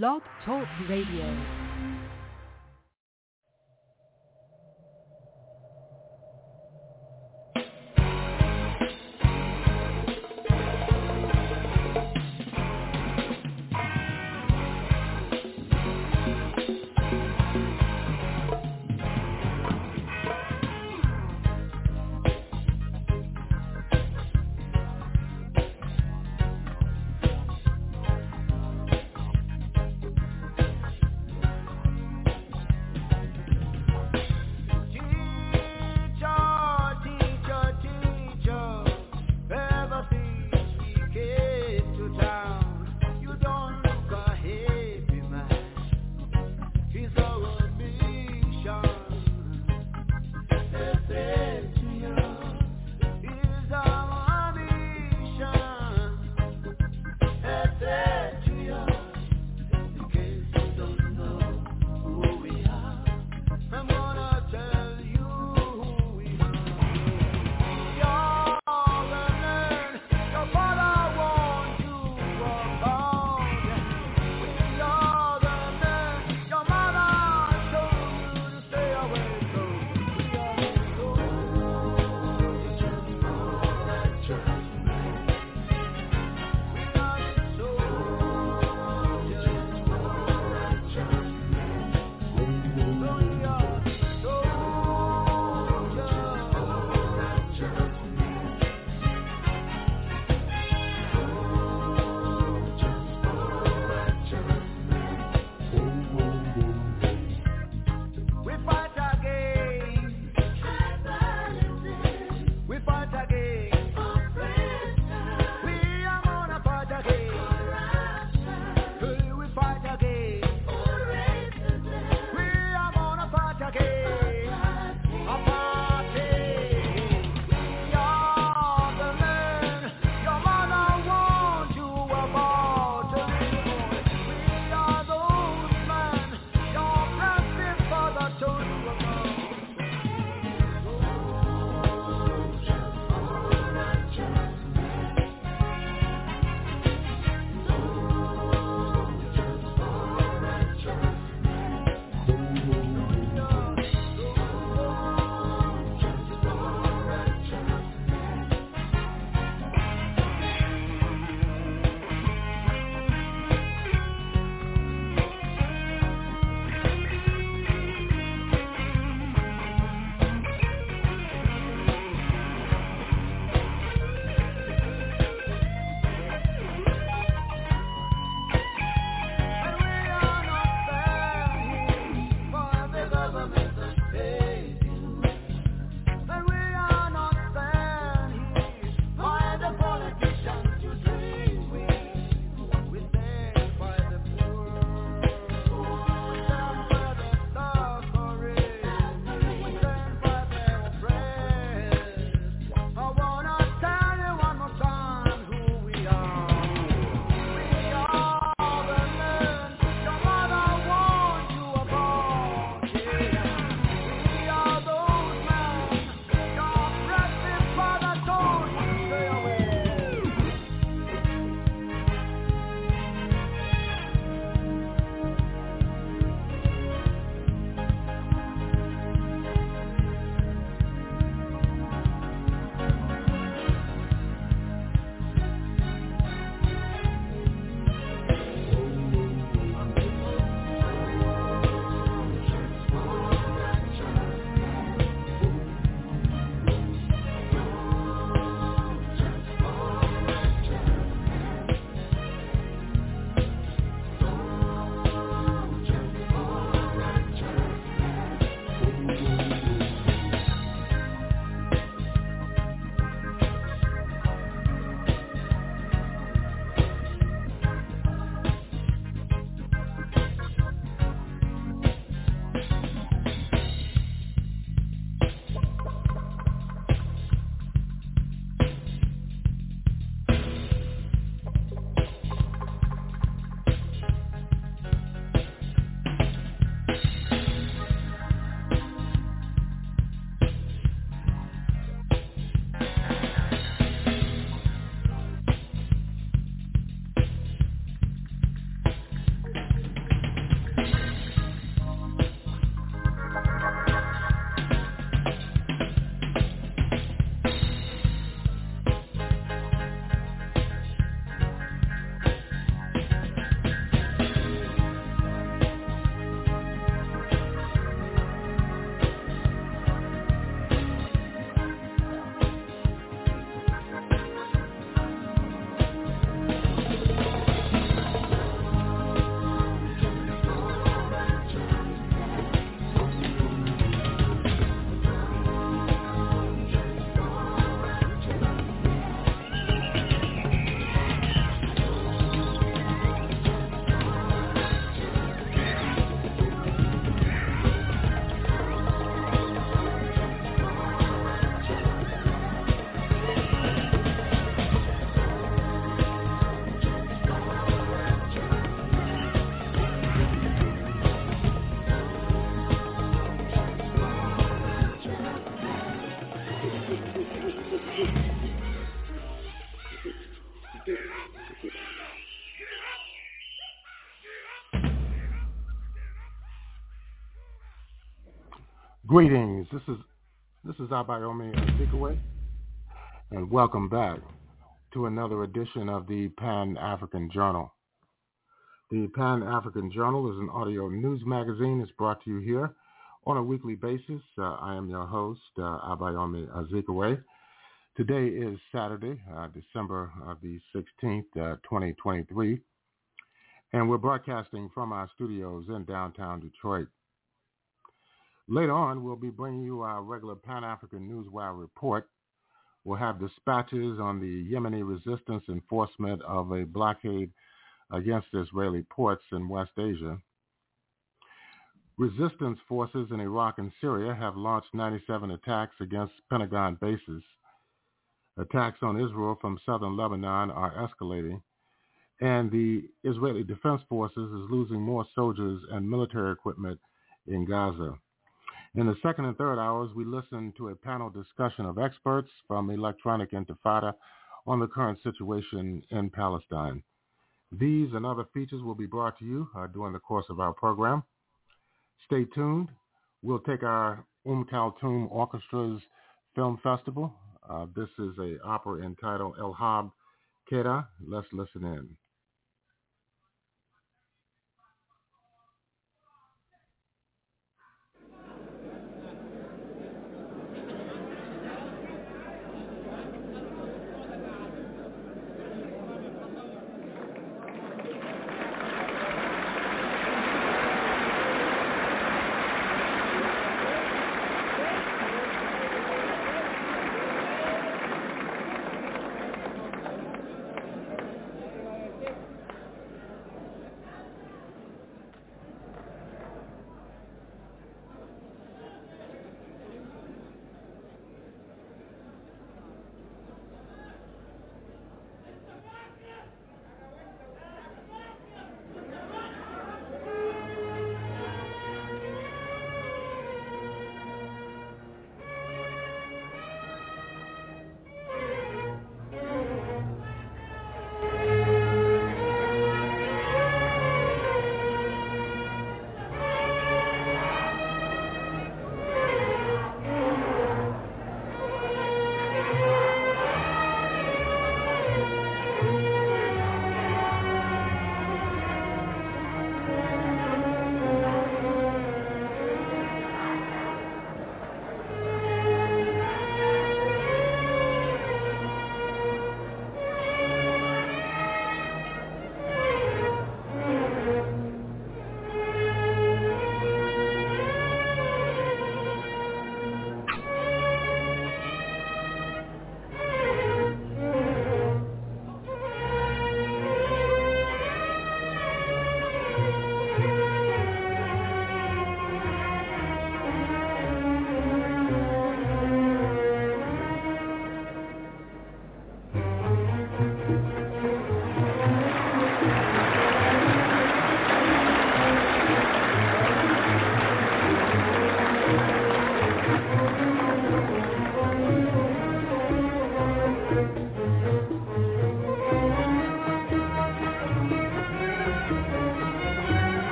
Blog Talk Radio. Greetings. This is this is uh, Abayomi Azikiwe, and welcome back to another edition of the Pan African Journal. The Pan African Journal is an audio news magazine. It's brought to you here on a weekly basis. Uh, I am your host, uh, Abayomi Azikiwe, Today is Saturday, uh, December uh, the 16th, uh, 2023, and we're broadcasting from our studios in downtown Detroit. Later on, we'll be bringing you our regular Pan-African Newswire report. We'll have dispatches on the Yemeni resistance enforcement of a blockade against Israeli ports in West Asia. Resistance forces in Iraq and Syria have launched 97 attacks against Pentagon bases. Attacks on Israel from southern Lebanon are escalating, and the Israeli Defense Forces is losing more soldiers and military equipment in Gaza. In the second and third hours, we listened to a panel discussion of experts from Electronic Intifada on the current situation in Palestine. These and other features will be brought to you uh, during the course of our program. Stay tuned. We'll take our Um Kaltoum Orchestra's Film Festival. Uh, this is a opera entitled El Hab Keda. Let's listen in.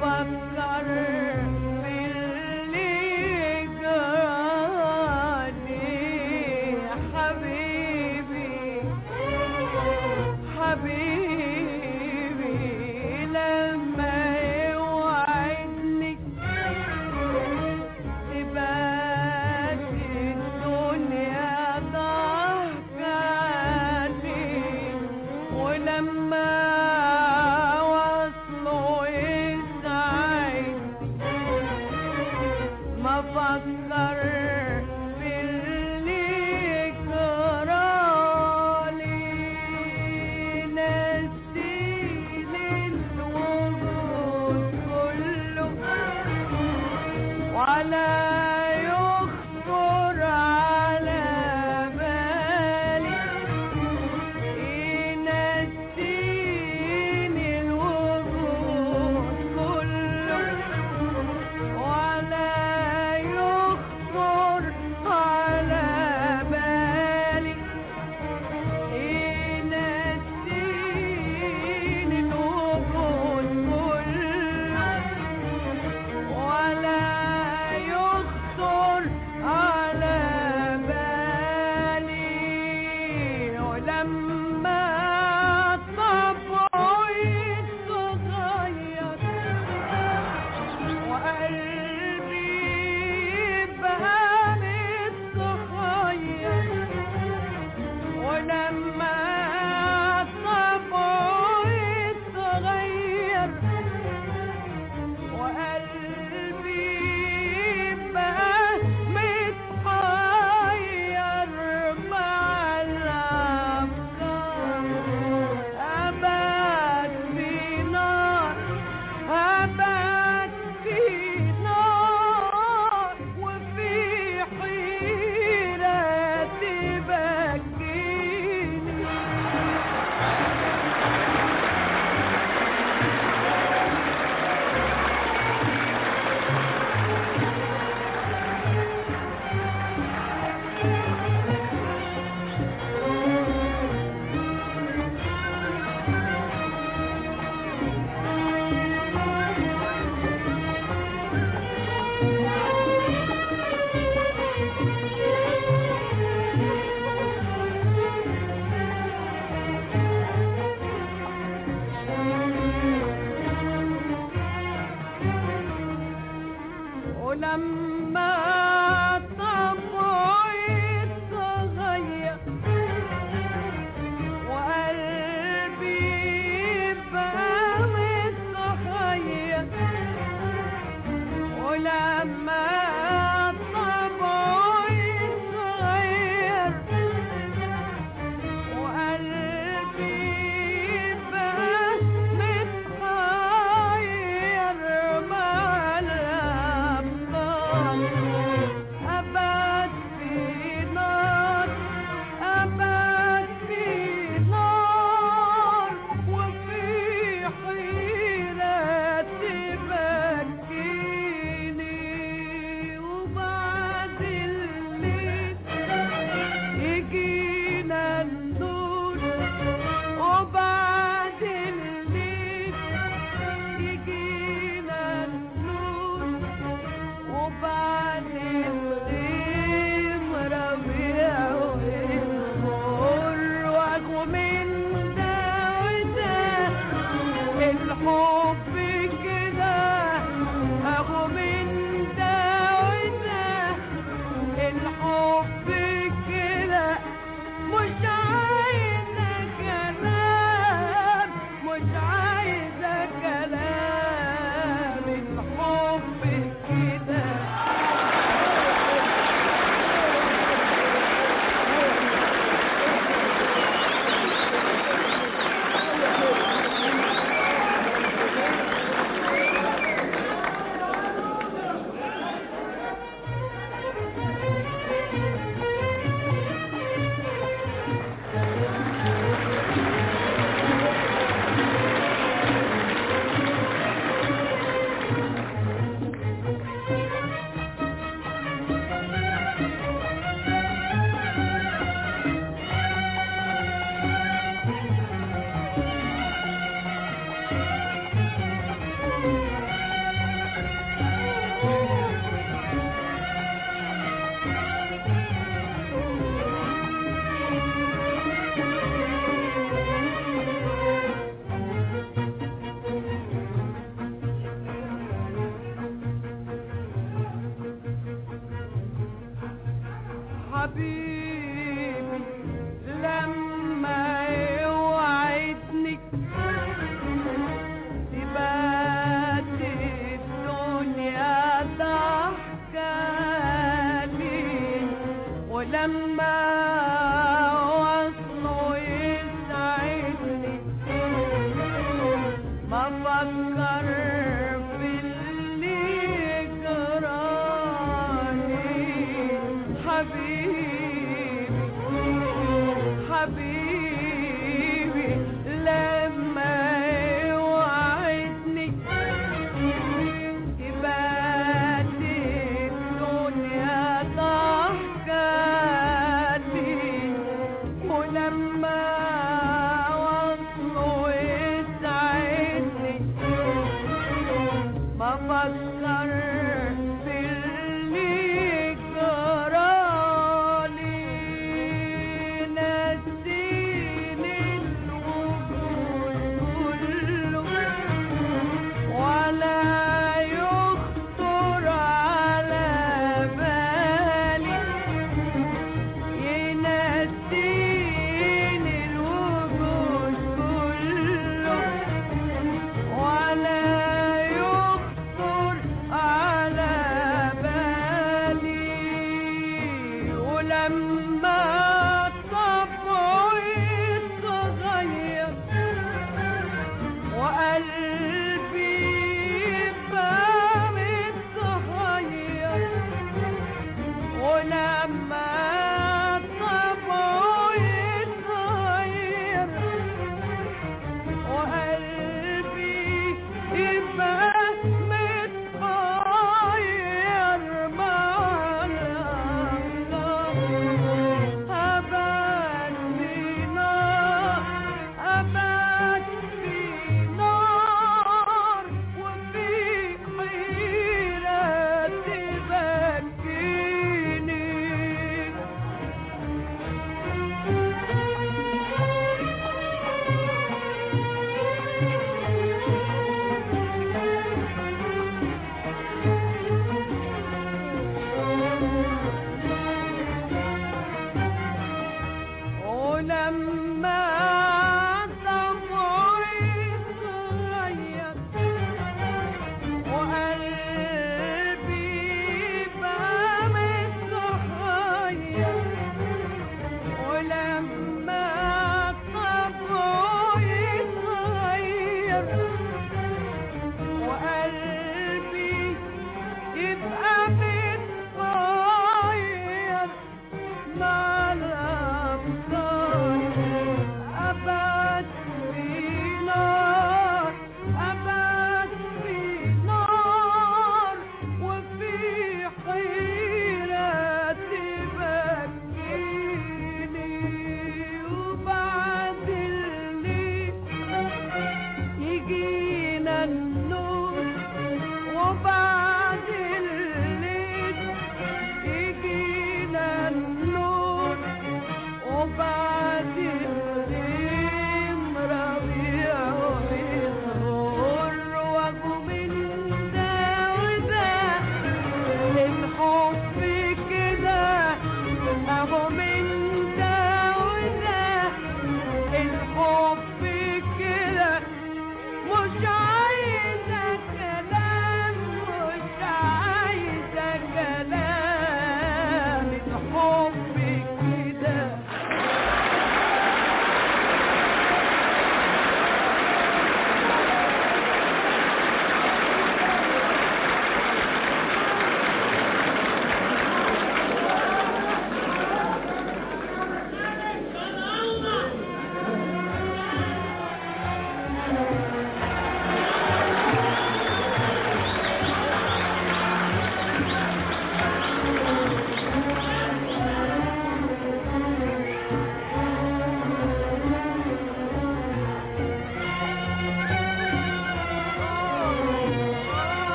fun daughter.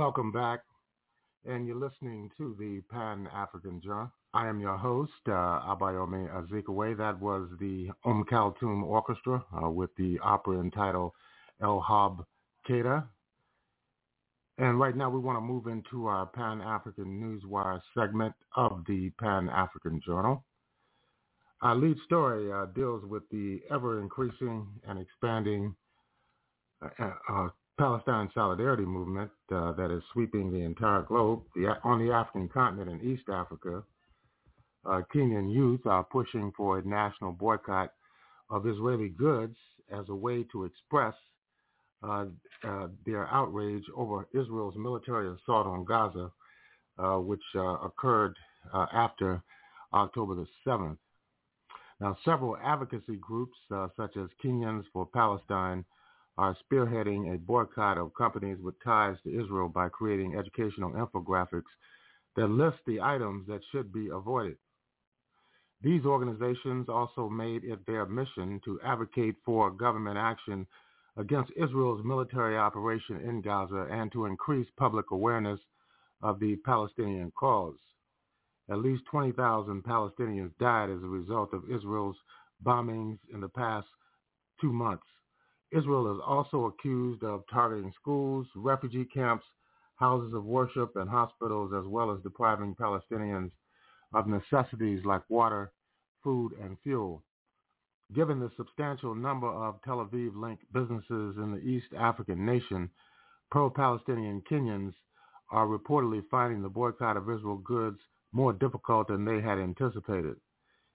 Welcome back, and you're listening to the Pan African Journal. I am your host, uh, Abayomi Azikiwe. That was the Om Kaltum Orchestra uh, with the opera entitled El Hab Keda. And right now we want to move into our Pan African Newswire segment of the Pan African Journal. Our lead story uh, deals with the ever-increasing and expanding uh, uh, Palestine Solidarity Movement uh, that is sweeping the entire globe. The, on the African continent and East Africa, uh, Kenyan youth are pushing for a national boycott of Israeli goods as a way to express uh, uh, their outrage over Israel's military assault on Gaza, uh, which uh, occurred after October the 7th. Now, several advocacy groups, such as Kenyans for Palestine, are spearheading a boycott of companies with ties to Israel by creating educational infographics that list the items that should be avoided. These organizations also made it their mission to advocate for government action against Israel's military operation in Gaza and to increase public awareness of the Palestinian cause. At least 20,000 Palestinians died as a result of Israel's bombings in the past two months. Israel is also accused of targeting schools, refugee camps, houses of worship, and hospitals, as well as depriving Palestinians of necessities like water, food, and fuel. Given the substantial number of Tel Aviv-linked businesses in the East African nation, pro-Palestinian Kenyans are reportedly finding the boycott of Israel goods more difficult than they had anticipated.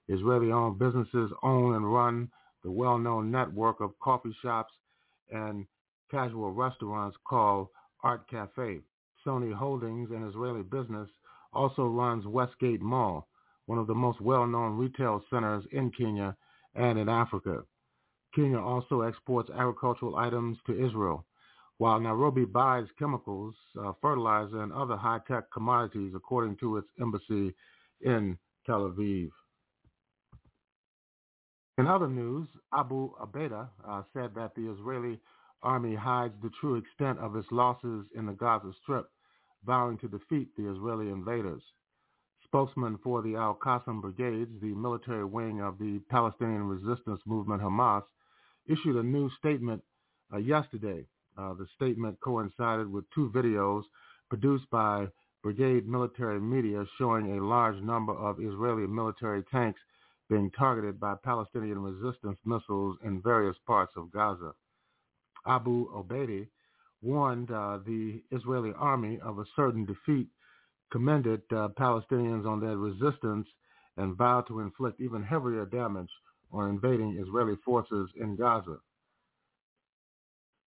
Israeli-owned businesses own and run the well-known network of coffee shops and casual restaurants called Art Cafe. Sony Holdings, an Israeli business, also runs Westgate Mall, one of the most well-known retail centers in Kenya and in Africa. Kenya also exports agricultural items to Israel, while Nairobi buys chemicals, uh, fertilizer, and other high-tech commodities, according to its embassy in Tel Aviv. In other news, Abu Obaida uh, said that the Israeli army hides the true extent of its losses in the Gaza Strip, vowing to defeat the Israeli invaders. Spokesman for the Al-Qassam Brigades, the military wing of the Palestinian resistance movement Hamas, issued a new statement uh, yesterday Uh, the statement coincided with two videos produced by brigade military media showing a large number of Israeli military tanks being targeted by Palestinian resistance missiles in various parts of Gaza. Abu Obaida warned uh, the Israeli army of a certain defeat, commended uh, Palestinians on their resistance, and vowed to inflict even heavier damage on invading Israeli forces in Gaza.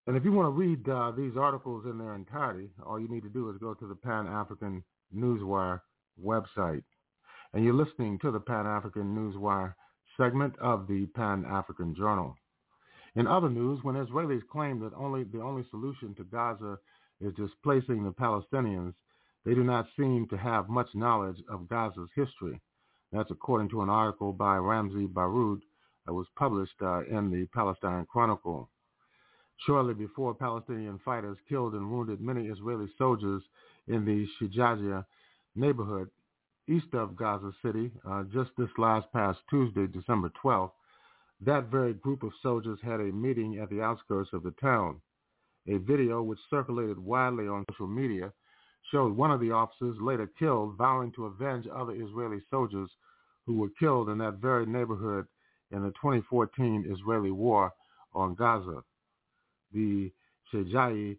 And if you want to read uh, these articles in their entirety, all you need to do is go to the Pan-African Newswire website. And you're listening to the Pan-African Newswire segment of the Pan-African Journal. In other news, when Israelis claim that only the only solution to Gaza is displacing the Palestinians, they do not seem to have much knowledge of Gaza's history. That's according to an article by Ramzi Baroud that was published uh, in the Palestine Chronicle. Shortly before, Palestinian fighters killed and wounded many Israeli soldiers in the Shijajia neighborhood east of Gaza City uh, just this last past Tuesday, December 12th. That very group of soldiers had a meeting at the outskirts of the town. A video which circulated widely on social media showed one of the officers later killed, vowing to avenge other Israeli soldiers who were killed in that very neighborhood in the 2014 Israeli war on Gaza the Shejai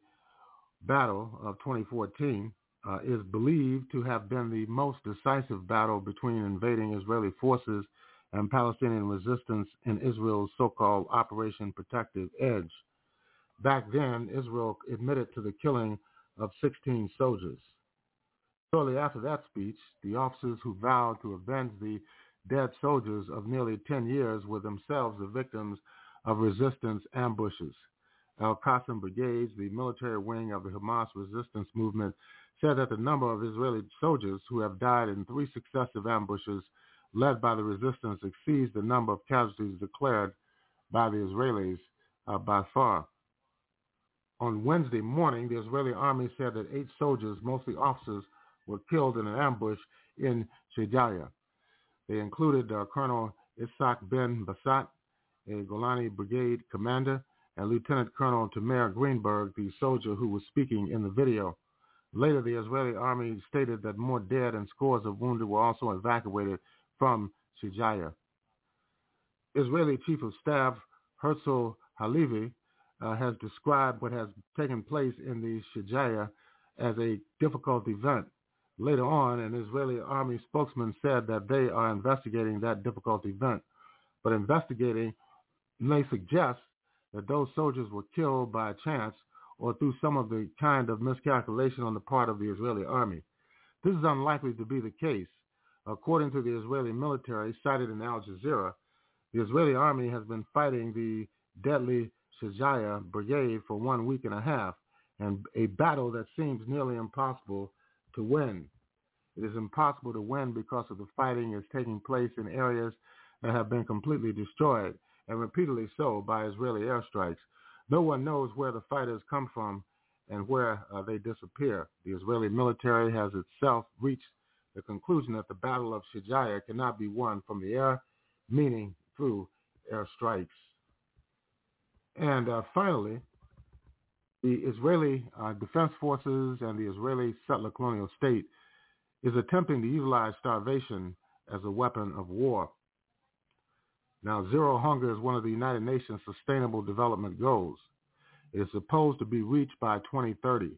battle of 2014 uh, is believed to have been the most decisive battle between invading Israeli forces and Palestinian resistance in Israel's so-called Operation Protective Edge. Back then, Israel admitted to the killing of 16 soldiers. Shortly after that speech, the officers who vowed to avenge the dead soldiers of nearly 10 years were themselves the victims of resistance ambushes. Al-Qassam brigades, the military wing of the Hamas resistance movement, said that the number of Israeli soldiers who have died in three successive ambushes led by the resistance exceeds the number of casualties declared by the Israelis uh, by far. On Wednesday morning, the Israeli army said that eight soldiers, mostly officers, were killed in an ambush in Shejaya. They included uh, Colonel Isaac Ben Basat, a Golani brigade commander, and Lieutenant Colonel Tamir Greenberg, the soldier who was speaking in the video. Later, the Israeli army stated that more dead and scores of wounded were also evacuated from Shijaya. Israeli Chief of Staff Herzi Halevi uh, has described what has taken place in the Shijaya as a difficult event. Later on, an Israeli army spokesman said that they are investigating that difficult event, but investigating may suggest that those soldiers were killed by chance or through some of the kind of miscalculation on the part of the Israeli army. This is unlikely to be the case. According to the Israeli military cited in Al Jazeera, the Israeli army has been fighting the deadly Shajaya brigade for one week and a half, and a battle that seems nearly impossible to win. It is impossible to win because of the fighting is taking place in areas that have been completely destroyed and repeatedly so by Israeli airstrikes. No one knows where the fighters come from and where uh, they disappear. The Israeli military has itself reached the conclusion that the Battle of Shijaya cannot be won from the air, meaning through airstrikes. And uh, finally, the Israeli uh, Defense Forces and the Israeli settler colonial state is attempting to utilize starvation as a weapon of war. Now, zero hunger is one of the United Nations Sustainable Development Goals. It is supposed to be reached by 2030.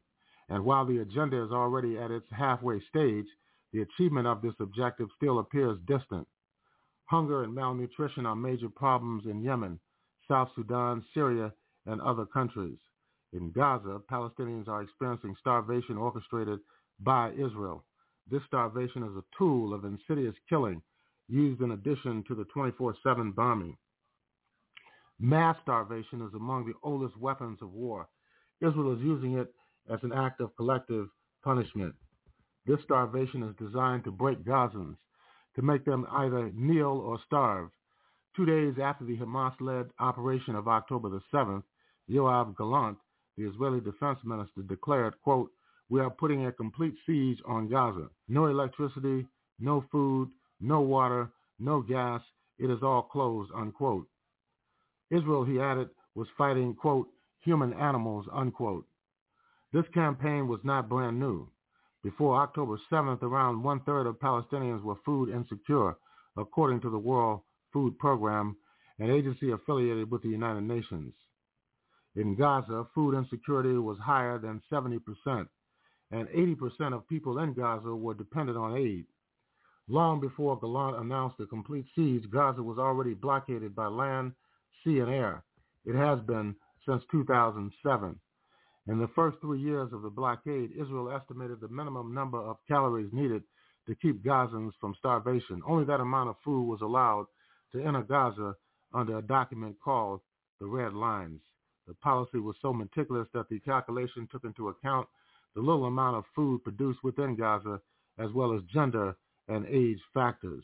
And while the agenda is already at its halfway stage, the achievement of this objective still appears distant. Hunger and malnutrition are major problems in Yemen, South Sudan, Syria, and other countries. In Gaza, Palestinians are experiencing starvation orchestrated by Israel. This starvation is a tool of insidious killing used in addition to the 24-7 bombing. Mass starvation is among the oldest weapons of war. Israel is using it as an act of collective punishment. This starvation is designed to break Gazans, to make them either kneel or starve. Two days after the Hamas-led operation of October the 7th, Yoav Gallant, the Israeli defense minister, declared, quote, we are putting a complete siege on Gaza. No electricity, no food, no water, no gas. It is all closed, unquote. Israel, he added, was fighting, quote, human animals, unquote. This campaign was not brand new. Before October 7th, around one-third of Palestinians were food insecure, according to the World Food Program, an agency affiliated with the United Nations. In Gaza, food insecurity was higher than 70%, and 80% of people in Gaza were dependent on aid. Long before Gallant announced the complete siege, Gaza was already blockaded by land, sea, and air. It has been since 2007. In the first three years of the blockade, Israel estimated the minimum number of calories needed to keep Gazans from starvation. Only that amount of food was allowed to enter Gaza under a document called the Red Lines. The policy was so meticulous that the calculation took into account the little amount of food produced within Gaza, as well as gender and age factors.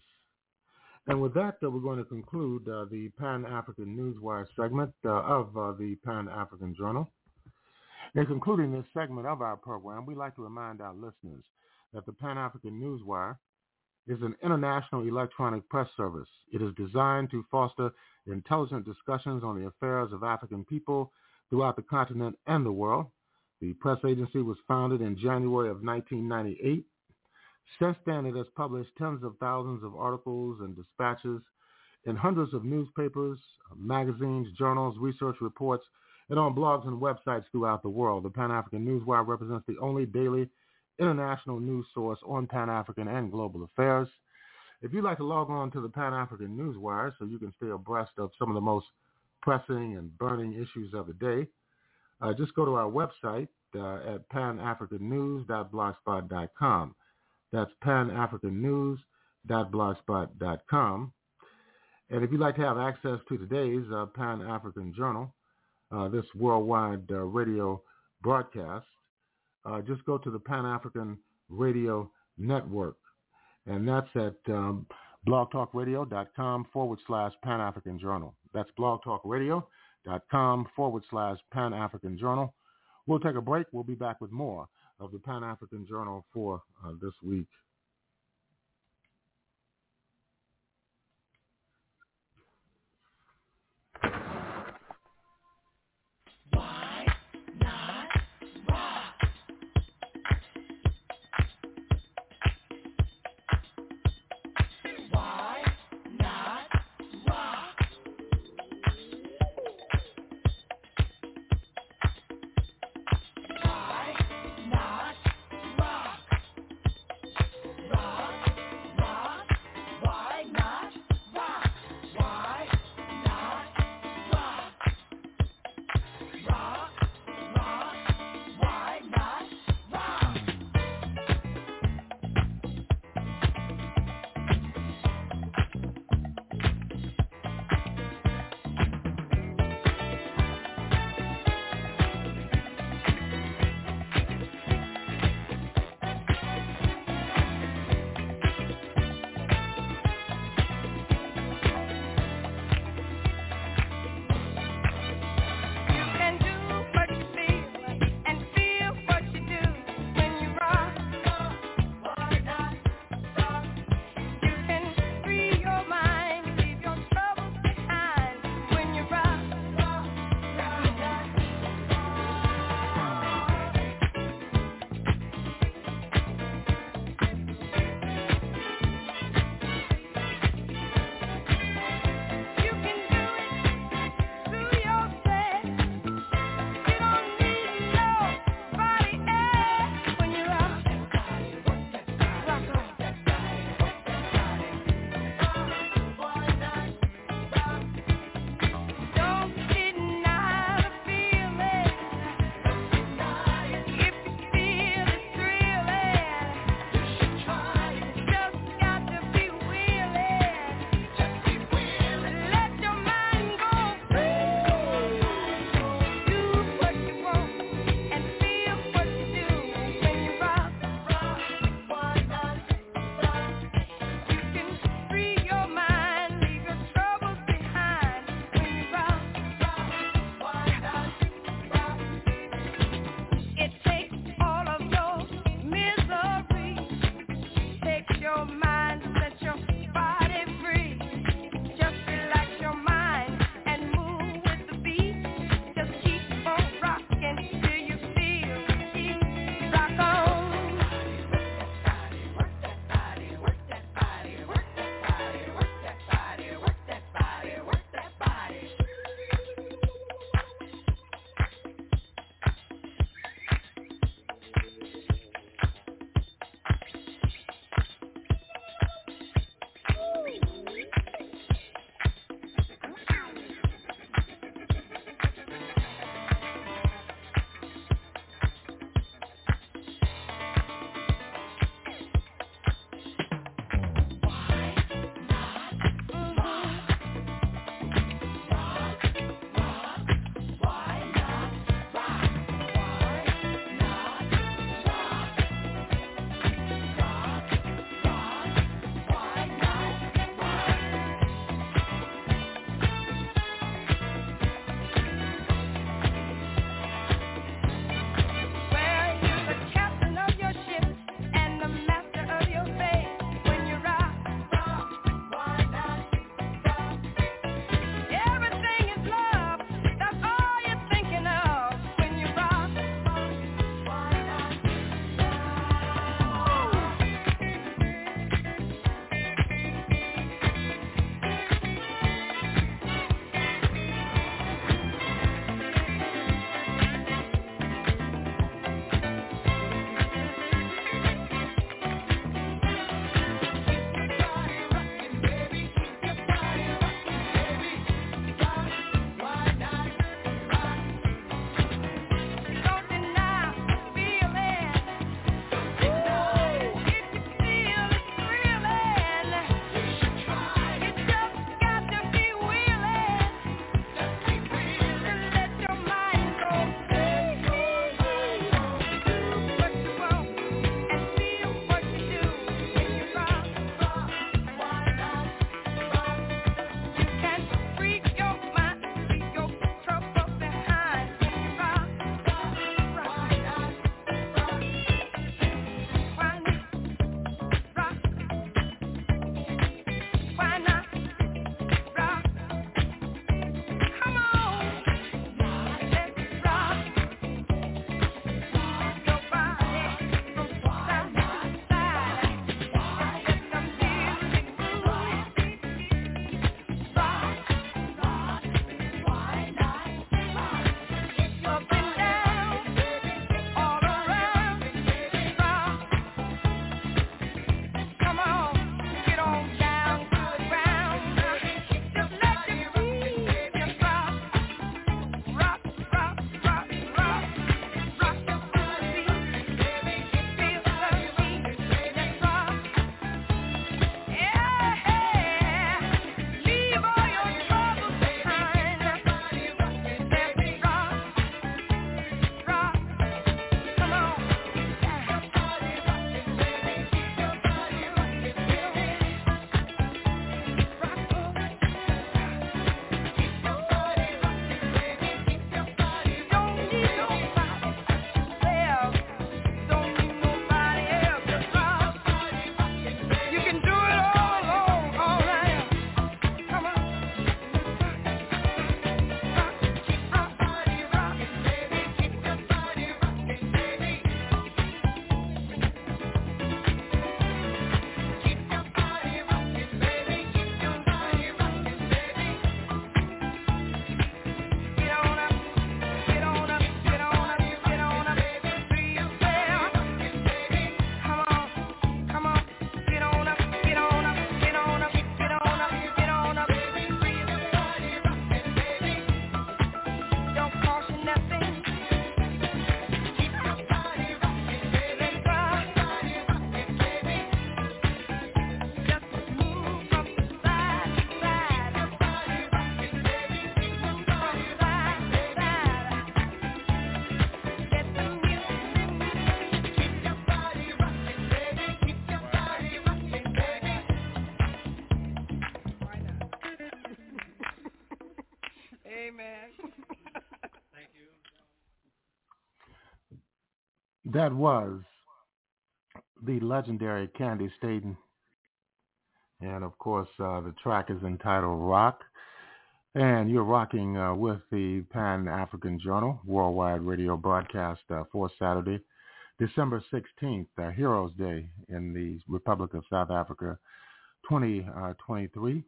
And with that, uh, we're going to conclude uh, the Pan-African Newswire segment uh, of uh, the Pan-African Journal. In concluding this segment of our program, we'd like to remind our listeners that the Pan-African Newswire is an international electronic press service. It is designed to foster intelligent discussions on the affairs of African people throughout the continent and the world. The press agency was founded in January of 1998. Since then, it has published tens of thousands of articles and dispatches in hundreds of newspapers, magazines, journals, research reports, and on blogs and websites throughout the world. The Pan-African Newswire represents the only daily international news source on Pan-African and global affairs. If you'd like to log on to the Pan-African Newswire so you can stay abreast of some of the most pressing and burning issues of the day, uh, just go to our website uh, at panafricannews.blogspot.com. That's panafricannews.blogspot.com. And if you'd like to have access to today's uh, Pan-African Journal, uh, this worldwide uh, radio broadcast, uh, just go to the Pan-African Radio Network. And that's at um, blogtalkradio.com forward slash Pan-African Journal. That's blogtalkradio.com forward slash Pan-African Journal. We'll take a break. We'll be back with more of the Pan-African Journal for uh, this week. That was the legendary Candi Staton. And of course, uh, the track is entitled Rock. And you're rocking uh, with the Pan African Journal worldwide radio broadcast uh, for Saturday, December 16th, uh, Heroes Day in the Republic of South Africa 2023.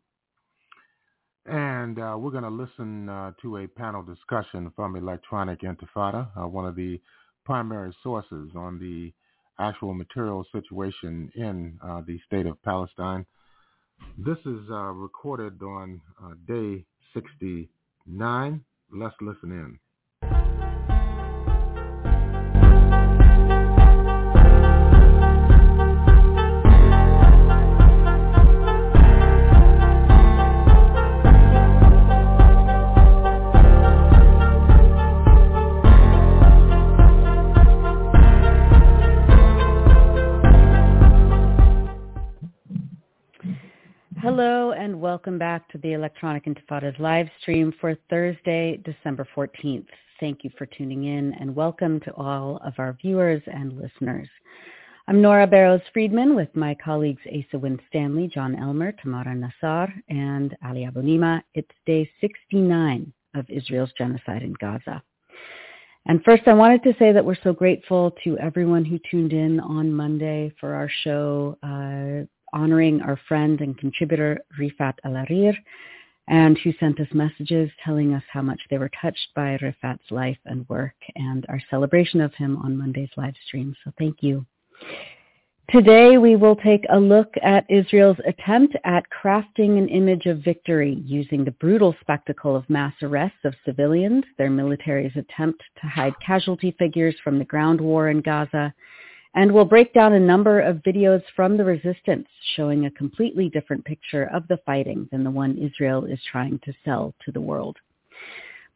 And uh, we're going to listen uh, to a panel discussion from Electronic Intifada, uh, one of the primary sources on the actual material situation in uh, the state of Palestine. This is uh, recorded on uh, day 69. Let's listen in. And welcome back to the Electronic Intifada's live stream for Thursday, December 14th. Thank you for tuning in and welcome to all of our viewers and listeners. I'm Nora Barrows Friedman with my colleagues Asa Winstanley, Jon Elmer, Tamara Nassar, and Ali Abunimah. It's day 69 of Israel's genocide in Gaza. And first, I wanted to say that we're so grateful to everyone who tuned in on Monday for our show. Uh, honoring our friend and contributor Refaat Alareer, and who sent us messages telling us how much they were touched by Refaat's life and work and our celebration of him on Monday's live stream. So thank you. Today we will take a look at Israel's attempt at crafting an image of victory using the brutal spectacle of mass arrests of civilians, their military's attempt to hide casualty figures from the ground war in Gaza, and we'll break down a number of videos from the resistance showing a completely different picture of the fighting than the one Israel is trying to sell to the world.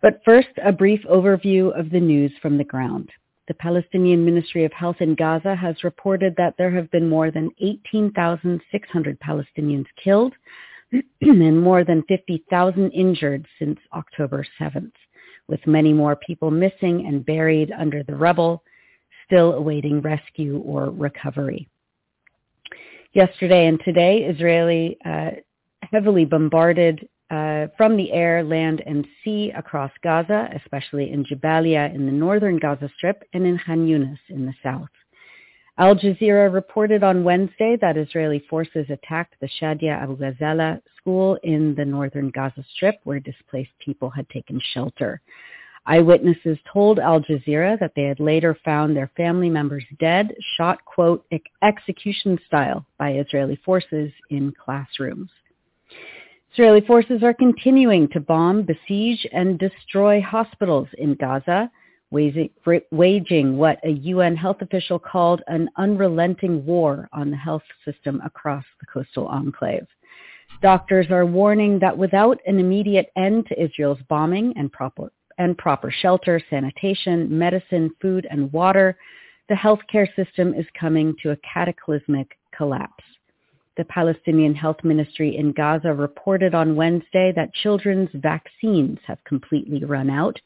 But first, a brief overview of the news from the ground. The Palestinian Ministry of Health in Gaza has reported that there have been more than 18,600 Palestinians killed and more than 50,000 injured since October 7th, with many more people missing and buried under the rubble still awaiting rescue or recovery. Yesterday and today, Israeli uh, heavily bombarded uh, from the air, land, and sea across Gaza, especially in Jabalia in the northern Gaza Strip and in Khan Yunis in the south. Al Jazeera reported on Wednesday that Israeli forces attacked the Shadia Abu Ghazala school in the northern Gaza Strip where displaced people had taken shelter. Eyewitnesses told Al Jazeera that they had later found their family members dead, shot, quote, execution style by Israeli forces in classrooms. Israeli forces are continuing to bomb, besiege, and destroy hospitals in Gaza, waging what a UN health official called an unrelenting war on the health system across the coastal enclave. Doctors are warning that without an immediate end to Israel's bombing and proper and proper shelter, sanitation, medicine, food, and water, the healthcare system is coming to a cataclysmic collapse. The Palestinian Health Ministry in Gaza reported on Wednesday that children's vaccines have completely run out,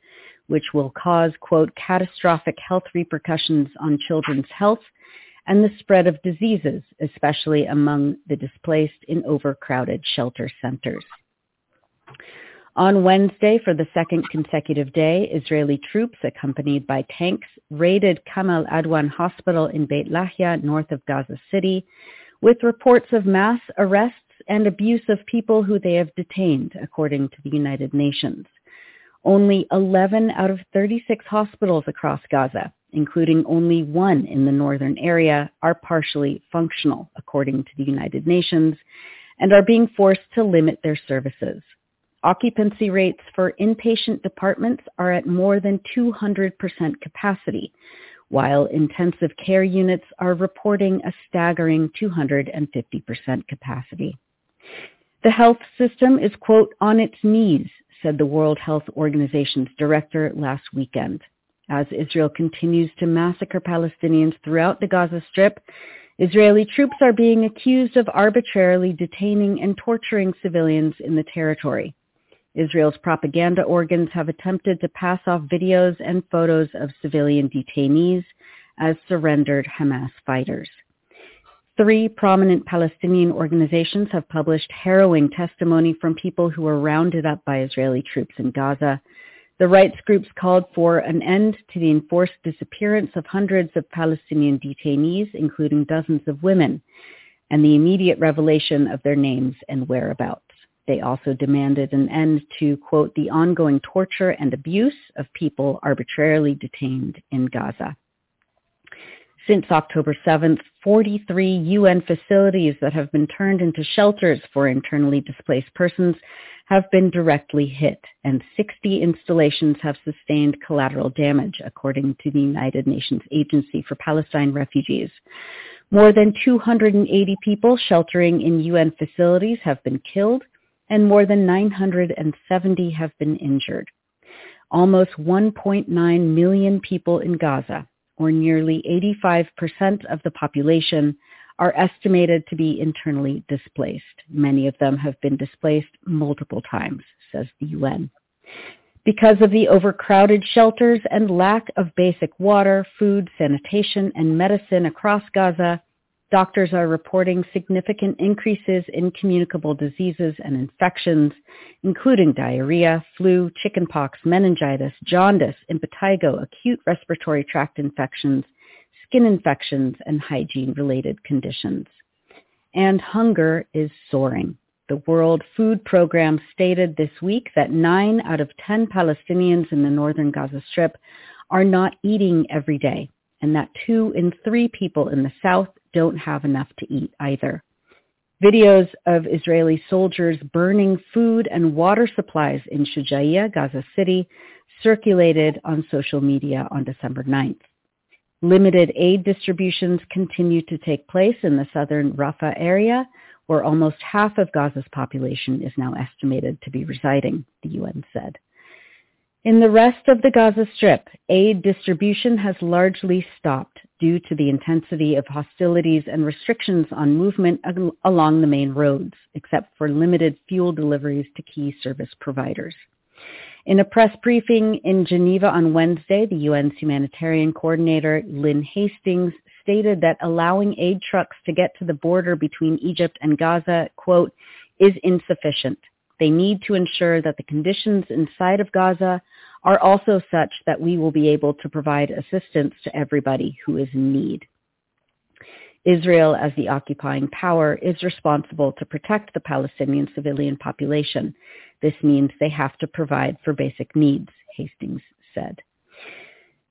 which will cause, quote, catastrophic health repercussions on children's health and the spread of diseases, especially among the displaced in overcrowded shelter centers. On Wednesday, for the second consecutive day, Israeli troops, accompanied by tanks, raided Kamal Adwan Hospital in Beit Lahia, north of Gaza City, with reports of mass arrests and abuse of people who they have detained, according to the United Nations. Only 11 out of 36 hospitals across Gaza, including only one in the northern area, are partially functional, according to the United Nations, and are being forced to limit their services. Occupancy rates for inpatient departments are at more than 200% capacity, while intensive care units are reporting a staggering 250% capacity. The health system is, quote, on its knees, said the World Health Organization's director last weekend. As Israel continues to massacre Palestinians throughout the Gaza Strip, Israeli troops are being accused of arbitrarily detaining and torturing civilians in the territory. Israel's propaganda organs have attempted to pass off videos and photos of civilian detainees as surrendered Hamas fighters. Three prominent Palestinian organizations have published harrowing testimony from people who were rounded up by Israeli troops in Gaza. The rights groups called for an end to the enforced disappearance of hundreds of Palestinian detainees, including dozens of women, and the immediate revelation of their names and whereabouts. They also demanded an end to, quote, the ongoing torture and abuse of people arbitrarily detained in Gaza. Since October 7th, 43 UN facilities that have been turned into shelters for internally displaced persons have been directly hit, and 60 installations have sustained collateral damage, according to the United Nations Agency for Palestine Refugees. More than 280 people sheltering in UN facilities have been killed, and more than 970 have been injured. Almost 1.9 million people in Gaza, or nearly 85% of the population, are estimated to be internally displaced. Many of them have been displaced multiple times, says the UN. Because of the overcrowded shelters and lack of basic water, food, sanitation, and medicine across Gaza, doctors are reporting significant increases in communicable diseases and infections, including diarrhea, flu, chickenpox, meningitis, jaundice, impetigo, acute respiratory tract infections, skin infections, and hygiene-related conditions. And hunger is soaring. The World Food Program stated this week that 9 out of 10 Palestinians in the northern Gaza Strip are not eating every day, and that 2 in 3 people in the south don't have enough to eat either. Videos of Israeli soldiers burning food and water supplies in Shujaiya, Gaza City, circulated on social media on December 9th. Limited aid distributions continue to take place in the southern Rafah area, where almost half of Gaza's population is now estimated to be residing, the UN said. In the rest of the Gaza Strip, aid distribution has largely stopped due to the intensity of hostilities and restrictions on movement along the main roads, except for limited fuel deliveries to key service providers. In a press briefing in Geneva on Wednesday, the UN's humanitarian coordinator, Lynn Hastings, stated that allowing aid trucks to get to the border between Egypt and Gaza, quote, is insufficient. They need to ensure that the conditions inside of Gaza are also such that we will be able to provide assistance to everybody who is in need. Israel, as the occupying power, is responsible to protect the Palestinian civilian population this means they have to provide for basic needs, Hastings said.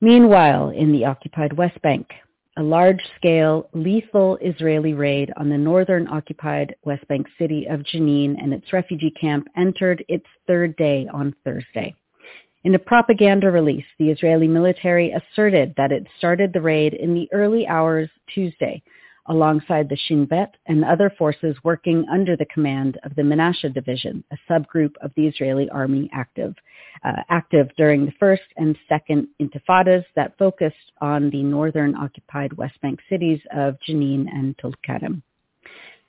Meanwhile, in the occupied West Bank, a large-scale, lethal Israeli raid on the northern occupied West Bank city of Jenin and its refugee camp entered its third day on Thursday. In a propaganda release, the Israeli military asserted that it started the raid in the early hours Tuesday, alongside the Shin Bet and other forces working under the command of the Menashe Division, a subgroup of the Israeli army active, uh, active during the first and second intifadas that focused on the northern occupied West Bank cities of Jenin and Tulkarem.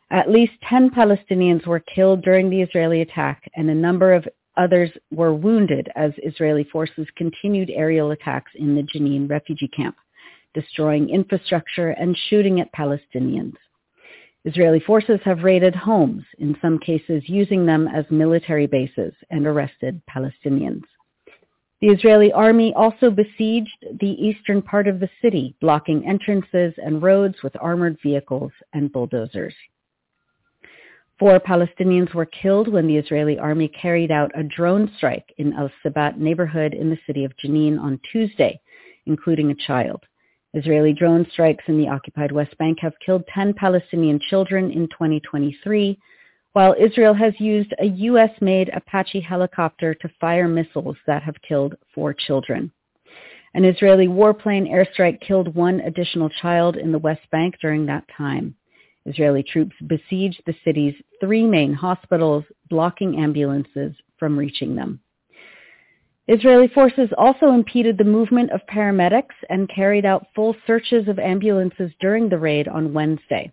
At least 10 Palestinians were killed during the Israeli attack and a number of others were wounded as Israeli forces continued aerial attacks in the Jenin refugee camp destroying infrastructure and shooting at Palestinians. Israeli forces have raided homes, in some cases using them as military bases, and arrested Palestinians. The Israeli army also besieged the eastern part of the city, blocking entrances and roads with armored vehicles and bulldozers. Four Palestinians were killed when the Israeli army carried out a drone strike in Al Sabat neighborhood in the city of Jenin on Tuesday, including a child. Israeli drone strikes in the occupied West Bank have killed 10 Palestinian children in 2023, while Israel has used a U.S.-made Apache helicopter to fire missiles that have killed four children. An Israeli warplane airstrike killed one additional child in the West Bank during that time. Israeli troops besieged the city's three main hospitals, blocking ambulances from reaching them. Israeli forces also impeded the movement of paramedics and carried out full searches of ambulances during the raid on Wednesday.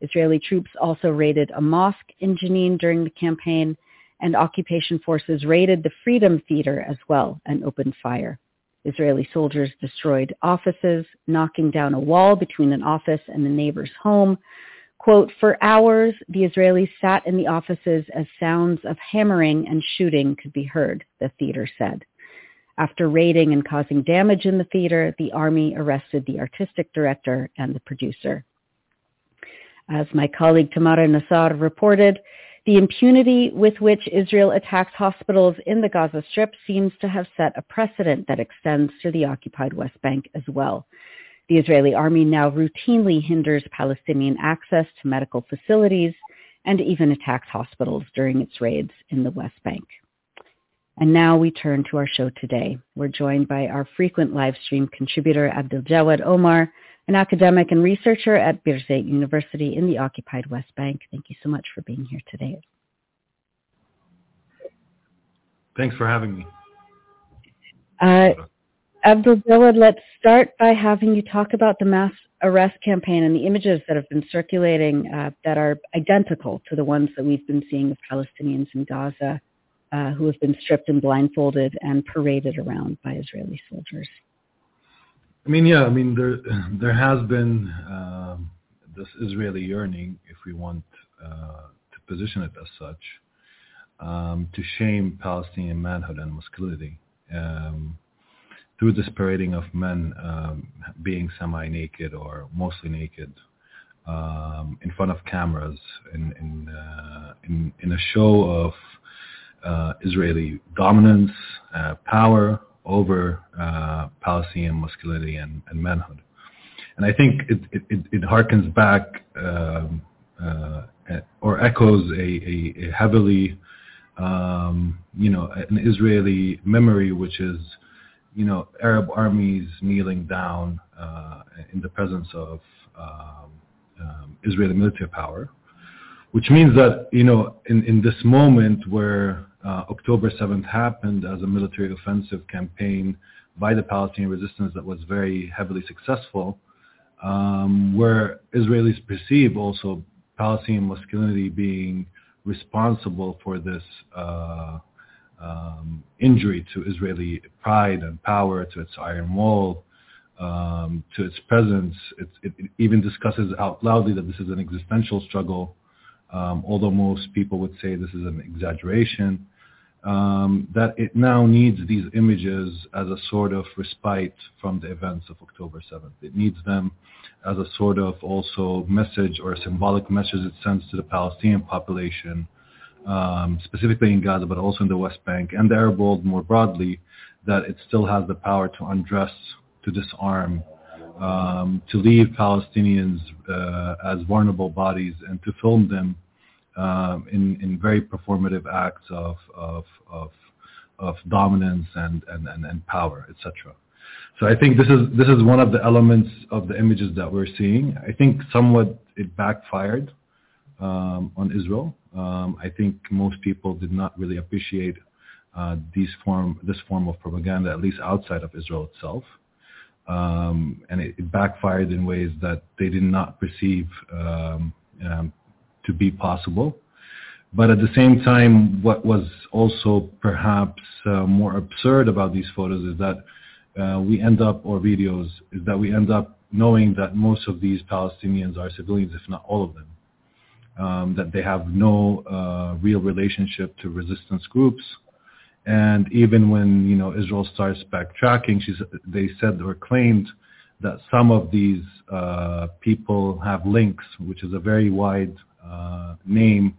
Israeli troops also raided a mosque in Jenin during the campaign, and occupation forces raided the Freedom Theater as well and opened fire. Israeli soldiers destroyed offices, knocking down a wall between an office and the neighbor's home. Quote, for hours, the Israelis sat in the offices as sounds of hammering and shooting could be heard, the theater said. After raiding and causing damage in the theater, the army arrested the artistic director and the producer. As my colleague Tamara Nassar reported, the impunity with which Israel attacks hospitals in the Gaza Strip seems to have set a precedent that extends to the occupied West Bank as well. The Israeli army now routinely hinders Palestinian access to medical facilities and even attacks hospitals during its raids in the West Bank. And now we turn to our show today. We're joined by our frequent live stream contributor, Abdaljawad Omar, an academic and researcher at Birzeit University in the occupied West Bank. Thank you so much for being here today. Thanks for having me. Uh, Abdaljawad, let's start by having you talk about the mass arrest campaign and the images that have been circulating uh, that are identical to the ones that we've been seeing of Palestinians in Gaza uh, who have been stripped and blindfolded and paraded around by Israeli soldiers. I mean, yeah, I mean, there there has been um, this Israeli yearning, if we want uh, to position it as such, um, to shame Palestinian manhood and masculinity um, through this parading of men um, being semi-naked or mostly naked um, in front of cameras in in, uh, in in a show of uh, Israeli dominance, uh, power, over uh, Palestinian masculinity and, and, manhood. And I think it, it, it harkens back um, uh, or echoes a, a, a heavily, um, you know, an Israeli memory, which is, you know, Arab armies kneeling down uh, in the presence of um, um, Israeli military power, which means that, you know, in, in this moment where uh, October 7th happened as a military offensive campaign by the Palestinian resistance that was very heavily successful, um, where Israelis perceive also Palestinian masculinity being responsible for this uh, um, injury to Israeli pride and power, to its iron wall, um, to its presence. It, it, it, even discusses out loudly that this is an existential struggle, um, although most people would say this is an exaggeration um, that it now needs these images as a sort of respite from the events of October 7th. It needs them as a sort of also message or a symbolic message it sends to the Palestinian population, um, specifically in Gaza, but also in the West Bank and the Arab world more broadly, that it still has the power to undress, to disarm, um, to leave Palestinians uh, as vulnerable bodies and to film them um, in, in very performative acts of, of, of, of dominance and, and, and, and power, etc. So I think this is this is one of the elements of the images that we're seeing. I think somewhat it backfired um, on Israel. Um, I think most people did not really appreciate uh, these form this form of propaganda, at least outside of Israel itself, um, and it, it, backfired in ways that they did not perceive um, um, to be possible. But at the same time, what was also perhaps uh, more absurd about these photos is that uh, we end up, or videos, is that we end up knowing that most of these Palestinians are civilians, if not all of them. Um, that they have no uh, real relationship to resistance groups. And even when you know Israel starts backtracking, she's, they said or claimed that some of these uh, people have links, which is a very wide name,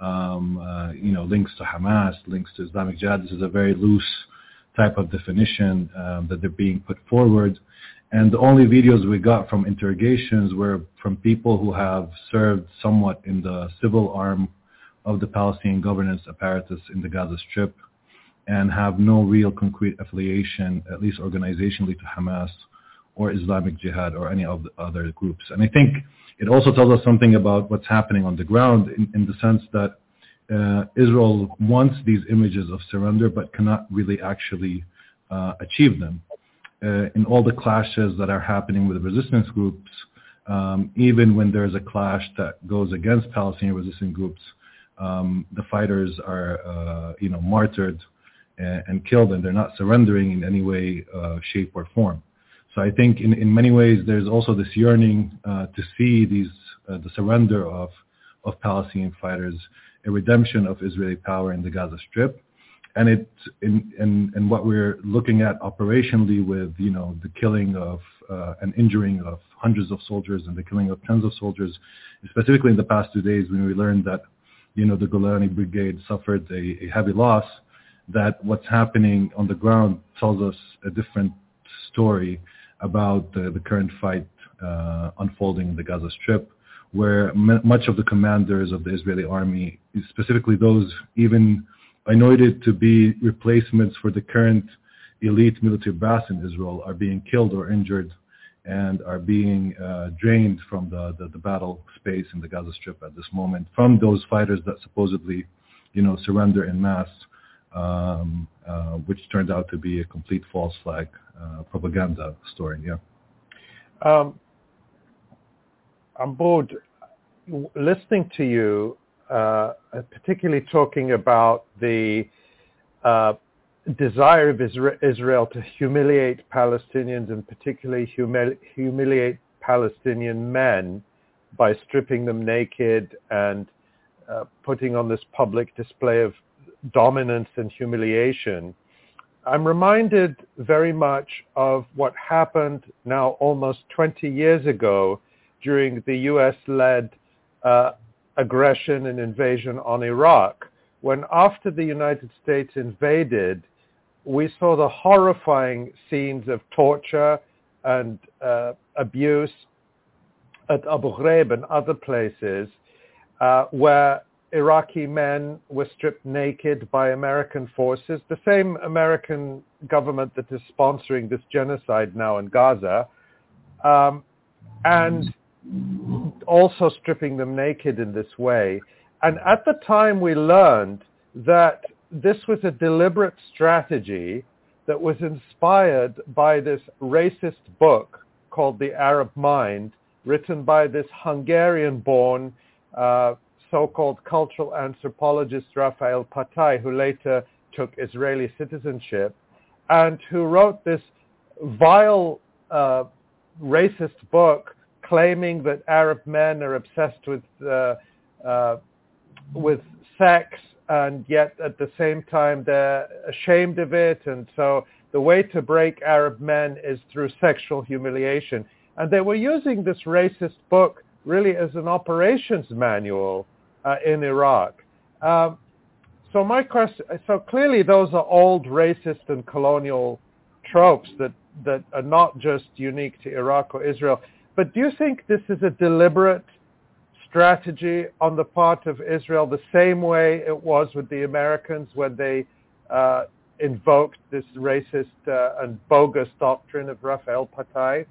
um, uh, you know, links to Hamas, links to Islamic Jihad. This is a very loose type of definition um, that they're being put forward. And the only videos we got from interrogations were from people who have served somewhat in the civil arm of the Palestinian governance apparatus in the Gaza Strip and have no real concrete affiliation, at least organizationally, to Hamas or Islamic Jihad or any of the other groups. And I think it also tells us something about what's happening on the ground in, in the sense that uh, Israel wants these images of surrender but cannot really actually uh, achieve them. Uh, in all the clashes that are happening with resistance groups, um, even when there's a clash that goes against Palestinian resistance groups, um, the fighters are, uh, you know, martyred and, and killed, and they're not surrendering in any way, uh, shape, or form. So I think in, in many ways there's also this yearning uh, to see these uh, the surrender of of Palestinian fighters, a redemption of Israeli power in the Gaza Strip, and it in, in, in what we're looking at operationally with you know the killing of uh, and injuring of hundreds of soldiers and the killing of tens of soldiers, specifically in the past two days when we learned that you know the Golani Brigade suffered a, a heavy loss, that what's happening on the ground tells us a different story about the, current fight uh, unfolding in the Gaza Strip, where m- much of the commanders of the Israeli army, specifically those even anointed to be replacements for the current elite military brass in Israel, are being killed or injured and are being uh, drained from the, the, the, battle space in the Gaza Strip at this moment from those fighters that supposedly, you know, surrender in mass, um, uh, which turned out to be a complete false flag uh, propaganda story. Yeah. Um, I'm bored listening to you, uh, particularly talking about the uh, desire of Israel to humiliate Palestinians and particularly humili- humiliate Palestinian men by stripping them naked and uh, putting on this public display of dominance and humiliation. I'm reminded very much of what happened now almost 20 years ago during the U.S.-led uh, aggression and invasion on Iraq, when after the United States invaded, we saw the horrifying scenes of torture and uh, abuse at Abu Ghraib and other places uh, where Iraqi men were stripped naked by American forces, the same American government that is sponsoring this genocide now in Gaza, um, and also stripping them naked in this way. And at the time we learned that this was a deliberate strategy that was inspired by this racist book called The Arab Mind, written by this Hungarian-born uh, so-called cultural anthropologist Raphael Patai, who later took Israeli citizenship, and who wrote this vile uh, racist book claiming that Arab men are obsessed with uh, uh, with sex, and yet at the same time they're ashamed of it, and so the way to break Arab men is through sexual humiliation. And they were using this racist book really as an operations manual uh, in Iraq. Um, so my question, so clearly those are old racist and colonial tropes that, that are not just unique to Iraq or Israel. But do you think this is a deliberate strategy on the part of Israel, the same way it was with the Americans when they uh, invoked this racist uh, and bogus doctrine of Raphael Patai?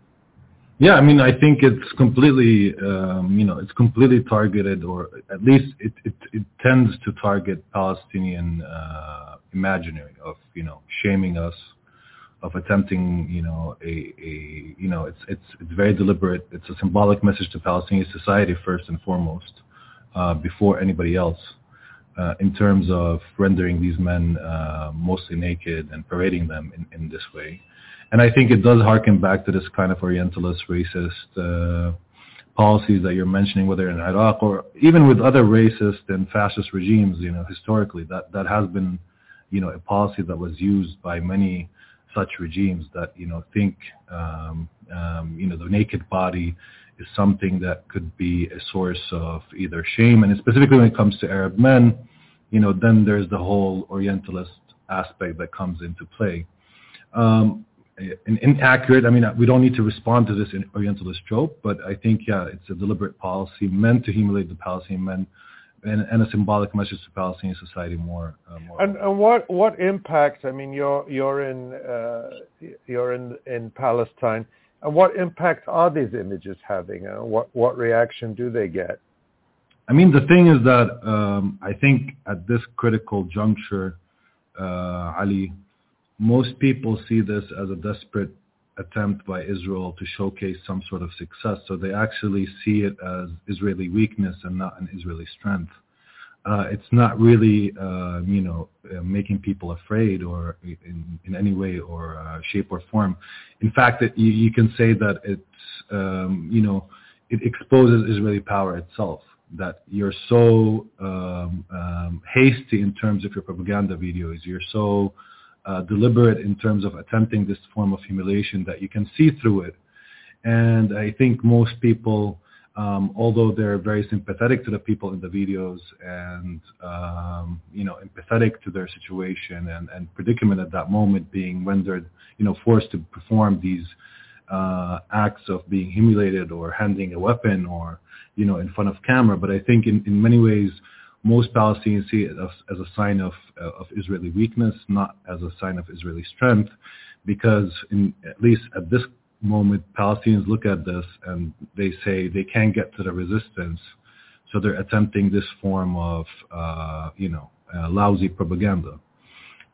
Yeah, I mean, I think it's completely, um, you know, it's completely targeted, or at least it, it, it tends to target Palestinian uh, imaginary of, you know, shaming us, of attempting, you know, a, a, you know, it's it's it's very deliberate. It's a symbolic message to Palestinian society first and foremost, uh, before anybody else, uh, in terms of rendering these men uh, mostly naked and parading them in, in this way. And I think it does harken back to this kind of Orientalist, racist uh, policies that you're mentioning, whether in Iraq or even with other racist and fascist regimes. You know, historically, that that has been, you know, a policy that was used by many such regimes that you know think um, um, you know the naked body is something that could be a source of either shame, and specifically when it comes to Arab men, you know, then there's the whole Orientalist aspect that comes into play. Um, inaccurate. I mean, we don't need to respond to this Orientalist trope, but I think, yeah, it's a deliberate policy meant to humiliate the Palestinian men and, and a symbolic message to Palestinian society more. Uh, more. And, and, what what impact? I mean, you're you're in uh, you're in in Palestine, and what impact are these images having? Uh, what what reaction do they get? I mean, the thing is that um, I think at this critical juncture, uh, Ali, most people see this as a desperate attempt by Israel to showcase some sort of success. So they actually see it as Israeli weakness and not an Israeli strength. uh, it's not really, uh, you know, uh, making people afraid or in, in any way or uh, shape or form. In fact, it, you, you can say that it's, um, you know, it exposes Israeli power itself. That you're so um, um, hasty in terms of your propaganda videos. You're so uh, deliberate in terms of attempting this form of humiliation that you can see through it. And I think most people um, although they're very sympathetic to the people in the videos and um, you know empathetic to their situation and, and predicament at that moment, being rendered you know forced to perform these uh, acts of being humiliated or handing a weapon or you know in front of camera. But I think in, in many ways most Palestinians see it as, as a sign of, uh, of Israeli weakness, not as a sign of Israeli strength, because in, at least at this moment, Palestinians look at this and they say they can't get to the resistance, so they're attempting this form of, uh, you know, uh, lousy propaganda.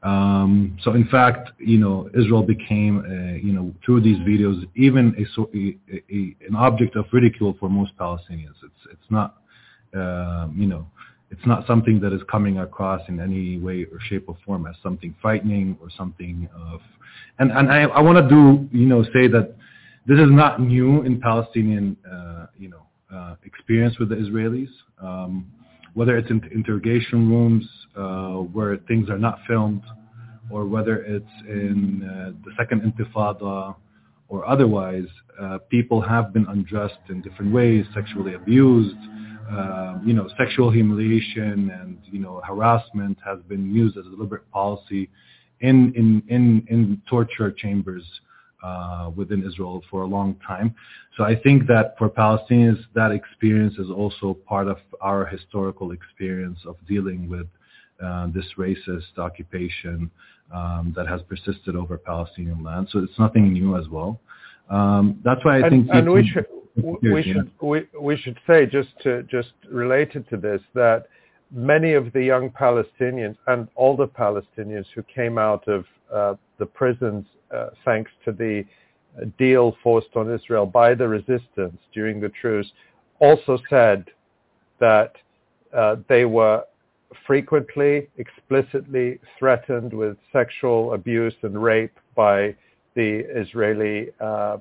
Um, so in fact, you know, Israel became, a, you know, through these videos, even a, a, a, an object of ridicule for most Palestinians. It's it's not, uh, you know, it's not something that is coming across in any way or shape or form as something frightening or something of and and I, I want to do you know say that this is not new in Palestinian uh, you know uh, experience with the Israelis. Um, whether it's in interrogation rooms uh, where things are not filmed, or whether it's in uh, the second Intifada or otherwise, uh, people have been undressed in different ways, sexually abused. Uh, you know, sexual humiliation and you know harassment has been used as a deliberate policy in in in, in torture chambers uh, within Israel for a long time. So I think that for Palestinians, that experience is also part of our historical experience of dealing with uh, this racist occupation um, that has persisted over Palestinian land. So it's nothing new as well. Um, that's why I and, think. And should we should we, we should say just to just related to this that many of the young Palestinians and older Palestinians who came out of uh, the prisons uh, thanks to the deal forced on Israel by the resistance during the truce also said that uh, they were frequently, explicitly threatened with sexual abuse and rape by the Israeli uh,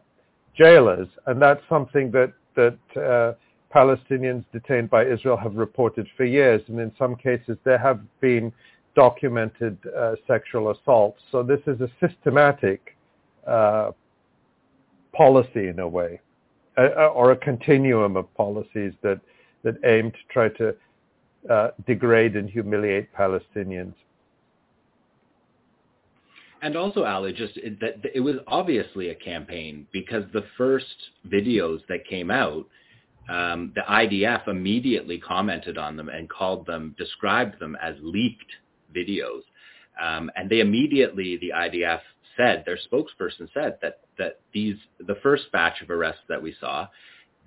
jailers. And that's something that, that uh, Palestinians detained by Israel have reported for years. And in some cases, there have been documented uh, sexual assaults. So this is a systematic uh, policy in a way, uh, or a continuum of policies that, that aim to try to uh, degrade and humiliate Palestinians. And also, Ali, just it, that it was obviously a campaign because the first videos that came out, um, the IDF immediately commented on them and called them, described them as leaked videos. Um, and they immediately, the IDF said, their spokesperson said that, that these, the first batch of arrests that we saw,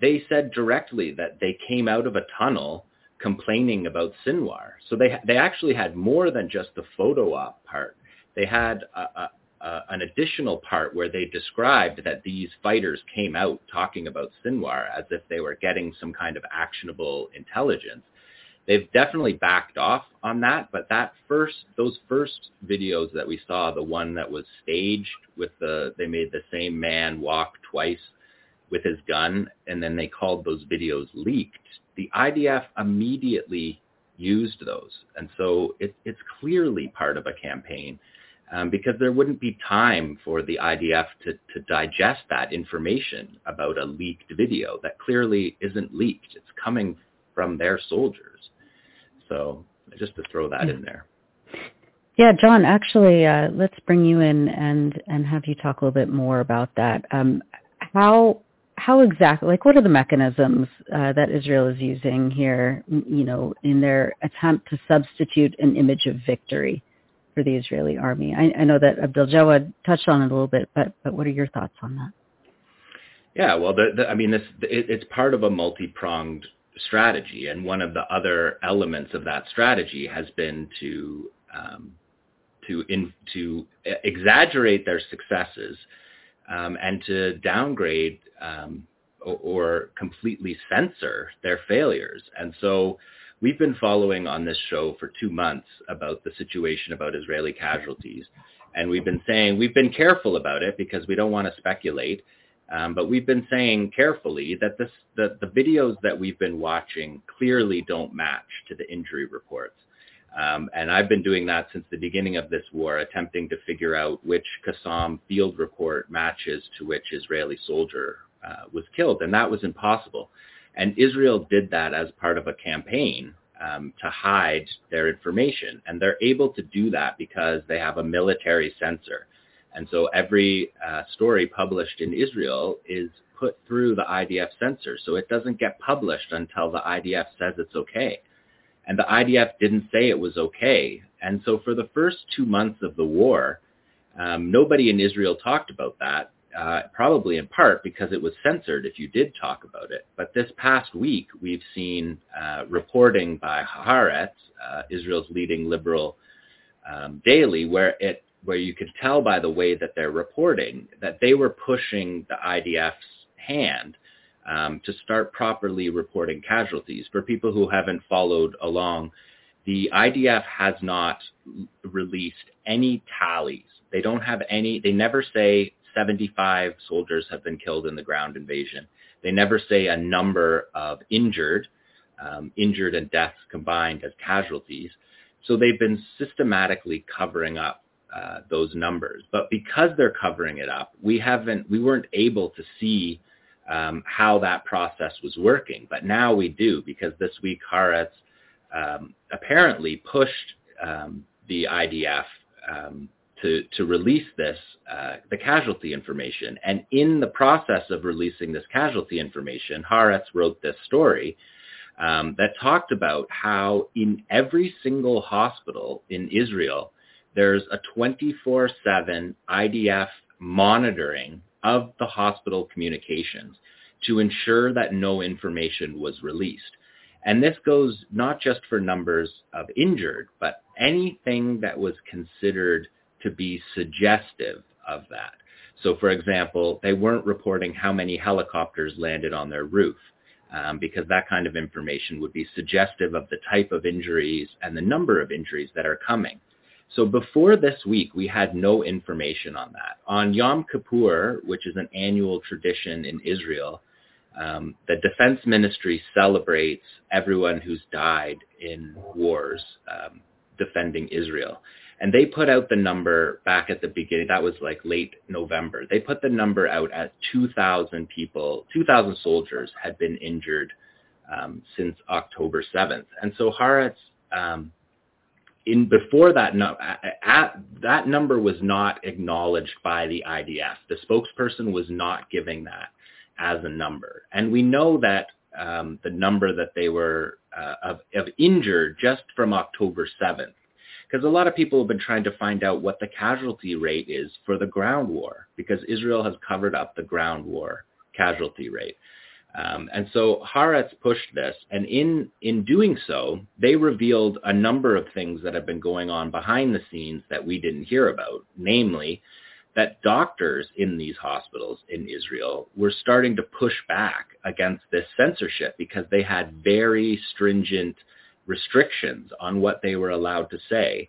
they said directly that they came out of a tunnel complaining about Sinwar. So they, they actually had more than just the photo op part they had a, a, a, an additional part where they described that these fighters came out talking about Sinwar as if they were getting some kind of actionable intelligence. They've definitely backed off on that, but that first, those first videos that we saw, the one that was staged with the, they made the same man walk twice with his gun, and then they called those videos leaked. The IDF immediately used those, and so it, it's clearly part of a campaign um, because there wouldn't be time for the IDF to, to digest that information about a leaked video that clearly isn't leaked. It's coming from their soldiers. So just to throw that in there. Yeah, Jon, actually, uh, let's bring you in and, and have you talk a little bit more about that. Um, how how exactly, like, what are the mechanisms uh, that Israel is using here, you know, in their attempt to substitute an image of victory for the Israeli army. I, I know that Abdaljawad touched on it a little bit, but but what are your thoughts on that? Yeah, well, the, the, I mean, this it, it's part of a multi-pronged strategy, and one of the other elements of that strategy has been to um, to in, to exaggerate their successes um, and to downgrade um, or, or completely censor their failures. And so we've been following on this show for two months about the situation about Israeli casualties. And we've been saying, we've been careful about it because we don't want to speculate. Um, but we've been saying carefully that this, the, the videos that we've been watching clearly don't match to the injury reports. Um, and I've been doing that since the beginning of this war, attempting to figure out which Qassam field report matches to which Israeli soldier uh, was killed. And that was impossible. And Israel did that as part of a campaign um, to hide their information. And they're able to do that because they have a military censor. And so every uh, story published in Israel is put through the IDF censor. So it doesn't get published until the IDF says it's okay. And the IDF didn't say it was okay. And so for the first two months of the war, um, nobody in Israel talked about that uh, probably in part because it was censored if you did talk about it. But this past week, we've seen uh, reporting by Haaretz, uh, Israel's leading liberal um, daily, where it where you could tell by the way that they're reporting that they were pushing the IDF's hand um, to start properly reporting casualties. For people who haven't followed along, the IDF has not released any tallies. They don't have any, they never say 75 soldiers have been killed in the ground invasion. They never say a number of injured, um, injured and deaths combined as casualties. So they've been systematically covering up uh, those numbers. But because they're covering it up, we haven't, we weren't able to see um, how that process was working. But now we do because this week Haaretz um, apparently pushed um, the IDF um, to, to release this, uh, the casualty information. And in the process of releasing this casualty information, Haaretz wrote this story um, that talked about how in every single hospital in Israel, there's a 24-7 IDF monitoring of the hospital communications to ensure that no information was released. And this goes not just for numbers of injured, but anything that was considered to be suggestive of that. So for example, they weren't reporting how many helicopters landed on their roof um, because that kind of information would be suggestive of the type of injuries and the number of injuries that are coming. So before this week, we had no information on that. On Yom Kippur, which is an annual tradition in Israel, um, the defense ministry celebrates everyone who's died in wars um, defending Israel. And they put out the number back at the beginning. That was like late November. They put the number out at 2,000 people, 2,000 soldiers had been injured um, since October 7th. And so Haaretz, um, in before that, no, at, that number was not acknowledged by the IDF. The spokesperson was not giving that as a number. And we know that um, the number that they were uh, of, of injured just from October 7th because a lot of people have been trying to find out what the casualty rate is for the ground war because Israel has covered up the ground war casualty rate. Um, and so Haaretz pushed this, and in, in doing so, they revealed a number of things that have been going on behind the scenes that we didn't hear about, namely that doctors in these hospitals in Israel were starting to push back against this censorship because they had very stringent restrictions on what they were allowed to say.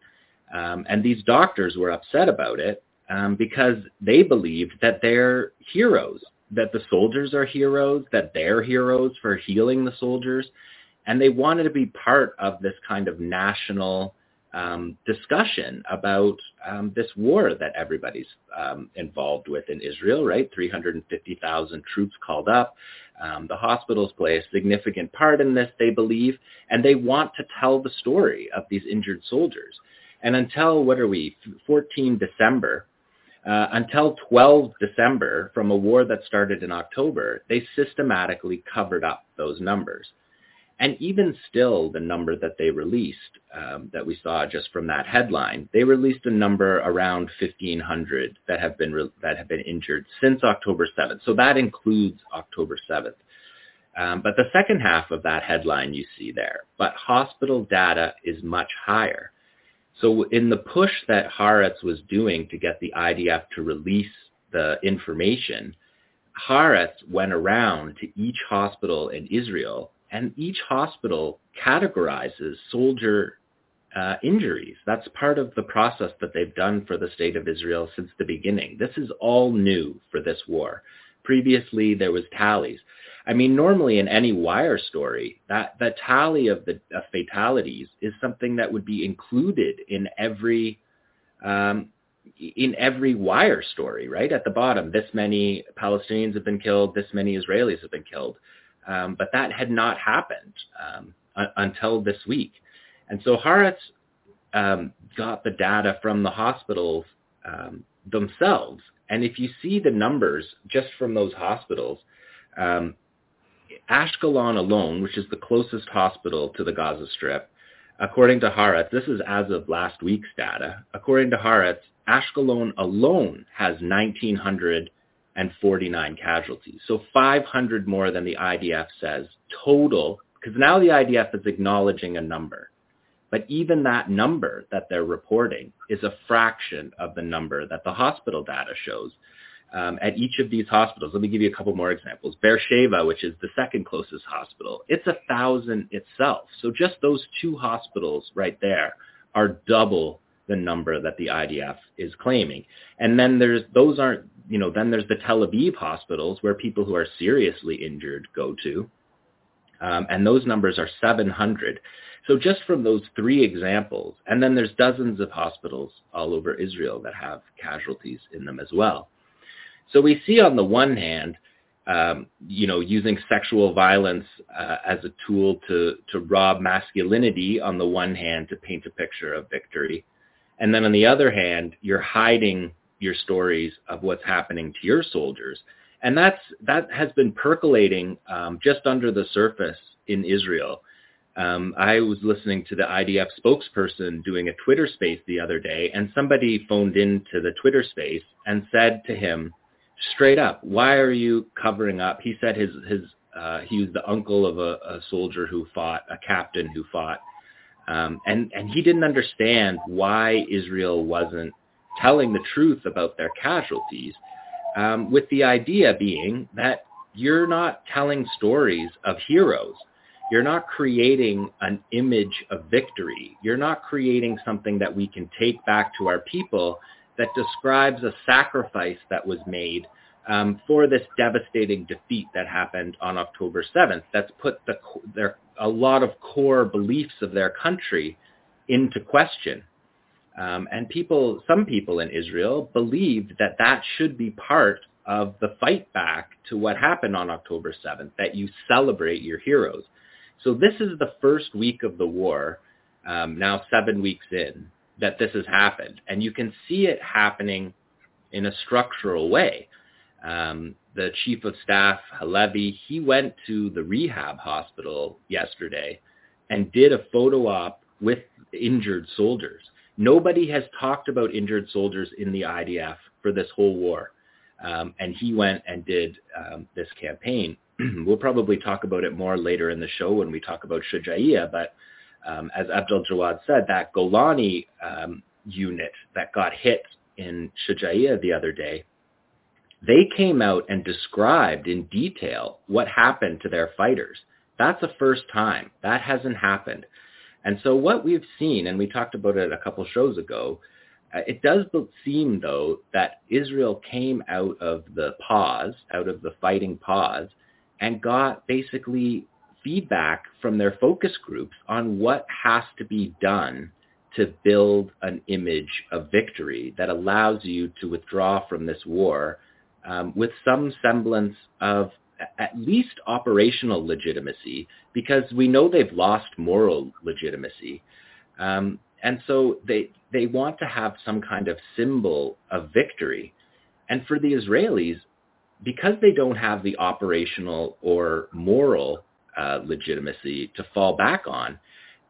Um, and these doctors were upset about it um, because they believed that they're heroes, that the soldiers are heroes, that they're heroes for healing the soldiers. And they wanted to be part of this kind of national um, discussion about um, this war that everybody's um, involved with in Israel, right? 350,000 troops called up. Um, the hospitals play a significant part in this, they believe, and they want to tell the story of these injured soldiers. And until, what are we, 14 December, uh, until 12 December from a war that started in October, they systematically covered up those numbers. And even still, the number that they released, um, that we saw just from that headline, they released a number around 1,500 that have been re- that have been injured since October 7th. So that includes October 7th. Um, but the second half of that headline you see there. But hospital data is much higher. So in the push that Haaretz was doing to get the IDF to release the information, Haaretz went around to each hospital in Israel and each hospital categorizes soldier uh, injuries. That's part of the process that they've done for the state of Israel since the beginning. This is all new for this war. Previously, there was tallies. I mean, normally in any wire story, that the tally of the of fatalities is something that would be included in every um, in every wire story, right? At the bottom, this many Palestinians have been killed, this many Israelis have been killed. Um, but that had not happened um, u- until this week. And so Haaretz um, got the data from the hospitals um, themselves. And if you see the numbers just from those hospitals, um, Ashkelon alone, which is the closest hospital to the Gaza Strip, according to Haaretz, this is as of last week's data, according to Haaretz, Ashkelon alone has 1,949 casualties. So 500 more than the IDF says total, because now the IDF is acknowledging a number. But even that number that they're reporting is a fraction of the number that the hospital data shows. Um, at each of these hospitals, let me give you a couple more examples. Beersheba, which is the second closest hospital, it's a thousand itself. So just those two hospitals right there are double the number that the IDF is claiming. And then there's those aren't, you know, then there's the Tel Aviv hospitals where people who are seriously injured go to. Um, and those numbers are 700. So just from those three examples, and then there's dozens of hospitals all over Israel that have casualties in them as well. So we see on the one hand, um, you know, using sexual violence uh, as a tool to, to rob masculinity on the one hand to paint a picture of victory. And then on the other hand, you're hiding your stories of what's happening to your soldiers. And that's, that has been percolating um, just under the surface in Israel. Um, I was listening to the IDF spokesperson doing a Twitter space the other day, and somebody phoned into the Twitter space and said to him, straight up, why are you covering up? He said his, his uh, he was the uncle of a, a soldier who fought, a captain who fought um, and, and he didn't understand why Israel wasn't telling the truth about their casualties, um, with the idea being that you're not telling stories of heroes. You're not creating an image of victory. You're not creating something that we can take back to our people that describes a sacrifice that was made um, for this devastating defeat that happened on October 7th. That's put the, their, a lot of core beliefs of their country into question. Um, and people, some people in Israel believed that that should be part of the fight back to what happened on October 7th, that you celebrate your heroes. So this is the first week of the war, um, now seven weeks in, that this has happened. And you can see it happening in a structural way um, the chief of staff, Halevi, he went to the rehab hospital yesterday and did a photo op with injured soldiers. Nobody has talked about injured soldiers in the IDF for this whole war. Um, and he went and did um, this campaign. we'll probably talk about it more later in the show when we talk about Shujaiya, but um, as Abdaljawad said, that Golani um, unit that got hit in Shujaiya the other day, they came out and described in detail what happened to their fighters. That's the first time. That hasn't happened. And so what we've seen, and we talked about it a couple shows ago, uh, it does seem, though, that Israel came out of the pause, out of the fighting pause, and got basically feedback from their focus groups on what has to be done to build an image of victory that allows you to withdraw from this war um, with some semblance of at least operational legitimacy because we know they've lost moral legitimacy. Um, and so they, they want to have some kind of symbol of victory. And for the Israelis, because they don't have the operational or moral uh, legitimacy to fall back on,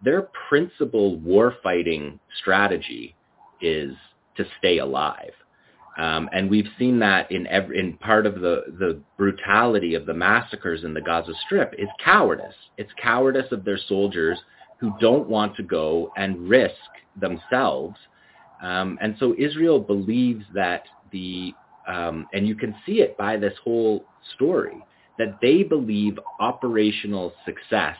their principal warfighting strategy is to stay alive. Um, and we've seen that in every, in part of the, the brutality of the massacres in the Gaza Strip is cowardice. It's cowardice of their soldiers who don't want to go and risk themselves. Um, and so Israel believes that the, um, and you can see it by this whole story, that they believe operational success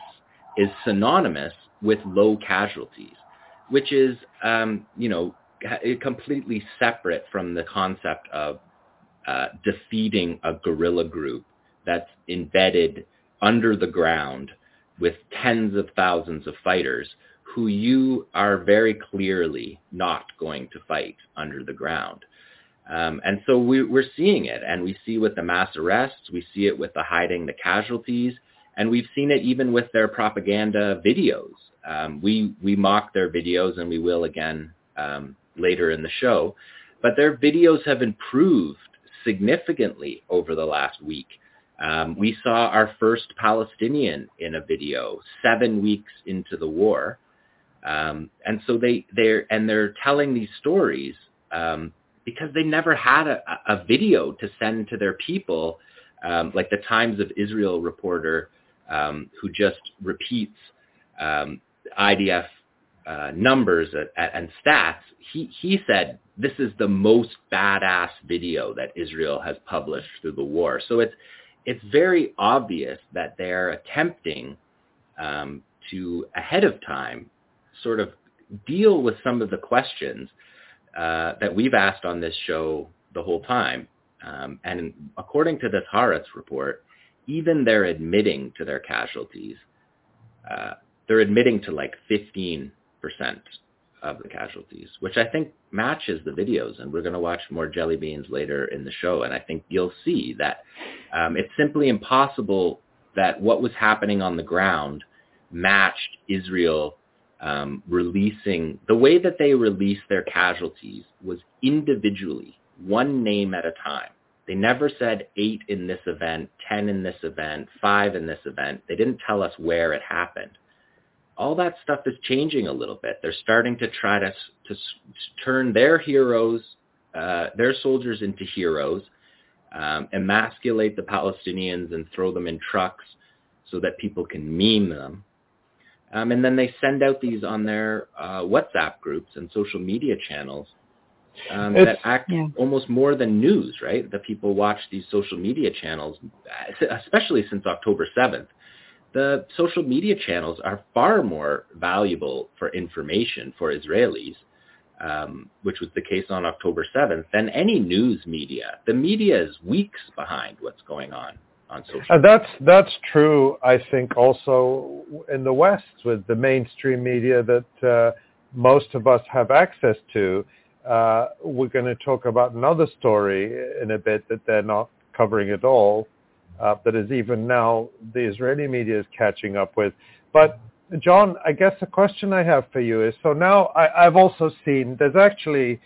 is synonymous with low casualties, which is, um, you know, completely separate from the concept of uh, defeating a guerrilla group that's embedded under the ground with tens of thousands of fighters who you are very clearly not going to fight under the ground. Um, and so we, are seeing it, and we see with the mass arrests, we see it with the hiding the casualties, and we've seen it even with their propaganda videos. Um, we we mock their videos, and we will again um, later in the show, but their videos have improved significantly over the last week. Um, we saw our first Palestinian in a video seven weeks into the war, um, and so they they're and they're telling these stories um, because they never had a, a, video to send to their people, um, like the Times of Israel reporter um, who just repeats um, IDF uh, numbers and stats. He he said this is the most badass video that Israel has published through the war. So it's it's very obvious that they're attempting um, to ahead of time sort of deal with some of the questions uh, that we've asked on this show the whole time. Um, and according to this Haaretz report, even they're admitting to their casualties. Uh, they're admitting to like 15% of the casualties, which I think matches the videos. And we're going to watch more jelly beans later in the show. And I think you'll see that um, it's simply impossible that what was happening on the ground matched Israel um, releasing, the way that they released their casualties was individually, one name at a time. They never said eight in this event, 10 in this event, five in this event. They didn't tell us where it happened. All that stuff is changing a little bit. They're starting to try to, to, to turn their heroes, uh, their soldiers into heroes, um, emasculate the Palestinians and throw them in trucks so that people can meme them. Um, and then they send out these on their uh, WhatsApp groups and social media channels um, that act yeah. almost more than news, right? That people watch these social media channels, especially since October 7th. The social media channels are far more valuable for information for Israelis, um, which was the case on October 7th, than any news media. The media is weeks behind what's going on on social. And that's that's true. I think also in the West with the mainstream media that uh, most of us have access to. Uh, we're going to talk about another story in a bit that they're not covering at all. Uh, that is even now the Israeli media is catching up with. But Jon, I guess the question I have for you is, so now I, I've also seen there's actually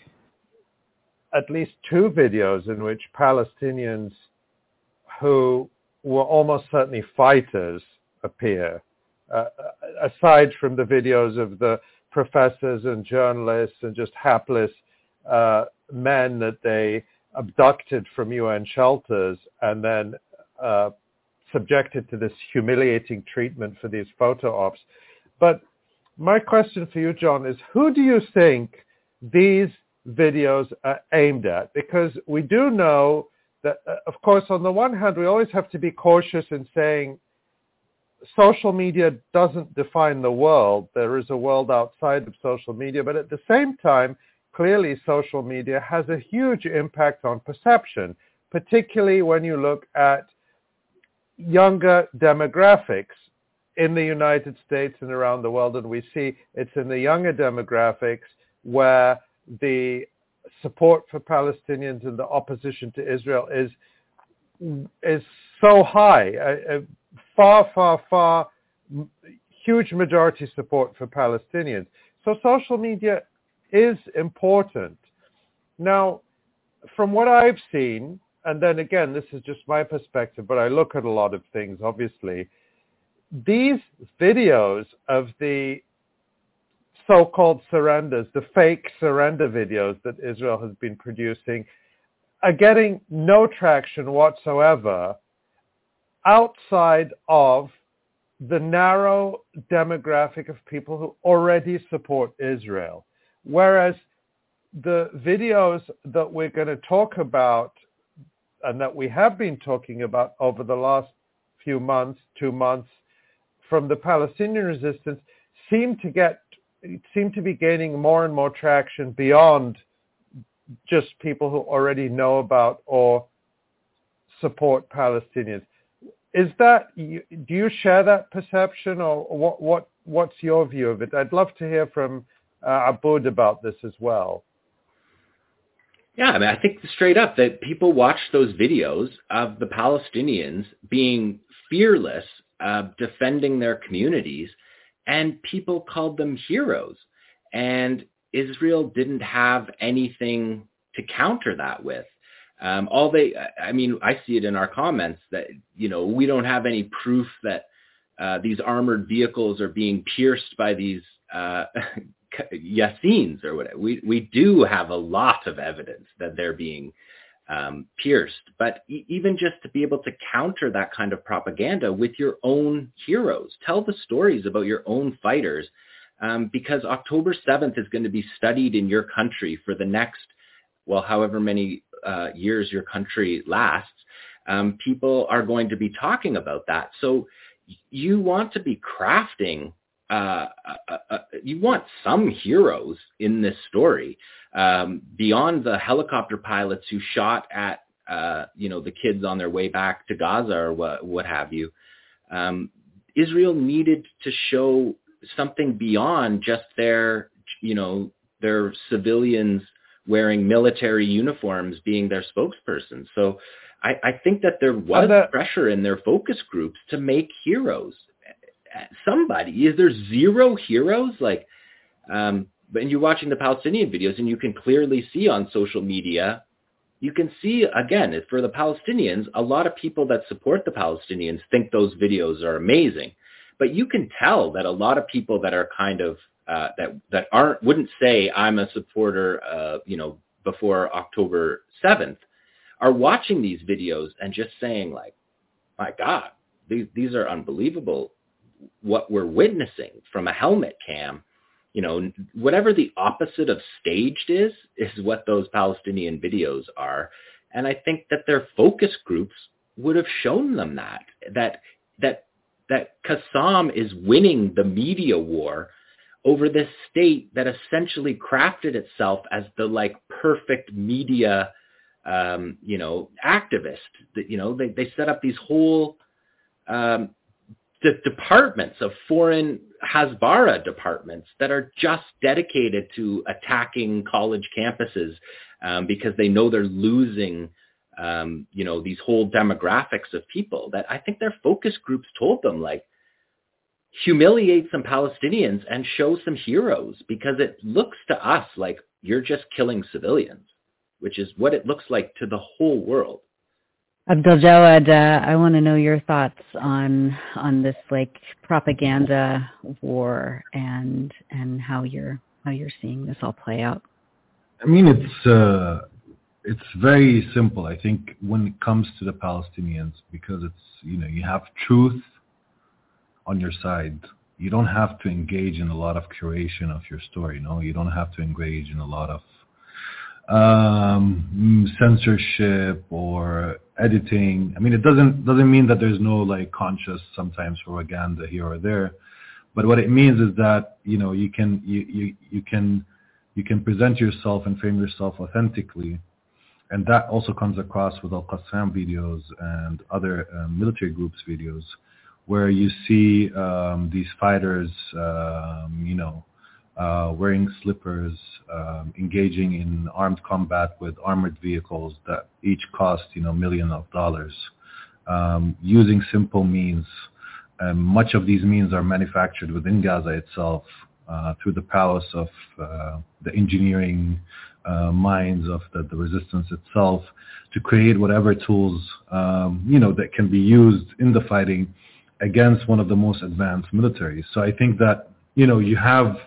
at least two videos in which Palestinians who were almost certainly fighters appear, uh, aside from the videos of the professors and journalists and just hapless uh, men that they abducted from UN shelters and then uh, subjected to this humiliating treatment for these photo ops. But my question for you, Jon, is who do you think these videos are aimed at? Because we do know that, uh, of course, on the one hand, we always have to be cautious in saying social media doesn't define the world. There is a world outside of social media, but at the same time, clearly social media has a huge impact on perception, particularly when you look at younger demographics in the United States and around the world. And we see it's in the younger demographics where the support for Palestinians and the opposition to Israel is is so high, a, far, far, far huge majority support for Palestinians. So social media is important. Now, from what I've seen, and then again, this is just my perspective, but I look at a lot of things, obviously, these videos of the so-called surrenders, the fake surrender videos that Israel has been producing, are getting no traction whatsoever outside of the narrow demographic of people who already support Israel. Whereas the videos that we're going to talk about and that we have been talking about over the last few months, two months, from the Palestinian resistance seem to get seem to be gaining more and more traction beyond just people who already know about or support Palestinians. Is that do you share that perception, or what what what's your view of it? I'd love to hear from uh, Aboud about this as well. Yeah, I mean, I think straight up that people watch those videos of the Palestinians being fearless, uh, defending their communities, and people called them heroes. And Israel didn't have anything to counter that with. Um, all they, I mean, I see it in our comments that, you know, we don't have any proof that uh, these armored vehicles are being pierced by these uh, Yassins or whatever. We, we do have a lot of evidence that they're being um, pierced. But e- even just to be able to counter that kind of propaganda with your own heroes, tell the stories about your own fighters, um, because October 7th is going to be studied in your country for the next, well, however many uh, years your country lasts. Um, people are going to be talking about that. So you want to be crafting uh, uh, uh, you want some heroes in this story um, beyond the helicopter pilots who shot at uh, you know the kids on their way back to Gaza or what what have you. Um, Israel needed to show something beyond just their you know their civilians wearing military uniforms being their spokesperson. So I, I think that there was that, pressure in their focus groups to make heroes somebody. Is there zero heroes? Like, um, and you're watching the Palestinian videos, and you can clearly see on social media, you can see again for the Palestinians, a lot of people that support the Palestinians think those videos are amazing, but you can tell that a lot of people that are kind of uh, that that aren't wouldn't say I'm a supporter, uh, you know, before October 7th, are watching these videos and just saying like, my God, these these are unbelievable what we're witnessing from a helmet cam, you know, whatever the opposite of staged is, is what those Palestinian videos are. And I think that their focus groups would have shown them that, that, that, that Qassam is winning the media war over this state that essentially crafted itself as the like perfect media, um, you know, activist. That you know, they they set up these whole um, the departments of foreign Hasbara departments that are just dedicated to attacking college campuses um, because they know they're losing, um, you know, these whole demographics of people. That I think their focus groups told them like, humiliate some Palestinians and show some heroes because it looks to us like you're just killing civilians, which is what it looks like to the whole world. Abdaljawad, uh, I want to know your thoughts on on this like propaganda war and and how you're how you're seeing this all play out. I mean, it's uh, it's very simple. I think when it comes to the Palestinians, because it's you know you have truth on your side. You don't have to engage in a lot of curation of your story. No, you don't have to engage in a lot of um, censorship or editing. I mean, it doesn't doesn't mean that there's no like conscious sometimes propaganda here or there, but what it means is that you know you can you you, you can you can present yourself and frame yourself authentically, and that also comes across with Al Qassam videos and other um, military groups videos, where you see um, these fighters, um, you know, uh, wearing slippers, um, engaging in armed combat with armored vehicles that each cost, you know, millions of dollars, um, using simple means. And much of these means are manufactured within Gaza itself uh, through the prowess of uh, the engineering uh, minds of the, the, resistance itself to create whatever tools, um, you know, that can be used in the fighting against one of the most advanced militaries. So I think that, you know, you have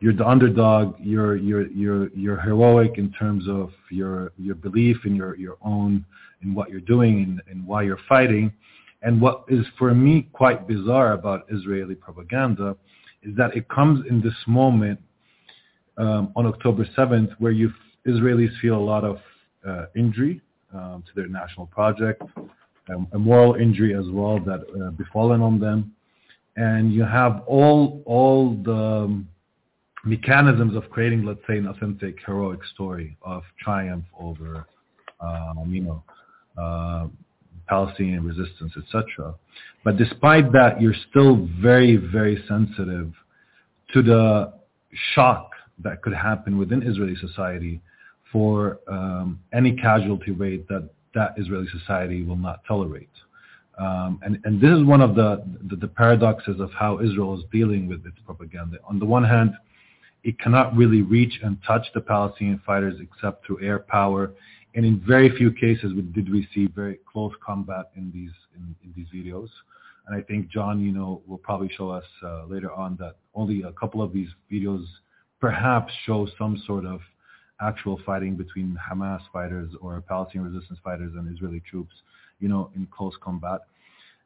you're the underdog. You're you're you're you're heroic in terms of your your belief in your your own in what you're doing and, and why you're fighting. And what is for me quite bizarre about Israeli propaganda is that it comes in this moment um, on October 7th where you Israelis feel a lot of uh, injury um, to their national project, a, a moral injury as well that uh, befallen on them, and you have all all the um, mechanisms of creating, let's say, an authentic heroic story of triumph over, um, you know, uh, Palestinian resistance, etc. But despite that, you're still very, very sensitive to the shock that could happen within Israeli society for um, any casualty rate that that Israeli society will not tolerate. Um, and, and this is one of the, the, the paradoxes of how Israel is dealing with its propaganda. On the one hand, it cannot really reach and touch the Palestinian fighters except through air power. And in very few cases we did we see very close combat in these in, in these videos. And I think Jon, you know, will probably show us uh, later on that only a couple of these videos perhaps show some sort of actual fighting between Hamas fighters or Palestinian resistance fighters and Israeli troops, you know, in close combat.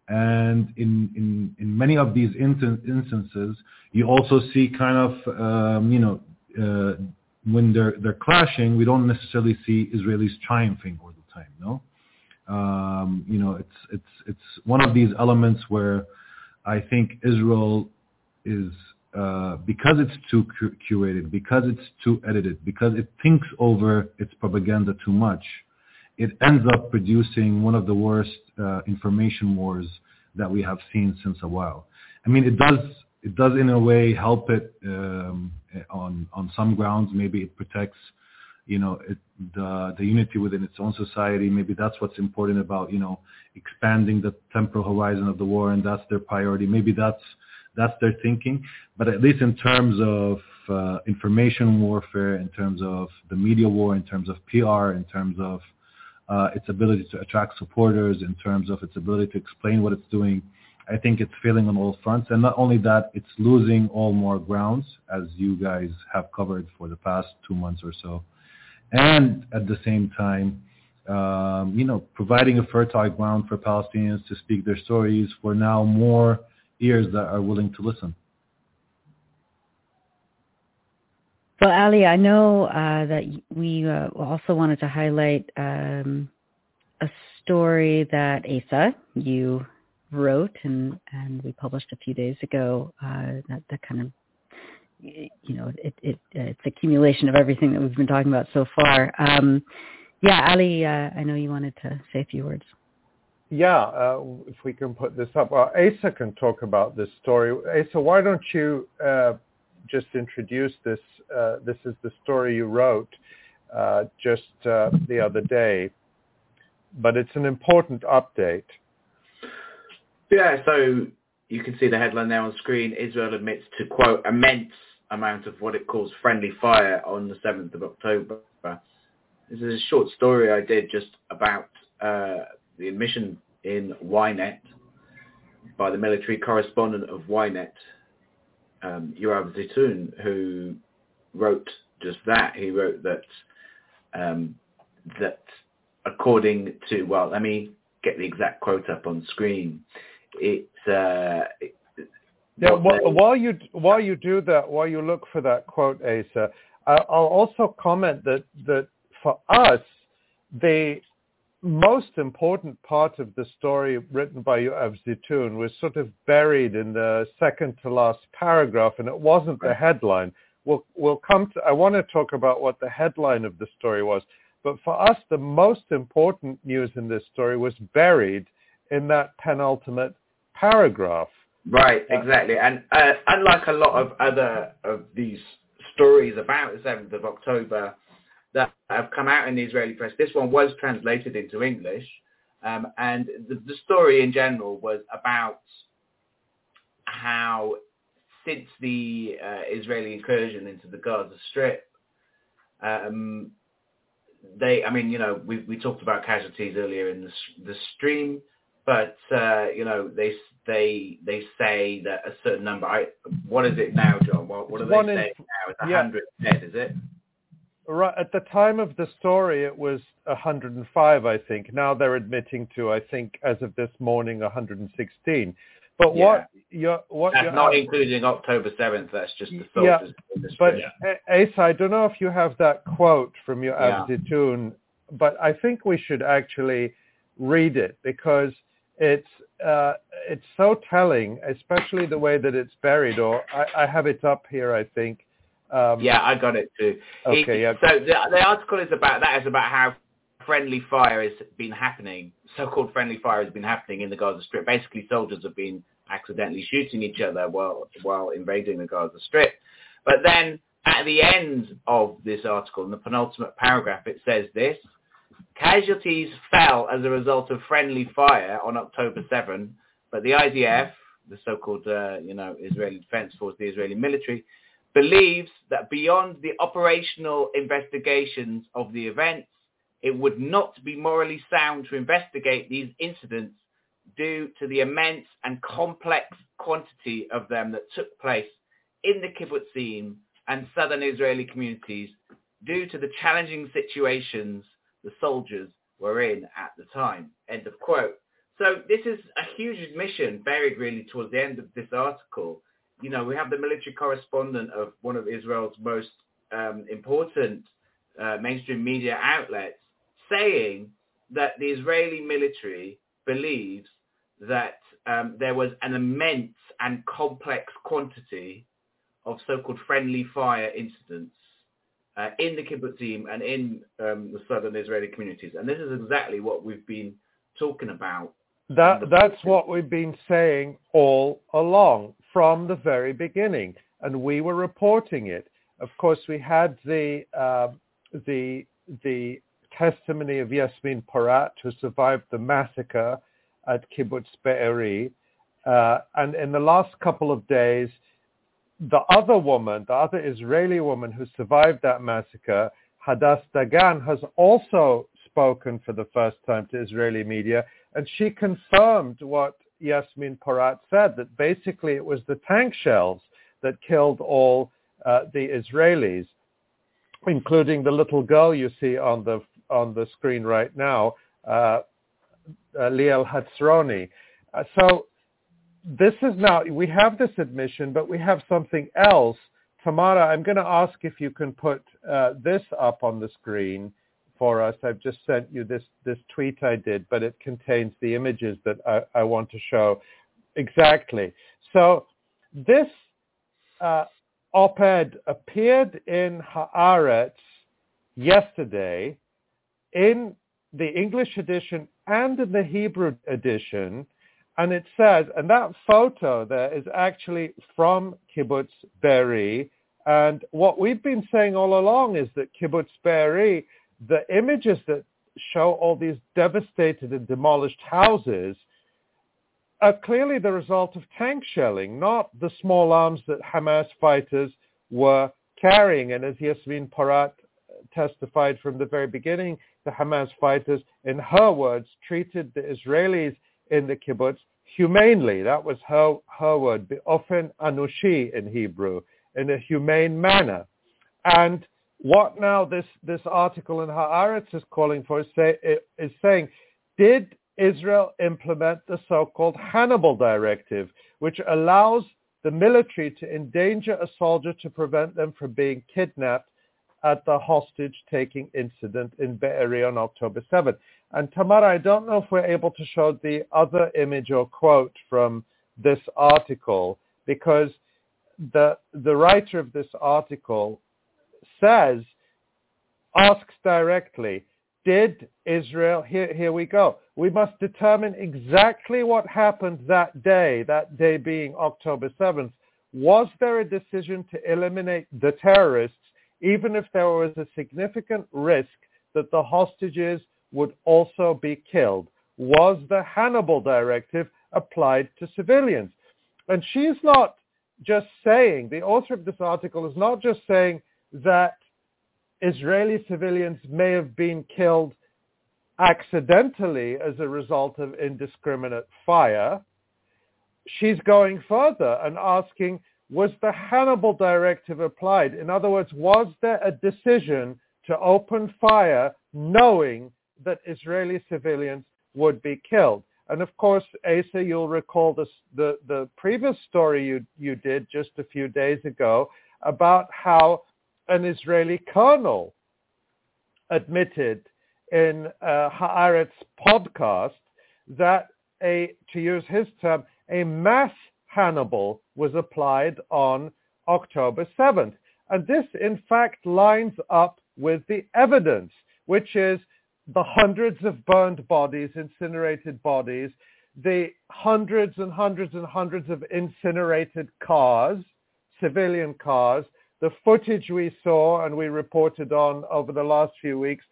And in, many of these instances, you also see kind of, um, you know, uh, when they're, they're clashing, we don't necessarily see Israelis triumphing all the time, no? Um, you know, it's, it's, it's one of these elements where I think Israel is, uh, because it's too curated, because it's too edited, because it thinks over its propaganda too much, it ends up producing one of the worst uh, information wars that we have seen since a while. I mean, it does it does in a way help it um, on on some grounds. Maybe it protects, you know, it, the the unity within its own society. Maybe that's what's important about you know expanding the temporal horizon of the war, and that's their priority. Maybe that's that's their thinking. But at least in terms of uh, information warfare, in terms of the media war, in terms of PR, in terms of uh, its ability to attract supporters, in terms of its ability to explain what it's doing. I think it's failing on all fronts. And not only that, it's losing all more grounds, as you guys have covered for the past two months or so. And at the same time, um, you know, providing a fertile ground for Palestinians to speak their stories for now more ears that are willing to listen. Well, Ali, I know uh, that we uh, also wanted to highlight um, a story that Asa, you wrote and, and we published a few days ago uh, that, that kind of you know it, it it's accumulation of everything that we've been talking about so far. Um, yeah, Ali, uh, I know you wanted to say a few words. Yeah, uh, if we can put this up, well, Asa can talk about this story. Asa, why don't you uh, just introduced this. Uh, this is the story you wrote uh, just uh, the other day, but it's an important update. Yeah, so you can see the headline there on screen. Israel admits to, quote, immense amount of what it calls friendly fire on the 7th of October. This is a short story I did just about uh, the admission in Ynet by the military correspondent of Ynet, um, Yoav Zitun, who wrote just that. He wrote that um, that according to well, let me get the exact quote up on screen. It's uh, yeah. While, they, while you while you do that, while you look for that quote, Asa, I'll also comment that that for us, the most important part of the story written by Yoav Zitun was sort of buried in the second to last paragraph, and it wasn't the headline. We'll, we'll come to, I want to talk about what the headline of the story was. But for us, the most important news in this story was buried in that penultimate paragraph. Right, exactly. And uh, unlike a lot of other of these stories about the 7th of October, that have come out in the Israeli press. This one was translated into English, um, and the, the, story in general was about how since the uh, Israeli incursion into the Gaza Strip, um, they, I mean, you know, we, we talked about casualties earlier in the, the stream, but uh, you know, they they they say that a certain number. I, what is it now, Jon? What, what are they saying in, now? It's a yeah. hundred dead, is it? Right at the time of the story, it was 105, I think. Now they're admitting to, I think, as of this morning, 116. But yeah. what you're, what that's you're, not including October 7th. That's just the. Yeah, but yeah. Asa, I don't know if you have that quote from your yeah. Abditun, but I think we should actually read it because it's uh, it's so telling, especially the way that it's buried. Or I, I have it up here, I think. Um, yeah, I got it too. Okay, It- yeah. So the, the article is about that is about how friendly fire has been happening. So-called friendly fire has been happening in the Gaza Strip. Basically, soldiers have been accidentally shooting each other while while invading the Gaza Strip. But then at the end of this article, in the penultimate paragraph, it says this. Casualties fell as a result of friendly fire on October 7, but the IDF, the so-called, uh, you know, Israeli Defense Force, the Israeli military, believes that beyond the operational investigations of the events, it would not be morally sound to investigate these incidents due to the immense and complex quantity of them that took place in the kibbutzim and southern Israeli communities due to the challenging situations the soldiers were in at the time. End of quote. So this is a huge admission buried really towards the end of this article. You know, we have the military correspondent of one of Israel's most um, important uh, mainstream media outlets saying that the Israeli military believes that um, there was an immense and complex quantity of so-called friendly fire incidents uh, in the kibbutzim and in um, the southern Israeli communities. And this is exactly what we've been talking about. That that's what we've been saying all along from the very beginning, and we were reporting it. Of course, we had the uh, the the testimony of Yasmin Porat, who survived the massacre at Kibbutz Be'eri, uh, and in the last couple of days, the other woman, the other Israeli woman who survived that massacre, Hadas Dagan, has also spoken for the first time to Israeli media, and she confirmed what Yasmin Porat said, that basically it was the tank shells that killed all uh, the Israelis, including the little girl you see on the on the screen right now, uh, uh, Liel Hatzroni. Uh, so this is now, we have this admission, but we have something else. Tamara, I'm going to ask if you can put uh, this up on the screen for us. I've just sent you this, this tweet I did, but it contains the images that I, I want to show exactly. So this uh, op-ed appeared in Haaretz yesterday in the English edition and in the Hebrew edition. And it says, and that photo there is actually from Kibbutz Be'eri. And what we've been saying all along is that Kibbutz Be'eri, the images that show all these devastated and demolished houses are clearly the result of tank shelling, not the small arms that Hamas fighters were carrying. And as Yasmin Porat testified from the very beginning, the Hamas fighters, in her words, treated the Israelis in the kibbutz humanely. That was her, her word, often anushi in Hebrew, in a humane manner. And what now this, this article in Haaretz is calling for is, say, is saying, did Israel implement the so-called Hannibal Directive, which allows the military to endanger a soldier to prevent them from being kidnapped at the hostage-taking incident in Be'eri on October 7th. And Tamara, I don't know if we're able to show the other image or quote from this article because the the writer of this article says, asks directly, did Israel, here, here we go, we must determine exactly what happened that day, that day being October 7th. Was there a decision to eliminate the terrorists, even if there was a significant risk that the hostages would also be killed? Was the Hannibal Directive applied to civilians? And she's not just saying, the author of this article is not just saying that Israeli civilians may have been killed accidentally as a result of indiscriminate fire. She's going further and asking, was the Hannibal Directive applied? In other words, was there a decision to open fire knowing that Israeli civilians would be killed? And of course, Asa, you'll recall this, the, the previous story you, you did just a few days ago about how an Israeli colonel admitted in uh, Haaretz podcast that a, to use his term, a mass Hannibal was applied on October 7th. And this, in fact, lines up with the evidence, which is the hundreds of burned bodies, incinerated bodies, the hundreds and hundreds and hundreds of incinerated cars, civilian cars, the footage we saw and we reported on over the last few weeks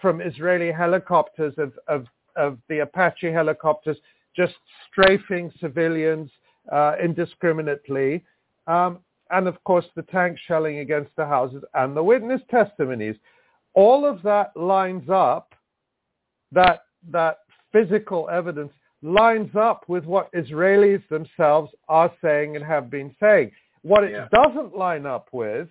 from Israeli helicopters of, of, of the Apache helicopters just strafing civilians uh, indiscriminately. Um, and of course the tank shelling against the houses and the witness testimonies. All of that lines up, that, that physical evidence lines up with what Israelis themselves are saying and have been saying. What it Yeah. doesn't line up with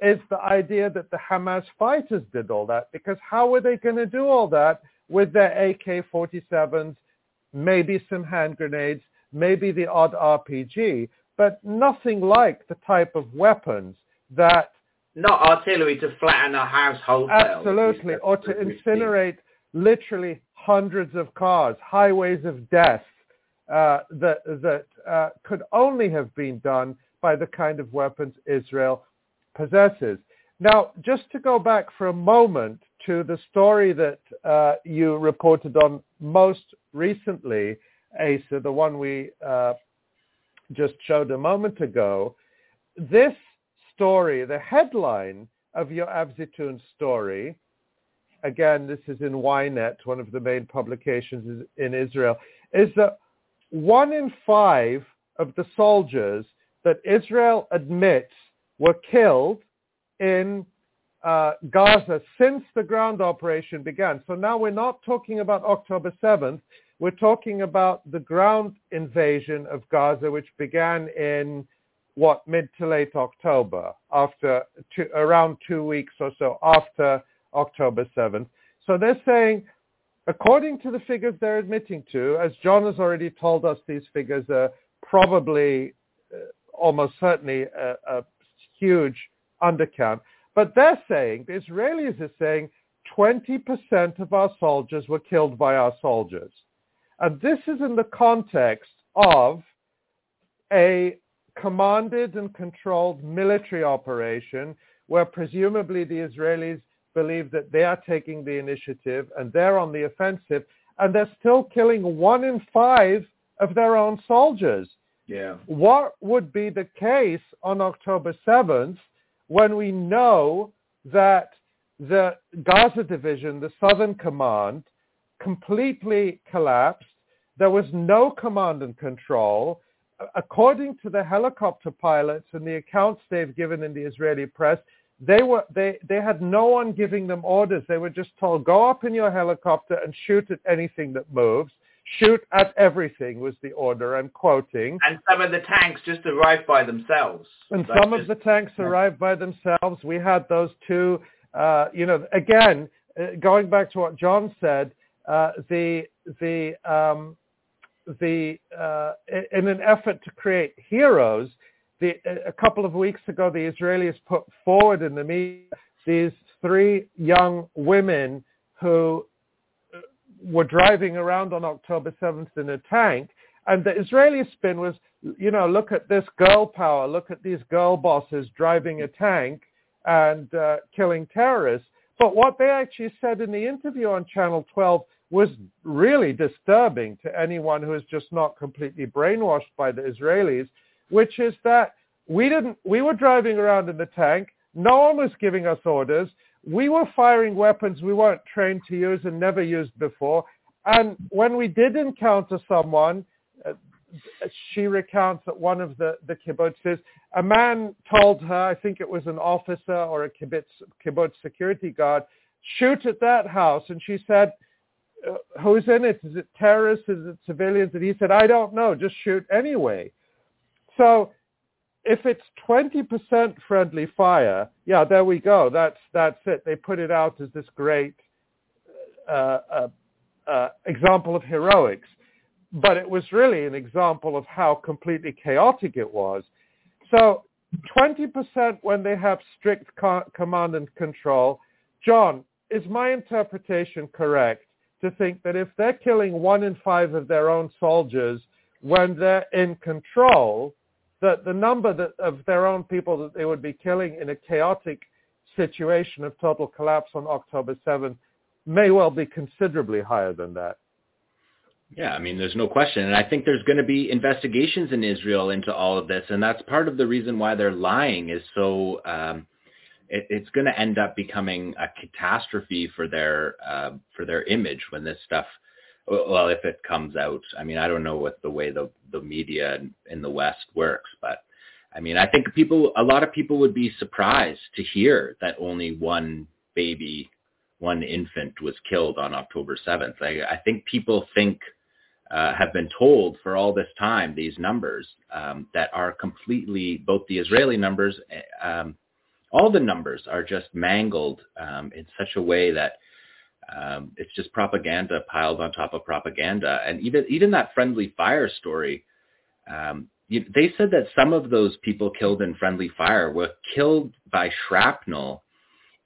is the idea that the Hamas fighters did all that, because how were they going to do all that with their AK-47s, maybe some hand grenades, maybe the odd RPG, but nothing like the type of weapons that Not artillery to flatten a house wholesale. absolutely, or to incinerate literally hundreds of cars, highways of death uh, that that uh, could only have been done by the kind of weapons Israel possesses. Now, just to go back for a moment to the story that uh, you reported on most recently, Asa, the one we uh, just showed a moment ago, this story, the headline of your Avzitun story, again, this is in Ynet, one of the main publications in Israel, is that one in five of the soldiers that Israel admits were killed in uh, Gaza since the ground operation began. So now we're not talking about October 7th. We're talking about the ground invasion of Gaza, which began in what mid to late October, after two, around two weeks or so after October 7th. So they're saying, according to the figures they're admitting to, as Jon has already told us, these figures are probably uh, almost certainly a, a huge undercount. But they're saying, the Israelis are saying, 20% of our soldiers were killed by our soldiers. And this is in the context of a commanded and controlled military operation where presumably the Israelis believe that they are taking the initiative and they're on the offensive and they're still killing one in five of their own soldiers. Yeah. What would be the case on October 7th when we know that the Gaza division, the Southern Command, completely collapsed. There was no command and control. According to the helicopter pilots and the accounts they've given in the Israeli press, they were they, they had no one giving them orders. They were just told, go up in your helicopter and shoot at anything that moves. Shoot at everything was the order. I'm quoting. And some of the tanks just arrived by themselves. And Like some of the tanks arrived by themselves. We had those two, uh, you know, again, uh, going back to what Jon said, uh, the, the, um, the, uh, in an effort to create heroes, the, a couple of weeks ago, the Israelis put forward in the media these three young women who uh, were driving around on October 7th in a tank. And the Israeli spin was, you know, look at this girl power. Look at these girl bosses driving a tank and uh, killing terrorists. But what they actually said in the interview on Channel 12 was really disturbing to anyone who is just not completely brainwashed by the Israelis, which is that we didn't, we were driving around in the tank. No one was giving us orders. We were firing weapons we weren't trained to use and never used before. And when we did encounter someone, uh, she recounts that one of the, the kibbutzes, a man told her, I think it was an officer or a kibbutz, kibbutz security guard, shoot at that house. And she said, uh, who's in it? Is it terrorists? Is it civilians? And he said, I don't know. Just shoot anyway. So if it's 20% friendly fire, yeah, there we go. That's, that's it. They put it out as this great uh, uh, uh, example of heroics. But it was really an example of how completely chaotic it was. So 20% when they have strict co- command and control. Jon, is my interpretation correct to think that if they're killing one in five of their own soldiers when they're in control, that the number that, of their own people that they would be killing in a chaotic situation of total collapse on October 7th may well be considerably higher than that. Yeah, I mean, there's no question. And I think there's going to be investigations in Israel into all of this. And that's part of the reason why they're lying is so um, it, it's going to end up becoming a catastrophe for their uh, for their image when this stuff well if it comes out i mean i don't know what the way the the media in in the west works but i mean i think people a lot of people would be surprised to hear that only one baby one infant was killed on october 7th i, I think people think uh, have been told for all this time these numbers um, that are completely both the israeli numbers um, all the numbers are just mangled um, in such a way that um, it's just propaganda piled on top of propaganda. And even even that friendly fire story, um, you, they said that some of those people killed in friendly fire were killed by shrapnel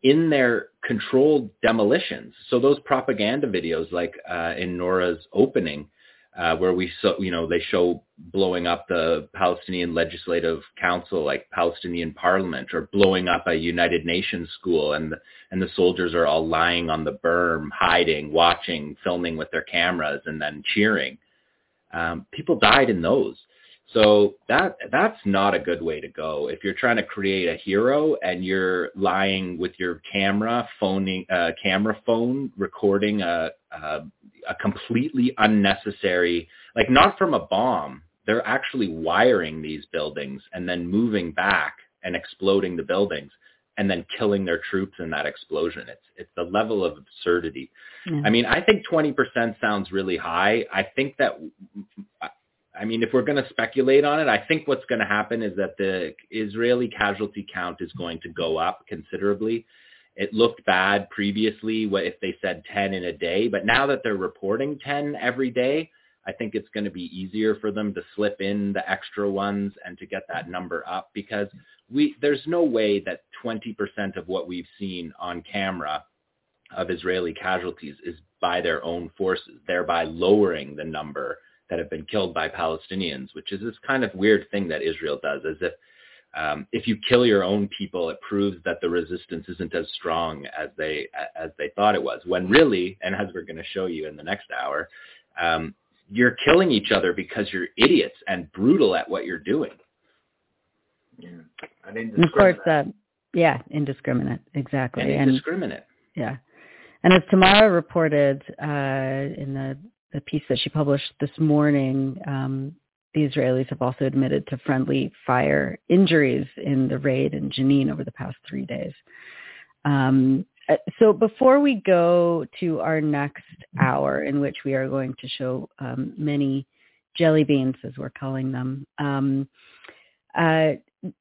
in their controlled demolitions. So those propaganda videos, like uh, in Nora's opening, uh, where we so you know they show blowing up the Palestinian Legislative Council, like Palestinian Parliament, or blowing up a United Nations school, and the, and the soldiers are all lying on the berm, hiding, watching, filming with their cameras, and then cheering. Um, people died in those. So that that's not a good way to go. If you're trying to create a hero and you're lying with your camera, phoning, uh, camera phone, recording a, a a completely unnecessary, like not from a bomb. They're actually wiring these buildings and then moving back and exploding the buildings and then killing their troops in that explosion. It's it's the level of absurdity. Yeah. I mean, I think 20% sounds really high. I think that I mean, if we're going to speculate on it, I think what's going to happen is that the Israeli casualty count is going to go up considerably. It looked bad previously if they said 10 in a day, but now that they're reporting 10 every day, I think it's going to be easier for them to slip in the extra ones and to get that number up because we there's no way that 20% of what we've seen on camera of Israeli casualties is by their own forces, thereby lowering the number that have been killed by Palestinians, which is this kind of weird thing that Israel does, as if um, if you kill your own people, it proves that the resistance isn't as strong as they as they thought it was. When really, and as we're going to show you in the next hour, um, you're killing each other because you're idiots and brutal at what you're doing. Yeah, and, and of course, uh, yeah, indiscriminate, exactly, and indiscriminate. And, yeah, and as Tamara reported uh, in the the piece that she published this morning, um, the Israelis have also admitted to friendly fire injuries in the raid in Jenin over the past three days. Um, uh, so before we go to our next hour, in which we are going to show um, many jelly beans, as we're calling them, um, uh,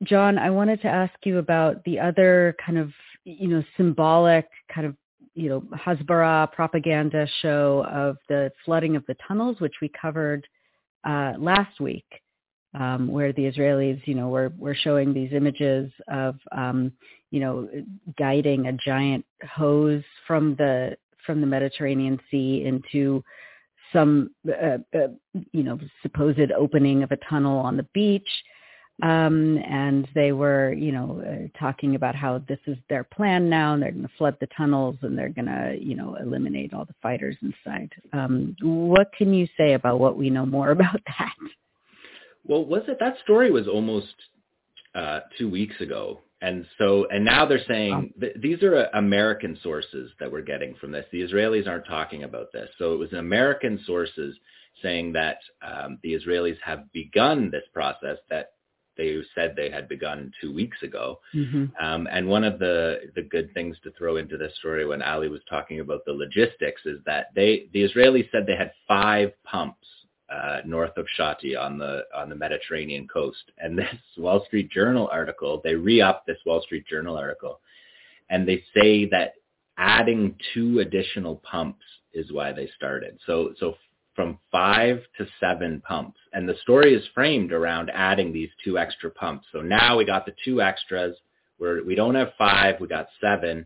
Jon, I wanted to ask you about the other kind of, you know, symbolic kind of, you know, Hasbara propaganda show of the flooding of the tunnels, which we covered uh, last week, um, where the Israelis, you know, were were showing these images of, um, you know, guiding a giant hose from the from the Mediterranean Sea into some, uh, uh, you know, supposed opening of a tunnel on the beach. Um, and they were, you know, uh, talking about how this is their plan now, and they're going to flood the tunnels, and they're going to, you know, eliminate all the fighters inside. Um, what can you say about what we know more about that? Well, was it that story was almost uh, two weeks ago, and so and now they're saying th- these are uh, American sources that we're getting from this. The Israelis aren't talking about this, so it was American sources saying that um, the Israelis have begun this process that they said they had begun two weeks ago. Mm-hmm. Um, and one of the, the good things to throw into this story when Ali was talking about the logistics is that they the Israelis said they had five pumps uh, north of Shati on the on the Mediterranean coast. And this Wall Street Journal article, they re-up this Wall Street Journal article, and they say that adding two additional pumps is why they started. So so from five to seven pumps. And the story is framed around adding these two extra pumps. So now we got the two extras. We're, we don't have five, we got seven.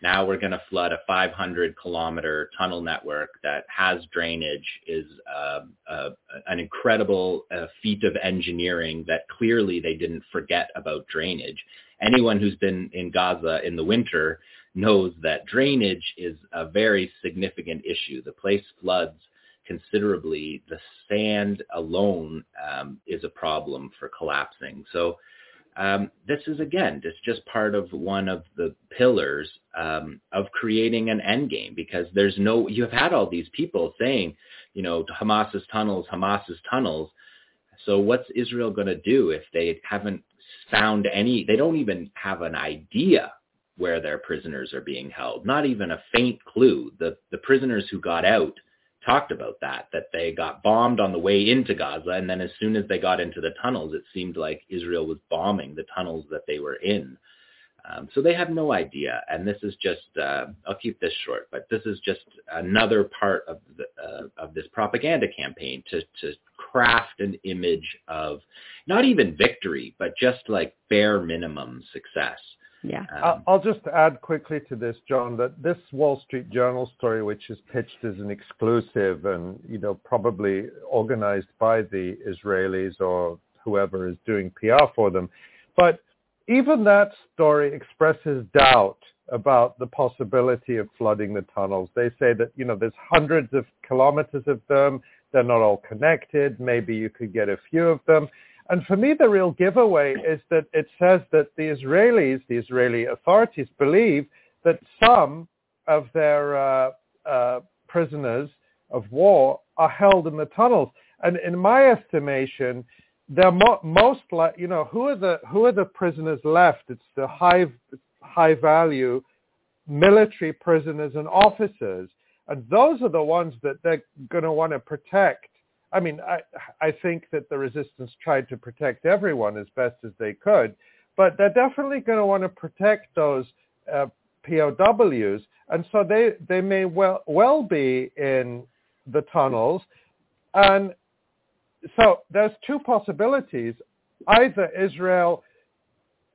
Now we're going to flood a 500 kilometer tunnel network that has drainage is uh, uh, an incredible uh, feat of engineering that clearly they didn't forget about drainage. Anyone who's been in Gaza in the winter knows that drainage is a very significant issue. The place floods considerably. The sand alone um, is a problem for collapsing. So um, this is again, it's just part of one of the pillars um, of creating an end game because there's no, you have had all these people saying, you know, Hamas's tunnels, Hamas's tunnels. So what's Israel going to do if they haven't found any, they don't even have an idea where their prisoners are being held, not even a faint clue. The, the prisoners who got out talked about that, that they got bombed on the way into Gaza. And then as soon as they got into the tunnels, it seemed like Israel was bombing the tunnels that they were in. Um, so they have no idea. And this is just, uh, I'll keep this short, but this is just another part of, the, uh, of this propaganda campaign to, to craft an image of not even victory, but just like bare minimum success. Yeah. Um, I'll just add quickly to this, Jon, that this Wall Street Journal story, which is pitched as an exclusive and, you know, probably organized by the Israelis or whoever is doing PR for them. But even that story expresses doubt about the possibility of flooding the tunnels. They say that, you know, there's hundreds of kilometers of them. They're not all connected. Maybe you could get a few of them. And for me, the real giveaway is that it says that the Israelis, the Israeli authorities, believe that some of their uh, uh, prisoners of war are held in the tunnels. And in my estimation, they're mo- most like, you know, who are the who are the prisoners left? It's the high high value military prisoners and officers, and those are the ones that they're going to want to protect I mean, I, I think that the resistance tried to protect everyone as best as they could, but they're definitely going to want to protect those uh, POWs, and so they they may well well be in the tunnels, and so there's two possibilities: either Israel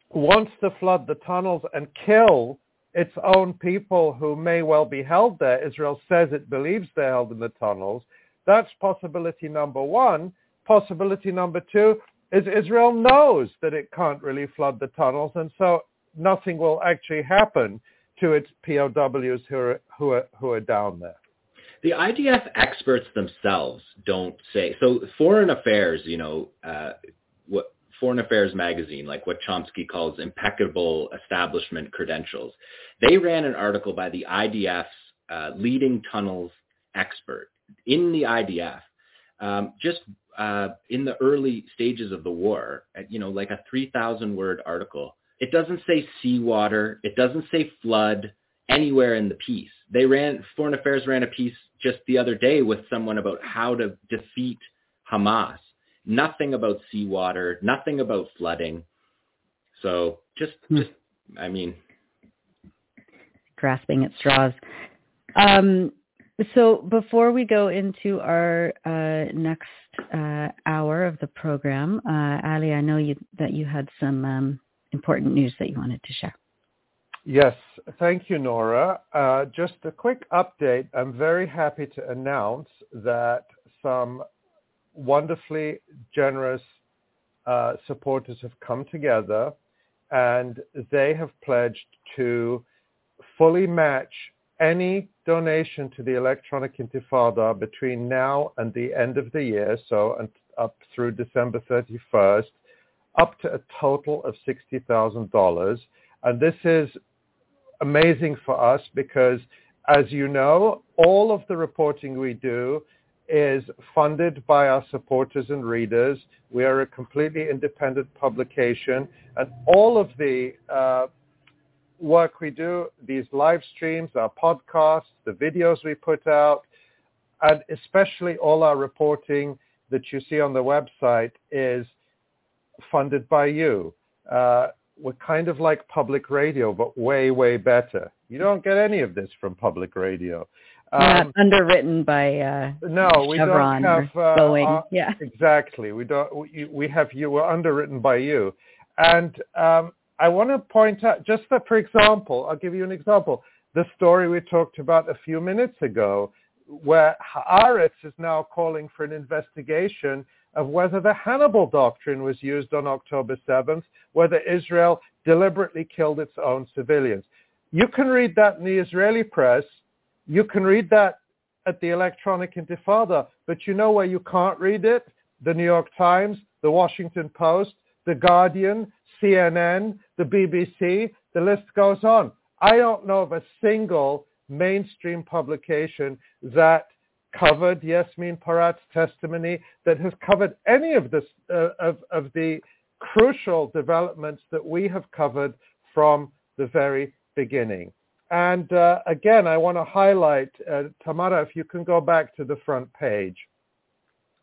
wants to flood the tunnels and kill its own people who may well be held there. Israel says it believes they're held in the tunnels that's possibility number one. Possibility number two is Israel knows that it can't really flood the tunnels, and so nothing will actually happen to its POWs who are, who are, who are down there. The IDF experts themselves don't say. So Foreign Affairs, you know, uh, what Foreign Affairs magazine, like what Chomsky calls impeccable establishment credentials, they ran an article by the IDF's uh, leading tunnels expert in the IDF, um, just uh, in the early stages of the war, you know, like a 3,000 word article. It doesn't say seawater. It doesn't say flood anywhere in the piece. They ran, Foreign Affairs ran a piece just the other day with someone about how to defeat Hamas. Nothing about seawater, nothing about flooding. So just, hmm. just, I mean, grasping at straws. Um, so before we go into our uh, next uh, hour of the program, uh, Ali, I know you, that you had some um, important news that you wanted to share. Yes, thank you, Nora. Uh, just a quick update. I'm very happy to announce that some wonderfully generous uh, supporters have come together and they have pledged to fully match any donation to the Electronic Intifada between now and the end of the year, so up through December 31st, up to a total of $60,000. And this is amazing for us because, as you know, all of the reporting we do is funded by our supporters and readers. We are a completely independent publication, and all of the uh, work we do, these live streams, our podcasts, the videos we put out, and especially all our reporting that you see on the website is funded by you. Uh, we're kind of like public radio, but way, way better. You don't get any of this from public radio. Um, Not underwritten by uh, no, we Chevron don't have uh, Boeing. Uh, yeah, exactly. We don't. We, we have you. We're underwritten by you, and um, I want to point out, just that, for example, I'll give you an example. the story we talked about a few minutes ago, where Haaretz is now calling for an investigation of whether the Hannibal doctrine was used on October 7th, whether Israel deliberately killed its own civilians. You can read that in the Israeli press. You can read that at the Electronic Intifada, but you know where you can't read it? The New York Times, the Washington Post, the Guardian, CNN, the BBC, the list goes on. I don't know of a single mainstream publication that covered Yasmin Porat's testimony, that has covered any of this uh, of, of the crucial developments that we have covered from the very beginning. And uh, again, I want to highlight, uh, Tamara, if you can go back to the front page,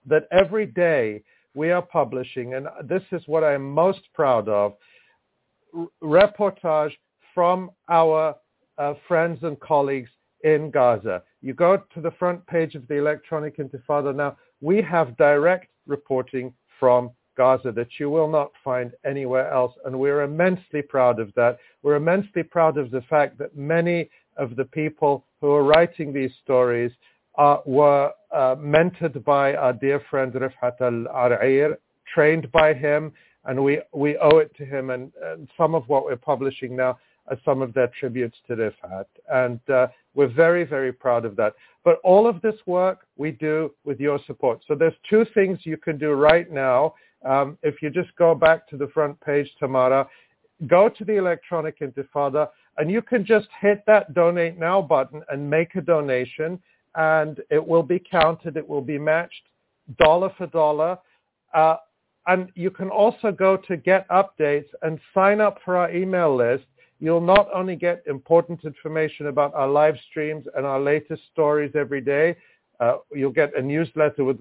that every day we are publishing, and this is what I am most proud of, reportage from our uh, friends and colleagues in Gaza. You go to the front page of the Electronic Intifada now, we have direct reporting from Gaza that you will not find anywhere else. And we're immensely proud of that. We're immensely proud of the fact that many of the people who are writing these stories uh, were uh, mentored by our dear friend Refaat Alareer, trained by him, and we, we owe it to him. And, and some of what we're publishing now are some of their tributes to Refaat. And uh, we're very, very proud of that. But all of this work we do with your support. So there's two things you can do right now. Um, if you just go back to the front page, Tamara, go to the Electronic Intifada, and you can just hit that Donate Now button and make a donation, and it will be counted. It will be matched dollar for dollar. Uh, and you can also go to Get Updates and sign up for our email list You'll not only get important information about our live streams and our latest stories every day, uh, you'll get a newsletter with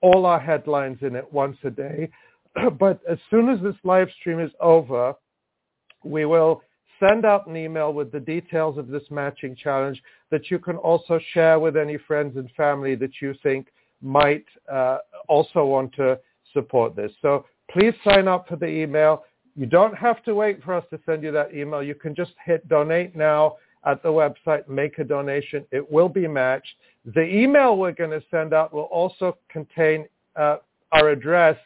all our headlines in it once a day. but as soon as this live stream is over, we will send out an email with the details of this matching challenge that you can also share with any friends and family that you think might uh, also want to support this. So please sign up for the email. You don't have to wait for us to send you that email. You can just hit donate now at the website, make a donation. It will be matched. The email we're going to send out will also contain uh, our address.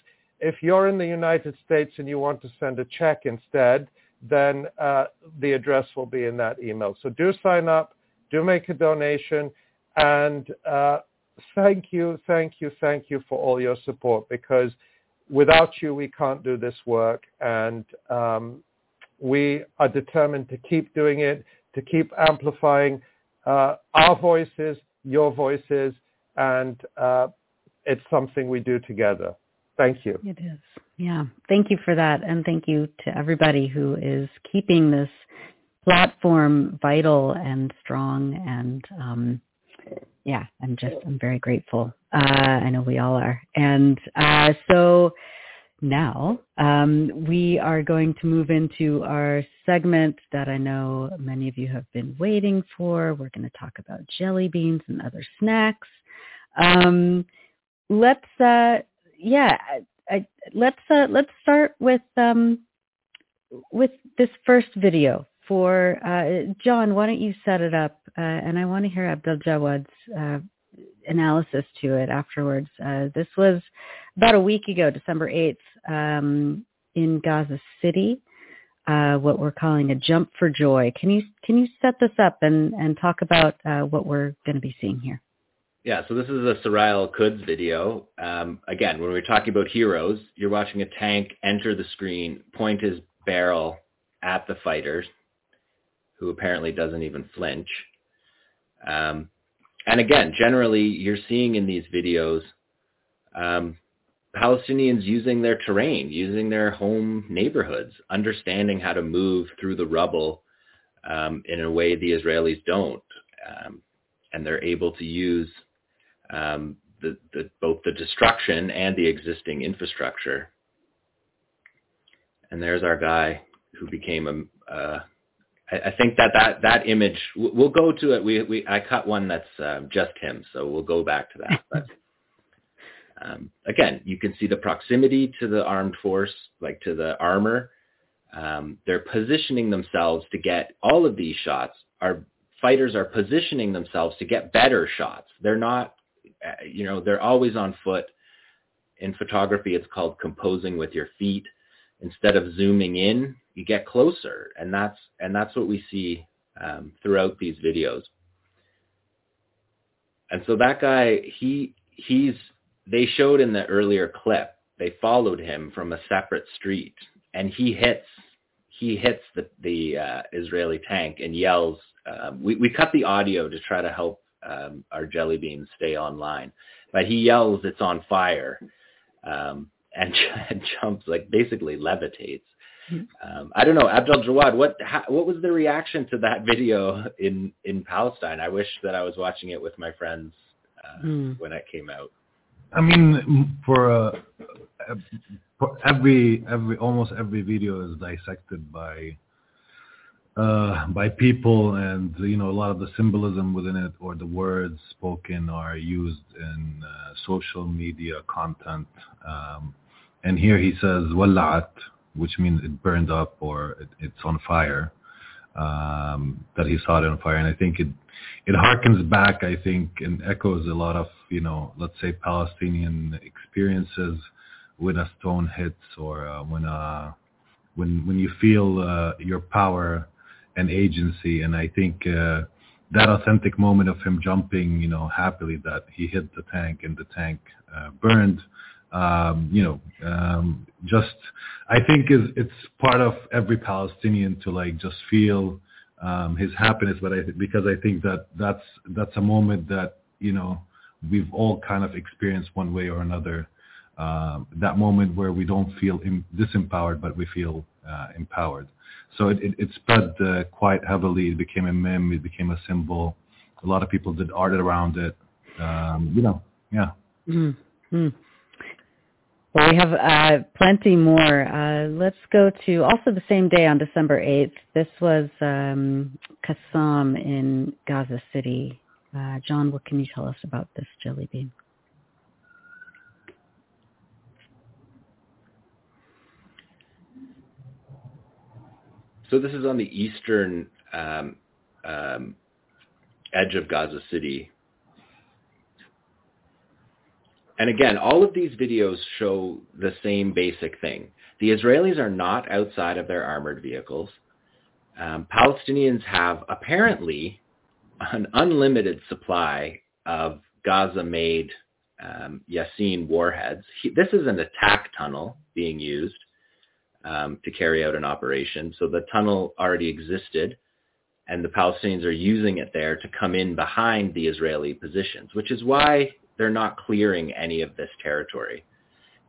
If you're in the United States and you want to send a check instead, then uh, the address will be in that email. So do sign up, do make a donation, and uh, thank you, thank you, thank you for all your support because without you, we can't do this work. And um, we are determined to keep doing it, to keep amplifying uh, our voices, your voices, and uh, it's something we do together. Thank you. It is. Yeah. Thank you for that. And thank you to everybody who is keeping this platform vital and strong and um, yeah, I'm just, I'm very grateful. Uh, I know we all are. And uh, so now um, we are going to move into our segment that I know many of you have been waiting for. We're going to talk about jelly beans and other snacks. Um, let's, uh, yeah, I, let's uh, let's start with um, with this first video for uh, Jon. Why don't you set it up? Uh, and I want to hear Abdaljawad's uh, analysis to it afterwards. Uh, this was about a week ago, December 8th, um, in Gaza City. Uh, what we're calling a jump for joy. Can you can you set this up and, and talk about what we're going to be seeing here? Yeah, so this is a Saraya Al-Quds video. Um, again, when we're talking about heroes, you're watching a tank enter the screen, point his barrel at the fighters, who apparently doesn't even flinch. Um, and again, generally, you're seeing in these videos um, Palestinians using their terrain, using their home neighborhoods, understanding how to move through the rubble um, in a way the Israelis don't. Um, and they're able to use um, the, the, both the destruction and the existing infrastructure. And there's our guy who became a, uh, I, I think that, that that image we'll go to it. We we I cut one that's um, just him, so we'll go back to that. But um, again, you can see the proximity to the armed force, like to the armor. Um, they're positioning themselves to get all of these shots our fighters are positioning themselves to get better shots. They're not, uh, you know, they're always on foot. In photography, it's called composing with your feet. Instead of zooming in, you get closer, and that's and that's what we see um, throughout these videos. And so that guy, he he's they showed in the earlier clip, they followed him from a separate street, and he hits he hits the the uh, Israeli tank and yells. Um, we we cut the audio to try to help um, our jelly beans stay online, but he yells, "It's on fire!" Um, and, and jumps like basically levitates. Um, I don't know, Abdaljawad, what how, what was the reaction to that video in in Palestine? I wish that I was watching it with my friends uh, mm. when it came out. I mean, for, uh, for every every almost every video is dissected by uh, by people, and you know a lot of the symbolism within it or the words spoken are used in uh, social media content. Um, and here he says "wallat," which means it burned up or it, it's on fire. Um, that he saw it on fire, and I think it it harkens back, I think, and echoes a lot of you know, let's say Palestinian experiences when a stone hits or uh, when uh, when when you feel uh, your power and agency, and I think uh, that authentic moment of him jumping, you know, happily that he hit the tank and the tank uh, burned um, you know, um, just I think is it's part of every Palestinian to like just feel um, his happiness, but I think because I think that that's that's a moment that you know we've all kind of experienced one way or another. Um, that moment where we don't feel disempowered, but we feel uh, empowered. So it, it, it spread uh, quite heavily. It became a meme. It became a symbol. A lot of people did art around it. Um, you know, yeah. Mm-hmm. Well, we have uh, plenty more. Uh, let's go to also the same day on December 8th. This was um, in Gaza City. Uh, Jon, what can you tell us about this jelly bean? So this is on the eastern um, um, edge of Gaza City, and again, all of these videos show the same basic thing. The Israelis are not outside of their armored vehicles. Um, Palestinians have apparently an unlimited supply of Gaza-made um, Yassin warheads. He, this is an attack tunnel being used um, to carry out an operation. So the tunnel already existed, and the Palestinians are using it there to come in behind the Israeli positions, which is why they're not clearing any of this territory.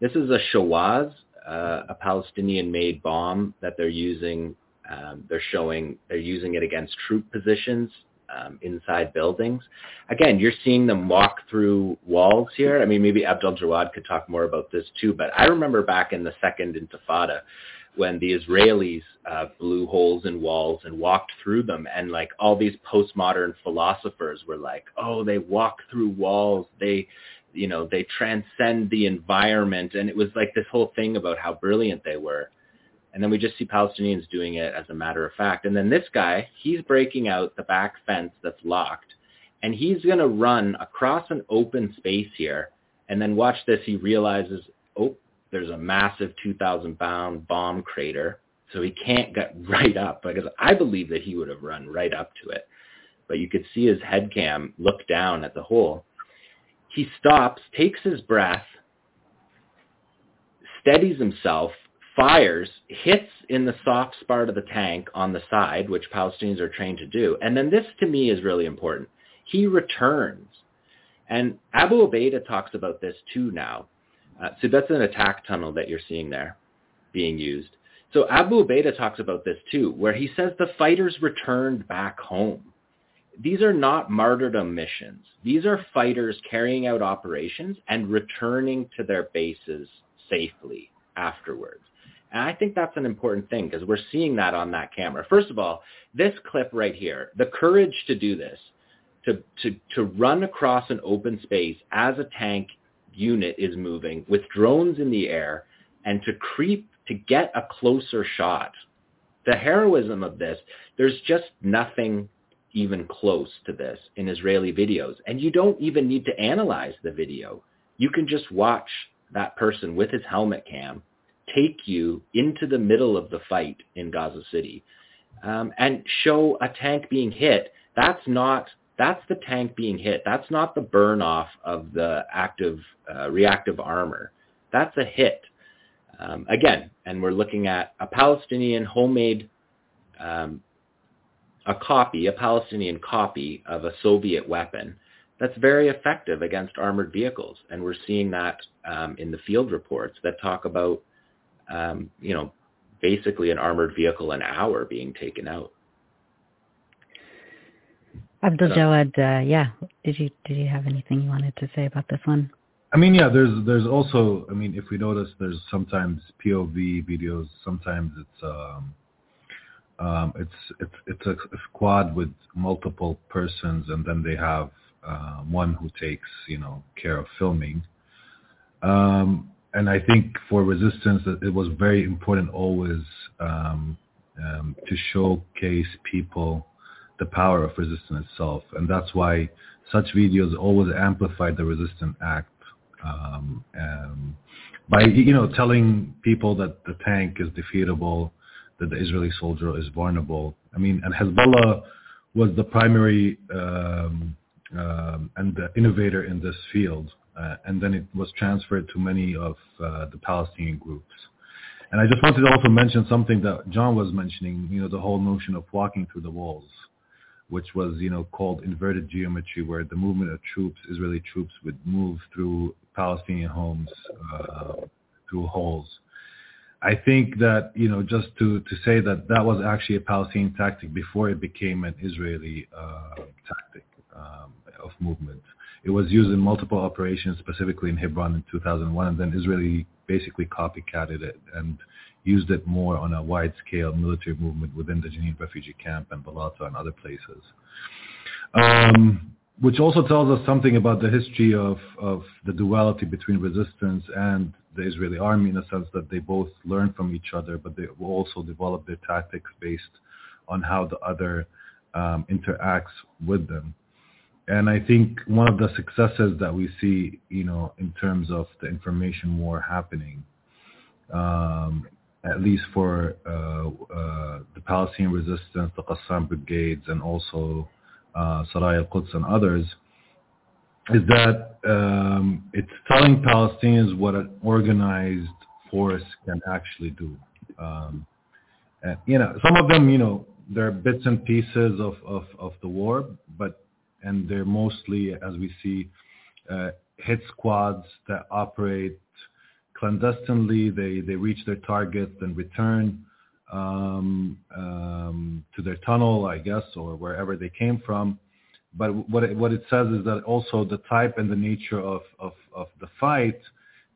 This is a Shawaz, uh, a Palestinian-made bomb that they're using. Um, they're showing they're using it against troop positions um, inside buildings. Again, you're seeing them walk through walls here. I mean, maybe Abdaljawad could talk more about this too. But I remember back in the second Intifada when the Israelis uh, blew holes in walls and walked through them, and like all these postmodern philosophers were like, "Oh, they walk through walls. They, you know, they transcend the environment," and it was like this whole thing about how brilliant they were. And then we just see Palestinians doing it as a matter of fact. And then this guy, he's breaking out the back fence that's locked, and he's going to run across an open space here. And then watch this. He realizes, oh, there's a massive 2,000 pound bomb crater, so he can't get right up because I believe that he would have run right up to it. But you could see his head cam look down at the hole. He stops, takes his breath, steadies himself, fires, hits in the soft part of the tank on the side, which Palestinians are trained to do. And then this to me is really important. He returns. And Abu Obaida talks about this too now. Uh, so that's an attack tunnel that you're seeing there being used. So Abu Obaida talks about this too, where he says the fighters returned back home. These are not martyrdom missions. These are fighters carrying out operations and returning to their bases safely afterwards. And I think that's an important thing because we're seeing that on that camera. First of all, this clip right here, the courage to do this, to, to, to run across an open space as a tank unit is moving with drones in the air and to creep to get a closer shot. The heroism of this, there's just nothing even close to this in Israeli videos. And you don't even need to analyze the video. You can just watch that person with his helmet cam take you into the middle of the fight in Gaza City um, and show a tank being hit. That's not that's the tank being hit. That's not the burn off of the active uh, reactive armor. That's a hit. Um, again, and we're looking at a Palestinian homemade um, a copy, a Palestinian copy of a Soviet weapon that's very effective against armored vehicles. And we're seeing that um, in the field reports that talk about, um, you know, basically an armored vehicle an hour being taken out. Abdaljawad, uh, yeah, did you did you have anything you wanted to say about this one? I mean, yeah, there's there's also, I mean, if we notice, there's sometimes POV videos, sometimes it's um, um, it's it's it's a, a squad with multiple persons, and then they have uh, one who takes you know care of filming. Um, and I think for resistance, it was very important always um, um, to showcase people the power of resistance itself, and that's why such videos always amplified the resistant act um, um, by you know telling people that the tank is defeatable, that the Israeli soldier is vulnerable. I mean, and Hezbollah was the primary um, um, and the innovator in this field, uh, and then it was transferred to many of uh, the Palestinian groups. And I just wanted to also mention something that Jon was mentioning, you know, the whole notion of walking through the walls which was, you know, called inverted geometry, where the movement of troops, Israeli troops, would move through Palestinian homes uh, through holes. I think that, you know, just to, to say that that was actually a Palestinian tactic before it became an Israeli uh, tactic um, of movement. It was used in multiple operations, specifically in Hebron in 2001, and then Israeli basically copycatted it and used it more on a wide-scale military movement within the Jenin refugee camp and Balata and other places. Um, which also tells us something about the history of, of the duality between resistance and the Israeli army in a sense that they both learn from each other, but they also develop their tactics based on how the other um, interacts with them. And I think one of the successes that we see, you know, in terms of the information war happening um, at least for uh, uh, the Palestinian resistance, the Qassam brigades, and also uh, Saraya al-Quds and others, is that um, it's telling Palestinians what an organized force can actually do. Um, and, you know, some of them, you know, they're bits and pieces of, of, of the war, but and they're mostly, as we see, uh, hit squads that operate clandestinely. They they reach their target and return um, um, to their tunnel, I guess, or wherever they came from. But what it, what it says is that also the type and the nature of, of, of the fight,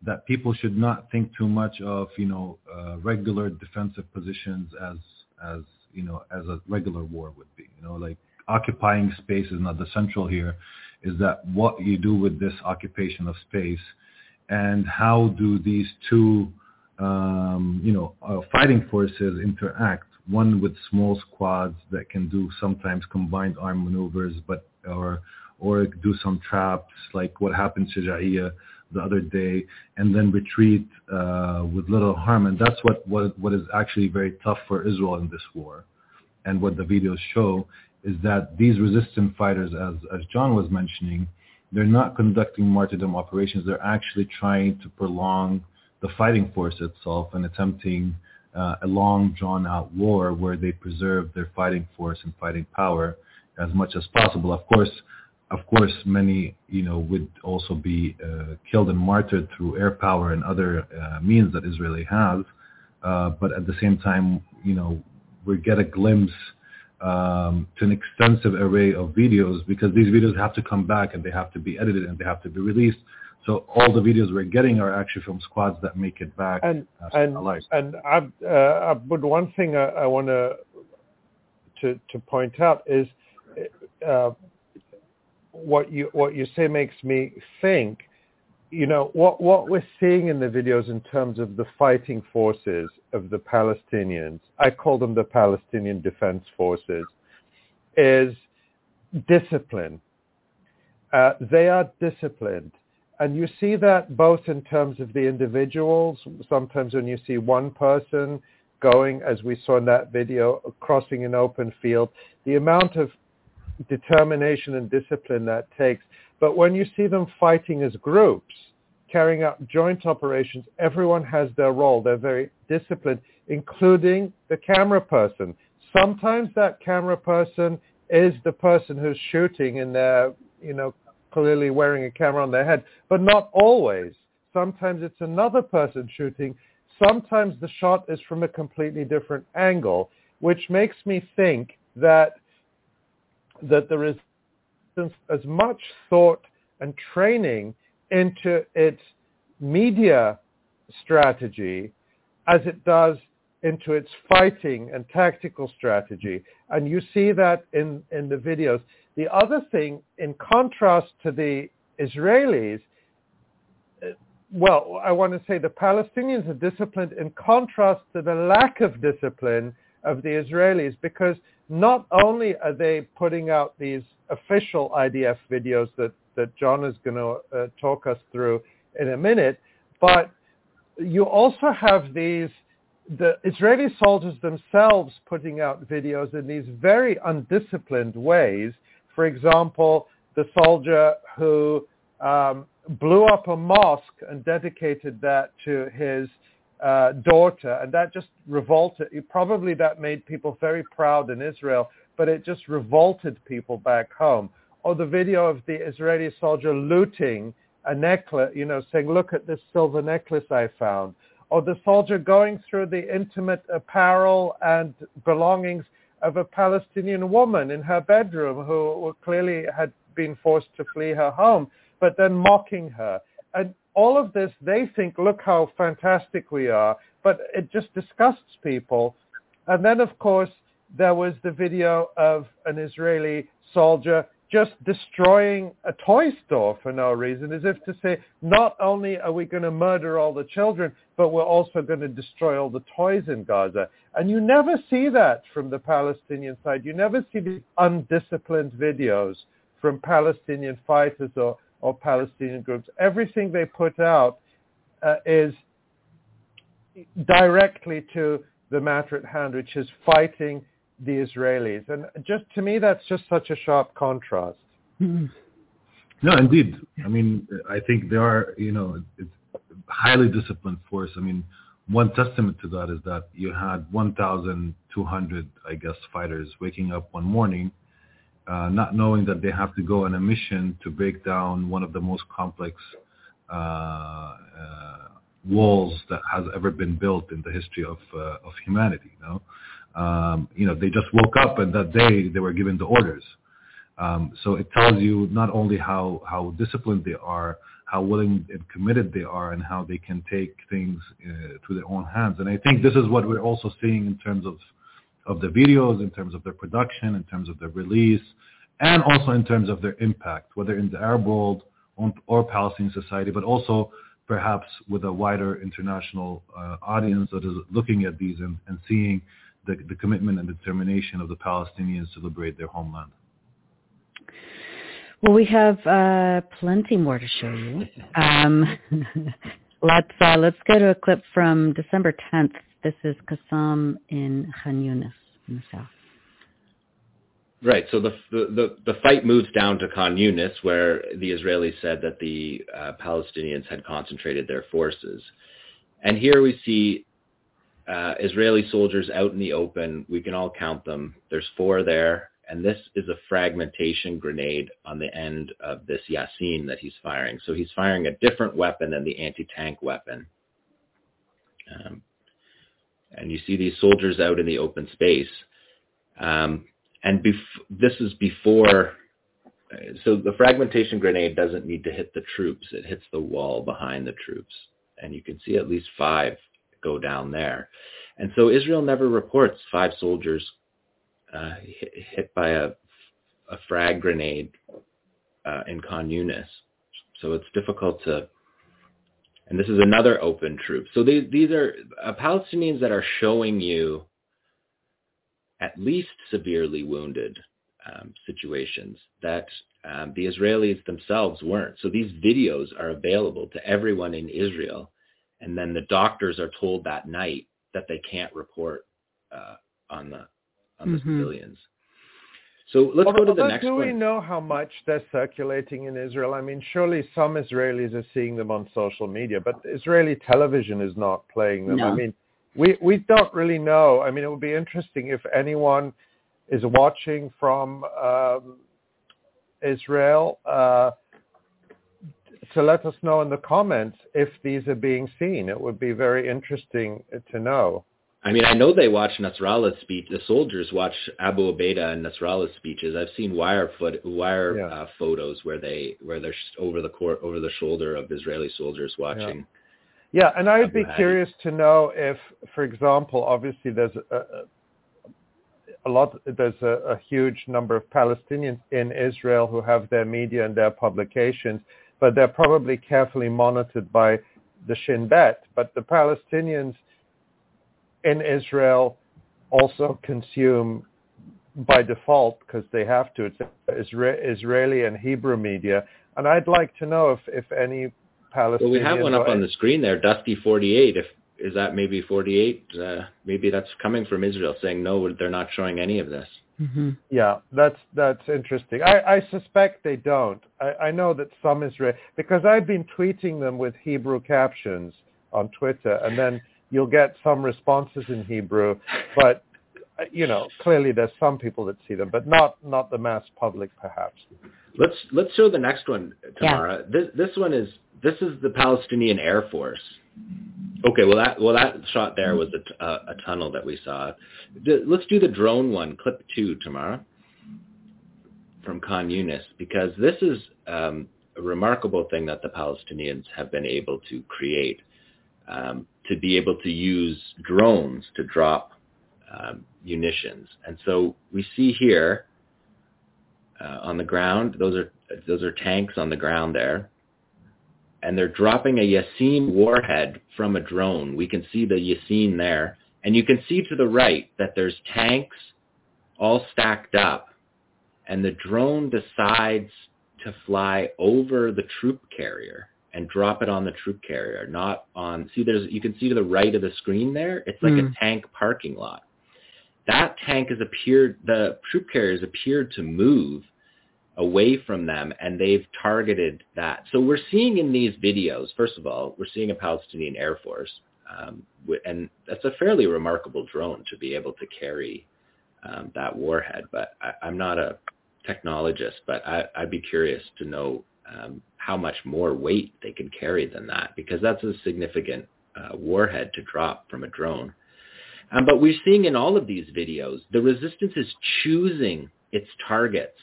that people should not think too much of, you know, uh, regular defensive positions as, as, you know, as a regular war would be. You know, like occupying space is not the central here, is that what you do with this occupation of space and how do these two, um, you know, uh, fighting forces interact? One with small squads that can do sometimes combined arm maneuvers, but or or do some traps like what happened to Shaja'iyya the other day, and then retreat uh, with little harm. And that's what, what what is actually very tough for Israel in this war. And what the videos show is that these resistant fighters, as as Jon was mentioning, they're not conducting martyrdom operations. They're actually trying to prolong the fighting force itself and attempting uh, a long drawn-out war where they preserve their fighting force and fighting power as much as possible. Of course, of course, many you know would also be uh, killed and martyred through air power and other uh, means that Israeli has. Uh, but at the same time, you know, we get a glimpse um, to an extensive array of videos because these videos have to come back and they have to be edited and they have to be released. So all the videos we're getting are actually from squads that make it back. And uh, and alive. and I, uh, but one thing I, I want to to point out is uh, what you what you say makes me think. You know what what we're seeing in the videos in terms of the fighting forces of the Palestinians, I call them the Palestinian Defense Forces, is discipline. Uh, they are disciplined. And you see that both in terms of the individuals. Sometimes when you see one person going, as we saw in that video, crossing an open field, the amount of determination and discipline that takes. But when you see them fighting as groups, carrying out joint operations, everyone has their role. They're very disciplined, including the camera person. Sometimes that camera person is the person who's shooting and they're, you know, clearly wearing a camera on their head, but not always. Sometimes it's another person shooting. Sometimes the shot is from a completely different angle, which makes me think that that there is as much thought and training into its media strategy as it does into its fighting and tactical strategy. And you see that in, in the videos. The other thing, in contrast to the Israelis, uh, well, I want to say the Palestinians are disciplined in contrast to the lack of discipline of the Israelis because not only are they putting out these official IDF videos that, that Jon is going to uh, talk us through in a minute, but you also have these the Israeli soldiers themselves putting out videos in these very undisciplined ways. For example, the soldier who um, blew up a mosque and dedicated that to his uh, daughter, and that just revolted. Probably that made people very proud in Israel, but it just revolted people back home. Or the video of the Israeli soldier looting a necklace, you know, saying, "Look at this silver necklace I found." Or the soldier going through the intimate apparel and belongings of a Palestinian woman in her bedroom who clearly had been forced to flee her home, but then mocking her. And all of this, they think, look how fantastic we are, but it just disgusts people. And then, of course, there was the video of an Israeli soldier just destroying a toy store for no reason, as if to say, not only are we going to murder all the children, but we're also going to destroy all the toys in Gaza. And you never see that from the Palestinian side. You never see these undisciplined videos from Palestinian fighters or or Palestinian groups. Everything they put out uh, is directly to the matter at hand, which is fighting the Israelis. And just to me, that's just such a sharp contrast. No, indeed. I mean, I think they are, you know, it's highly disciplined force. I mean, one testament to that is that you had 1,200, I guess, fighters waking up one morning uh, not knowing that they have to go on a mission to break down one of the most complex uh, uh, walls that has ever been built in the history of uh, of humanity. You know, um, you know, they just woke up and that day they were given the orders. Um, so it tells you not only how how disciplined they are, how willing and committed they are, and how they can take things uh, to their own hands. And I think this is what we're also seeing in terms of of the videos, in terms of their production, in terms of their release, and also in terms of their impact, whether in the Arab world or Palestinian society, but also perhaps with a wider international uh, audience that is looking at these and, and seeing the, the, commitment and determination of the Palestinians to liberate their homeland. Well, we have uh, plenty more to show you. Um, let's uh, let's go to a clip from December 10th. This is Qassam in Khan Yunis in the south. Right. So the, the, the fight moves down to Khan Yunis, where the Israelis said that the uh, Palestinians had concentrated their forces. And here we see uh, Israeli soldiers out in the open. We can all count them. There's four there. And this is a fragmentation grenade on the end of this Yasin that he's firing. So he's firing a different weapon than the anti-tank weapon. Um, and you see these soldiers out in the open space. Um, and bef- this is before, so the fragmentation grenade doesn't need to hit the troops. It hits the wall behind the troops. And you can see at least five go down there. And so Israel never reports five soldiers uh, hit, hit, by a, a frag grenade uh, in Khan Yunis. So it's difficult to, and this is another open troop. So they, these are uh, Palestinians that are showing you at least severely wounded um, situations that um, the Israelis themselves weren't. So these videos are available to everyone in Israel, and then the doctors are told that night that they can't report uh, on the on the Mhm. civilians. So let's go to the next do we one. know how much they're circulating in Israel? I mean, surely some Israelis are seeing them on social media, but Israeli television is not playing them. I mean, we we don't really know. I mean, it would be interesting if anyone is watching from um, Israel uh, to let us know in the comments if these are being seen. It would be very interesting to know. I mean, I know they watch Nasrallah's speech. The soldiers watch Abu Obaida and Nasrallah's speeches. I've seen wire foot wire Yeah. uh, photos where they where they're over the court over the shoulder of Israeli soldiers watching. Yeah, and I would be Hadi. curious to know if, for example, obviously there's a, a, a lot, there's a, a huge number of Palestinians in Israel who have their media and their publications, but they're probably carefully monitored by the Shin Bet. But the Palestinians in Israel also consume by default because they have to. It's Isra- Israeli and Hebrew media, and I'd like to know if if any Palestinians. Well, we have one up on the screen there, Dusty 48. If is that maybe 48? Uh, maybe that's coming from Israel saying no, they're not showing any of this. hmm Yeah, that's that's interesting. I, I suspect they don't. I, I know that some Israel because I've been tweeting them with Hebrew captions on Twitter, and then you'll get some responses in Hebrew, but uh, you know clearly there's some people that see them, but not not the mass public perhaps. Let's let's show the next one, Tamara. This this one is this is the Palestinian Air Force. Okay, well that well that shot there was a tunnel that we saw. The, let's do the drone one, clip two, Tamara, from Khan Yunis, because this is um, a remarkable thing that the Palestinians have been able to create, um, to be able to use drones to drop um, munitions. And so we see here uh, on the ground. Those are those are tanks on the ground there, and they're dropping a Yasin warhead from a drone. We can see the Yasin there, and you can see to the right that there's tanks all stacked up, and the drone decides to fly over the troop carrier and drop it on the troop carrier, not on. See, there's you can see to the right of the screen there. It's like Mm. a tank parking lot. That tank has appeared. The troop carrier has appeared to move away from them and they've targeted that. So we're seeing in these videos, first of all, we're seeing a Palestinian Air Force. Um, and that's a fairly remarkable drone to be able to carry um, that warhead. But I, I'm not a technologist, but I, I'd be curious to know um, how much more weight they can carry than that because that's a significant uh, warhead to drop from a drone. Um, but we're seeing in all of these videos, the resistance is choosing its targets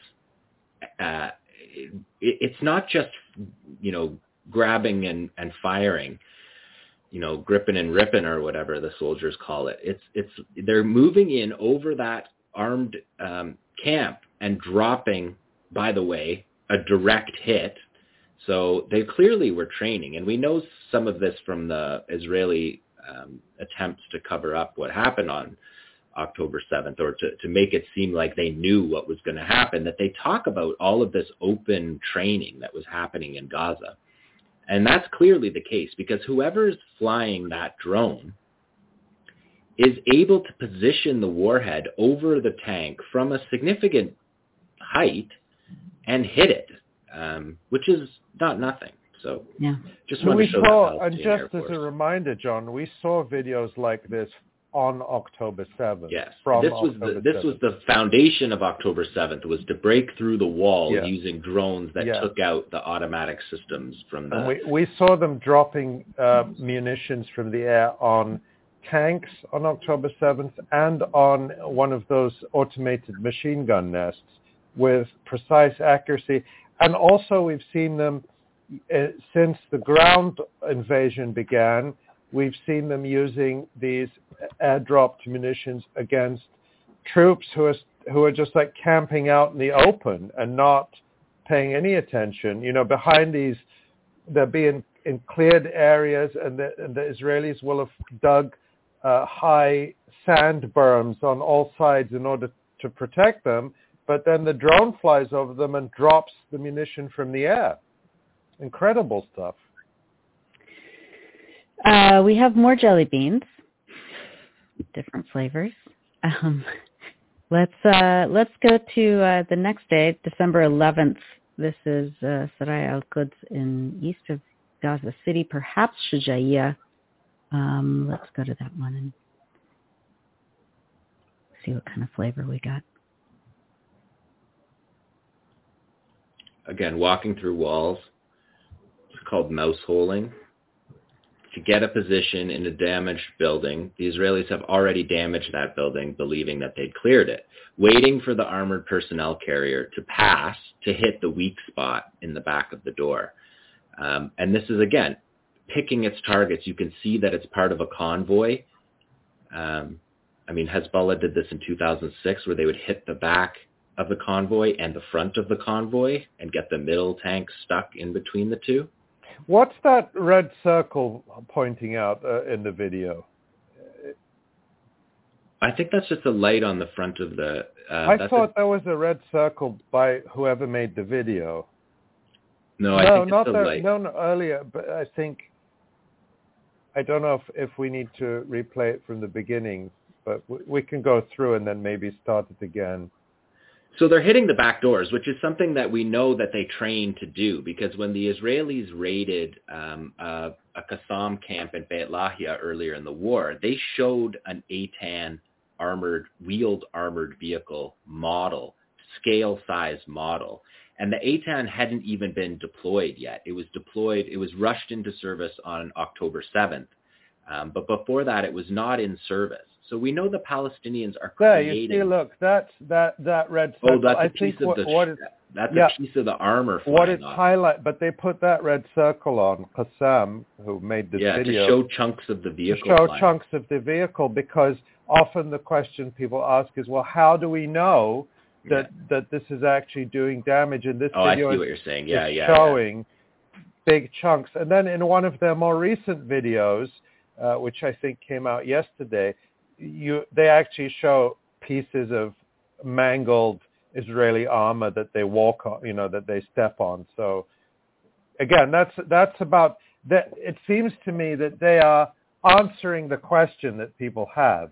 uh, it, it's not just you know grabbing and, and firing, you know gripping and ripping or whatever the soldiers call it. It's it's they're moving in over that armed um, camp and dropping. By the way, a direct hit. So they clearly were training, and we know some of this from the Israeli um, attempts to cover up what happened on October 7th or to, to make it seem like they knew what was going to happen, that they talk about all of this open training that was happening in Gaza. And that's clearly the case because whoever's flying that drone is able to position the warhead over the tank from a significant height and hit it, um, which is not nothing. So Yeah. just want we to show saw, that and just as a reminder, Jon, we saw videos like this on October 7th. Yes. From this was October the this 7th. was the foundation of October 7th was to break through the wall Yeah. using drones that Yeah. took out the automatic systems from the And we, we saw them dropping uh, munitions from the air on tanks on October 7th and on one of those automated machine gun nests with precise accuracy. And also we've seen them uh, since the ground invasion began, we've seen them using these airdropped munitions against troops who are, who are just like camping out in the open and not paying any attention. You know, behind these they're being in cleared areas, and the, and the Israelis will have dug uh, high sand berms on all sides in order to protect them. But then the drone flies over them and drops the munition from the air. Incredible stuff. Uh, we have more jelly beans, different flavors. Um, let's uh, let's go to uh, the next day, December 11th. This is uh, Sarai Al Quds in east of Gaza City, perhaps Shujaiya. Um, let's go to that one and see what kind of flavor we got. Again, walking through walls. It's called mouse holing. To get a position in a damaged building, the Israelis have already damaged that building, believing that they'd cleared it, waiting for the armored personnel carrier to pass to hit the weak spot in the back of the door. Um, and this is, again, picking its targets. You can see that it's part of a convoy. Um, I mean, Hezbollah did this in 2006 where they would hit the back of the convoy and the front of the convoy and get the middle tank stuck in between the two. What's that red circle pointing out uh, in the video? I think that's just a light on the front of the. Uh, I thought a, that was a red circle by whoever made the video. no, I no, think not it's a that. light. No, no, earlier. But I think I don't know if if we need to replay it from the beginning, but we, we can go through and then maybe start it again. So they're hitting the back doors, which is something that we know that they train to do because when the Israelis raided um, uh, a Qassam camp in Beit Lahia earlier in the war, they showed an Eitan armored, wheeled armored vehicle model, scale size model. And the Eitan hadn't even been deployed yet. It was deployed, it was rushed into service on October 7th. Um, but before that, it was not in service. So we know the Palestinians are There, you see, look, that's that that red circle. Oh, that's a I piece of what, the what is that's yeah. a piece of the armor what it's off. highlight, but they put that red circle on Qassam, who made this yeah, video, to show chunks of the to vehicle. show flying. chunks of the vehicle because often the question people ask is, well, how do we know that that this is actually doing damage? And this Oh, I see video what is, you're saying. Yeah, is yeah, yeah. showing big chunks. And then in one of their more recent videos, uh, which I think came out yesterday, you they actually show pieces of mangled Israeli armor that they walk on, you know, that they step on. So again, that's that's about that. It seems to me that they are answering the question that people have.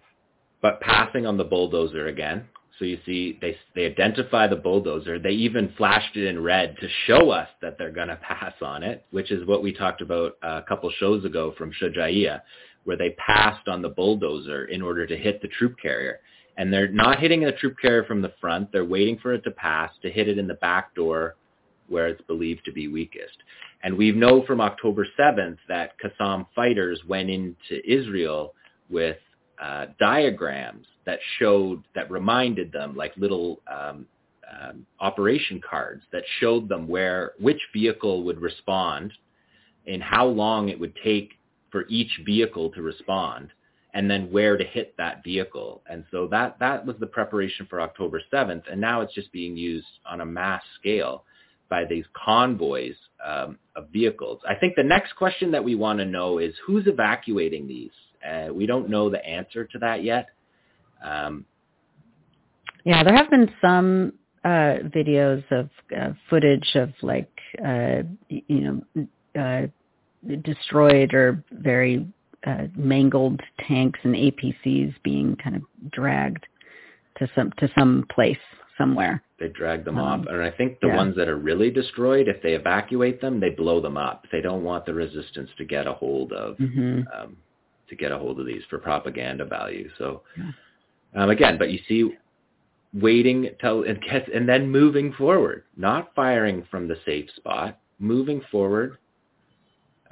But passing on the bulldozer again. So you see, they they identify the bulldozer. They even flashed it in red to show us that they're going to pass on it, which is what we talked about a couple shows ago from Shujaiya, where they passed on the bulldozer in order to hit the troop carrier. And they're not hitting the troop carrier from the front. They're waiting for it to pass to hit it in the back door where it's believed to be weakest. And we know from October 7th that Qassam fighters went into Israel with uh, diagrams that showed, that reminded them, like little um, um, operation cards that showed them where, which vehicle would respond and how long it would take for each vehicle to respond and then where to hit that vehicle. And so that, that was the preparation for October 7th. And now it's just being used on a mass scale by these convoys um, of vehicles. I think the next question that we want to know is who's evacuating these? Uh, we don't know the answer to that yet. Um, Yeah, there have been some uh, videos of uh, footage of like uh, you know uh, destroyed or very uh, mangled tanks and APCs being kind of dragged to some to some place somewhere. they drag them Um, off. And I think the yeah. ones that are really destroyed, if they evacuate them, they blow them up. They don't want the resistance to get a hold of hmm um, to get a hold of these for propaganda value. So um, again, but you see, waiting till it gets, and then moving forward, not firing from the safe spot, moving forward.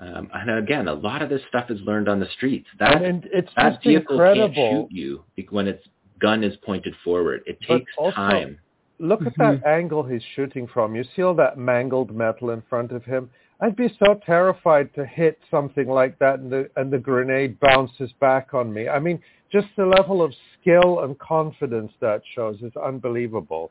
Um, and again, a lot of this stuff is learned on the streets. That and it's that just vehicle incredible. can't shoot you when its gun is pointed forward. It takes also- time. Look at that angle he's shooting from. You see all that mangled metal in front of him. I'd be so terrified to hit something like that and the and the grenade bounces back on me. I mean, just the level of skill and confidence that shows is unbelievable.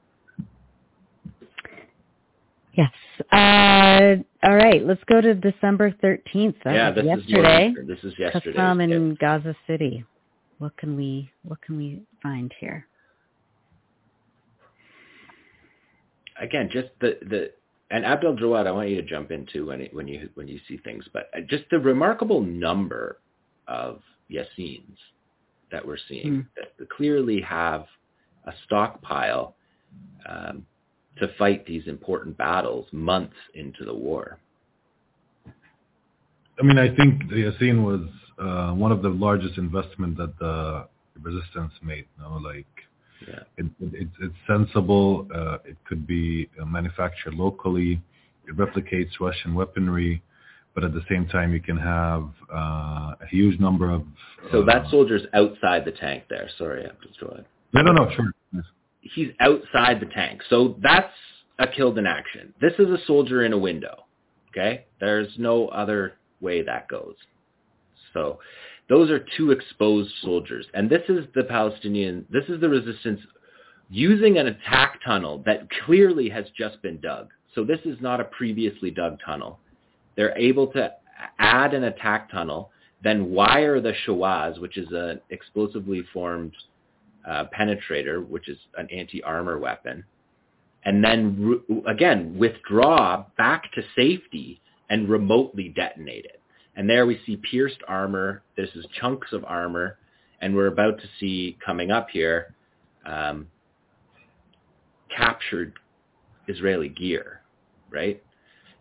Yes. Uh, all right, let's go to December 13th. That yeah, this yesterday. is your, this is yesterday. Qassam in Gaza City. What can we what can we find here? again, just the the and Abdaljawad, I want you to jump into when it, when you when you see things, but uh, just the remarkable number of Yassins that we're seeing Mm. that clearly have a stockpile um, to fight these important battles months into the war. I mean, I think the Yassin was uh, one of the largest investment that the resistance made. You know, like Yeah. it, it, it's it's sensible. Uh, it could be uh, manufactured locally. It replicates Russian weaponry, but at the same time, you can have uh, a huge number of. So uh, that soldier's outside the tank there. Sorry, Abdel Jawad. No, no, no. Sure. He's outside the tank. So that's a killed in action. This is a soldier in a window. Okay? There's no other way that goes. So those are two exposed soldiers. And this is the Palestinian, this is the resistance using an attack tunnel that clearly has just been dug. So this is not a previously dug tunnel. They're able to add an attack tunnel, then wire the Shawaz, which is an explosively formed uh, penetrator, which is an anti-armor weapon, and then re- again withdraw back to safety and remotely detonate it. And there we see pierced armor. This is chunks of armor, and we're about to see coming up here um, captured Israeli gear, right?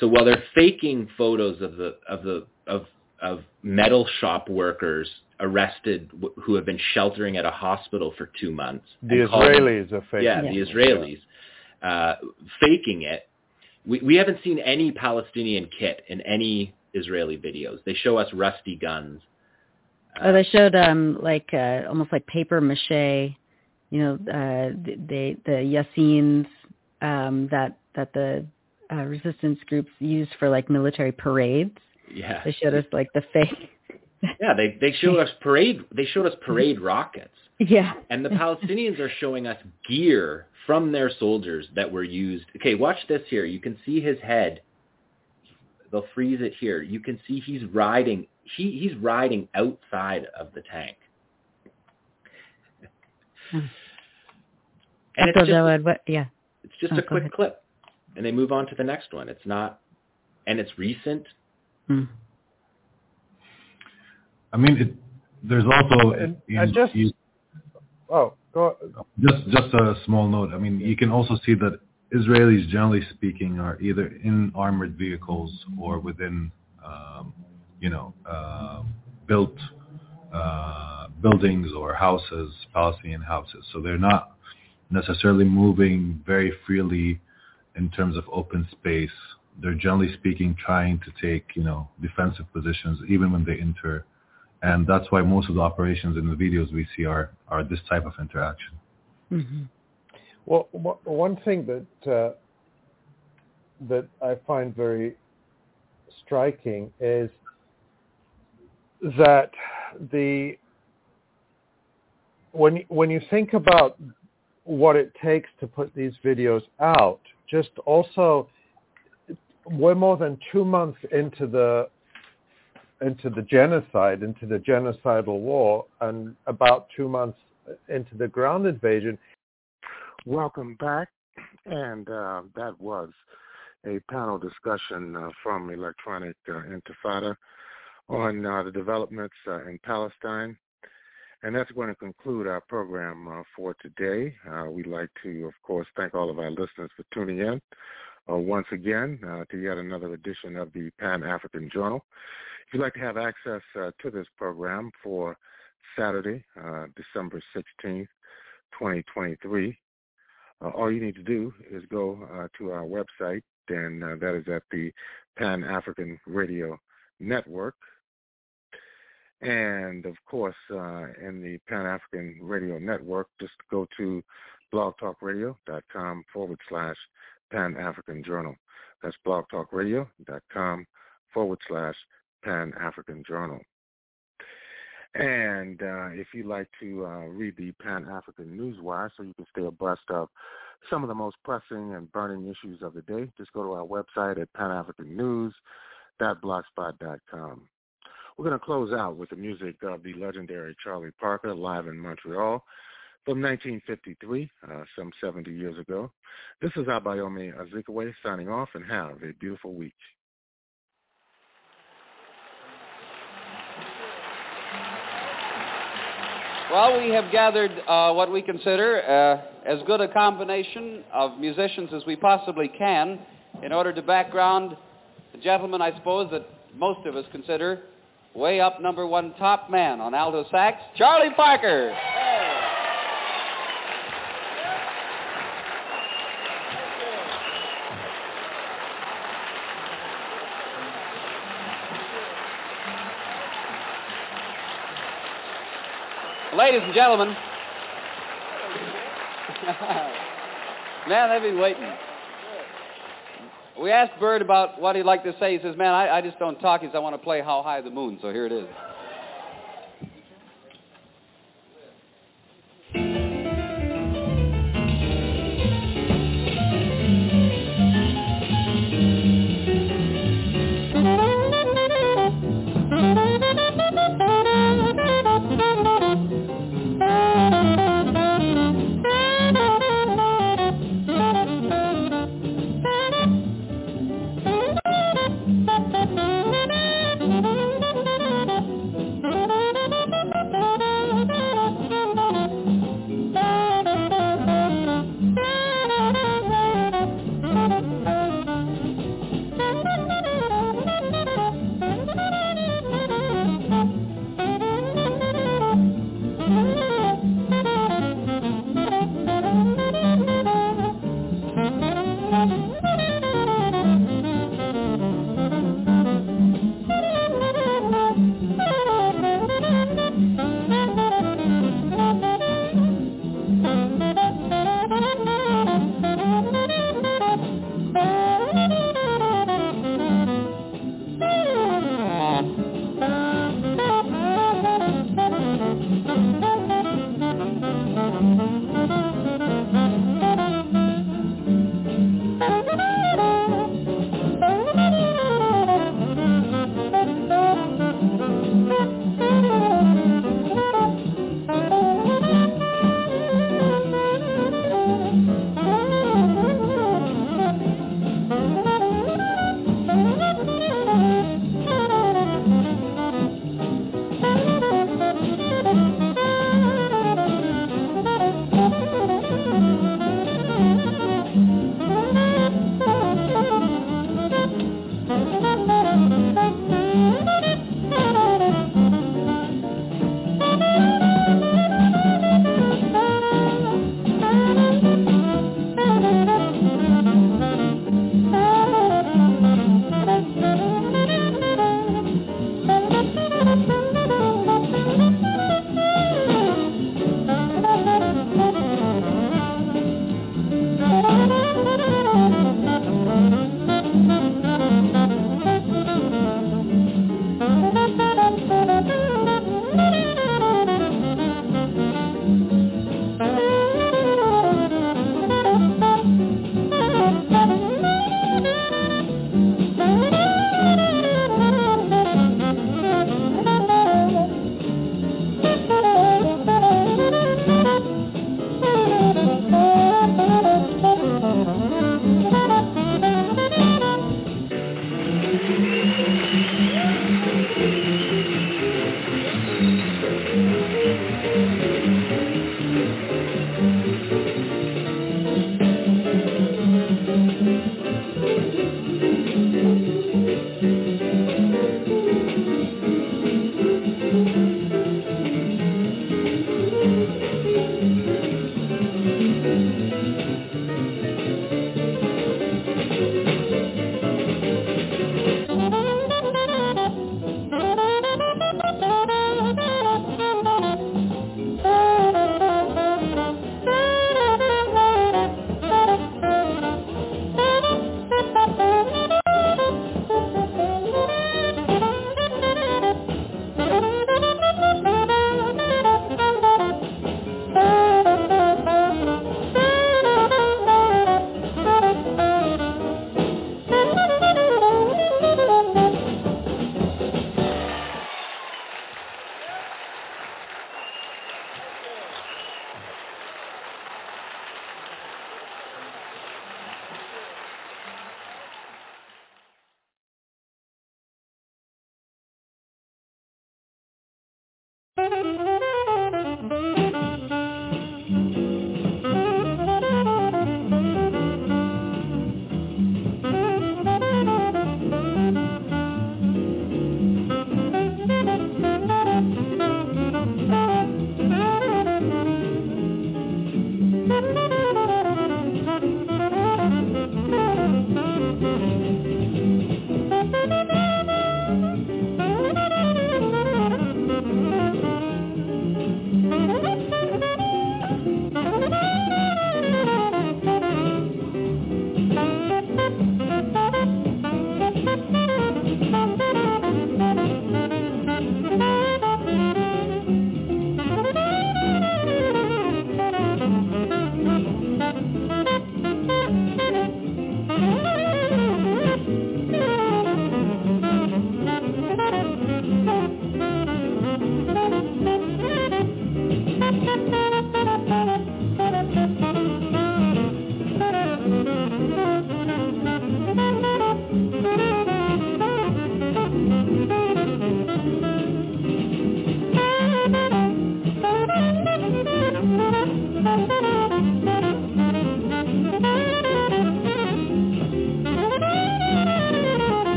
So while they're faking photos of the of the of of metal shop workers arrested w- who have been sheltering at a hospital for two months. The and calling- Israelis are faking. yeah, Yeah. the Israelis uh, faking it. We, we haven't seen any Palestinian kit in any Israeli videos. They show us rusty guns. Uh, Oh, they showed um like uh, almost like paper mache, you know, uh, they the Yassins um, that that the uh, resistance groups use for like military parades. yeah, They showed us like the fake. Yeah. They they showed us parade. They showed us parade rockets, yeah. and the Palestinians are showing us gear from their soldiers that were used. Okay, watch this here. You can see his head. They'll freeze it here. You can see he's riding. He he's riding outside of the tank. Hmm. And it's just, Jawad, what? Yeah. it's just Oh, a quick ahead. clip, and they move on to the next one. It's not, and it's recent. Mm. I mean, it, there's also And you- I just- you- Oh, go. Just just a small note. I mean, you can also see that Israelis, generally speaking, are either in armored vehicles or within, um, you know, uh, built uh, buildings or houses, Palestinian houses. So they're not necessarily moving very freely in terms of open space. They're generally speaking trying to take, you know, defensive positions even when they enter and that's why most of the operations in the videos we see are are this type of interaction. hmm Well, wha- one thing that uh, that I find very striking is that the when when you think about what it takes to put these videos out, just also we're more than two months into the into the genocide, into the genocidal war, and about two months into the ground invasion. Welcome back. And uh, that was a panel discussion uh, from Electronic uh, Intifada on uh, the developments uh, in Palestine. And that's going to conclude our program uh, for today. We'd like to, of course, thank all of our listeners for tuning in uh, once again uh, to yet another edition of the Pan-African Journal. If you'd like to have access uh, to this program for Saturday, uh, December 16th, 2023, uh, all you need to do is go to our website, and that is at the Pan African Radio Network. And of course, uh, in the Pan African Radio Network, just go to blogtalkradio.com forward slash Pan African Journal. That's blogtalkradio.com forward slash Pan African Journal. And uh, if you'd like to uh, read the Pan African Newswire so you can stay abreast of some of the most pressing and burning issues of the day, just go to our website at panafricannews.blogspot.com. We're going to close out with the music of the legendary Charlie Parker live in Montreal. From 1953, uh, some 70 years ago. This is Abayomi Azikiwe signing off and have a beautiful week. Well, we have gathered uh, what we consider uh, as good a combination of musicians as we possibly can in order to background the gentleman, I suppose, that most of us consider way up number one top man on alto sax, Charlie Parker. Ladies and gentlemen, man, they've been waiting. We asked Bird about what he'd like to say. He says, man, I, I just don't talk. He says, I want to play How High the Moon. So here it is.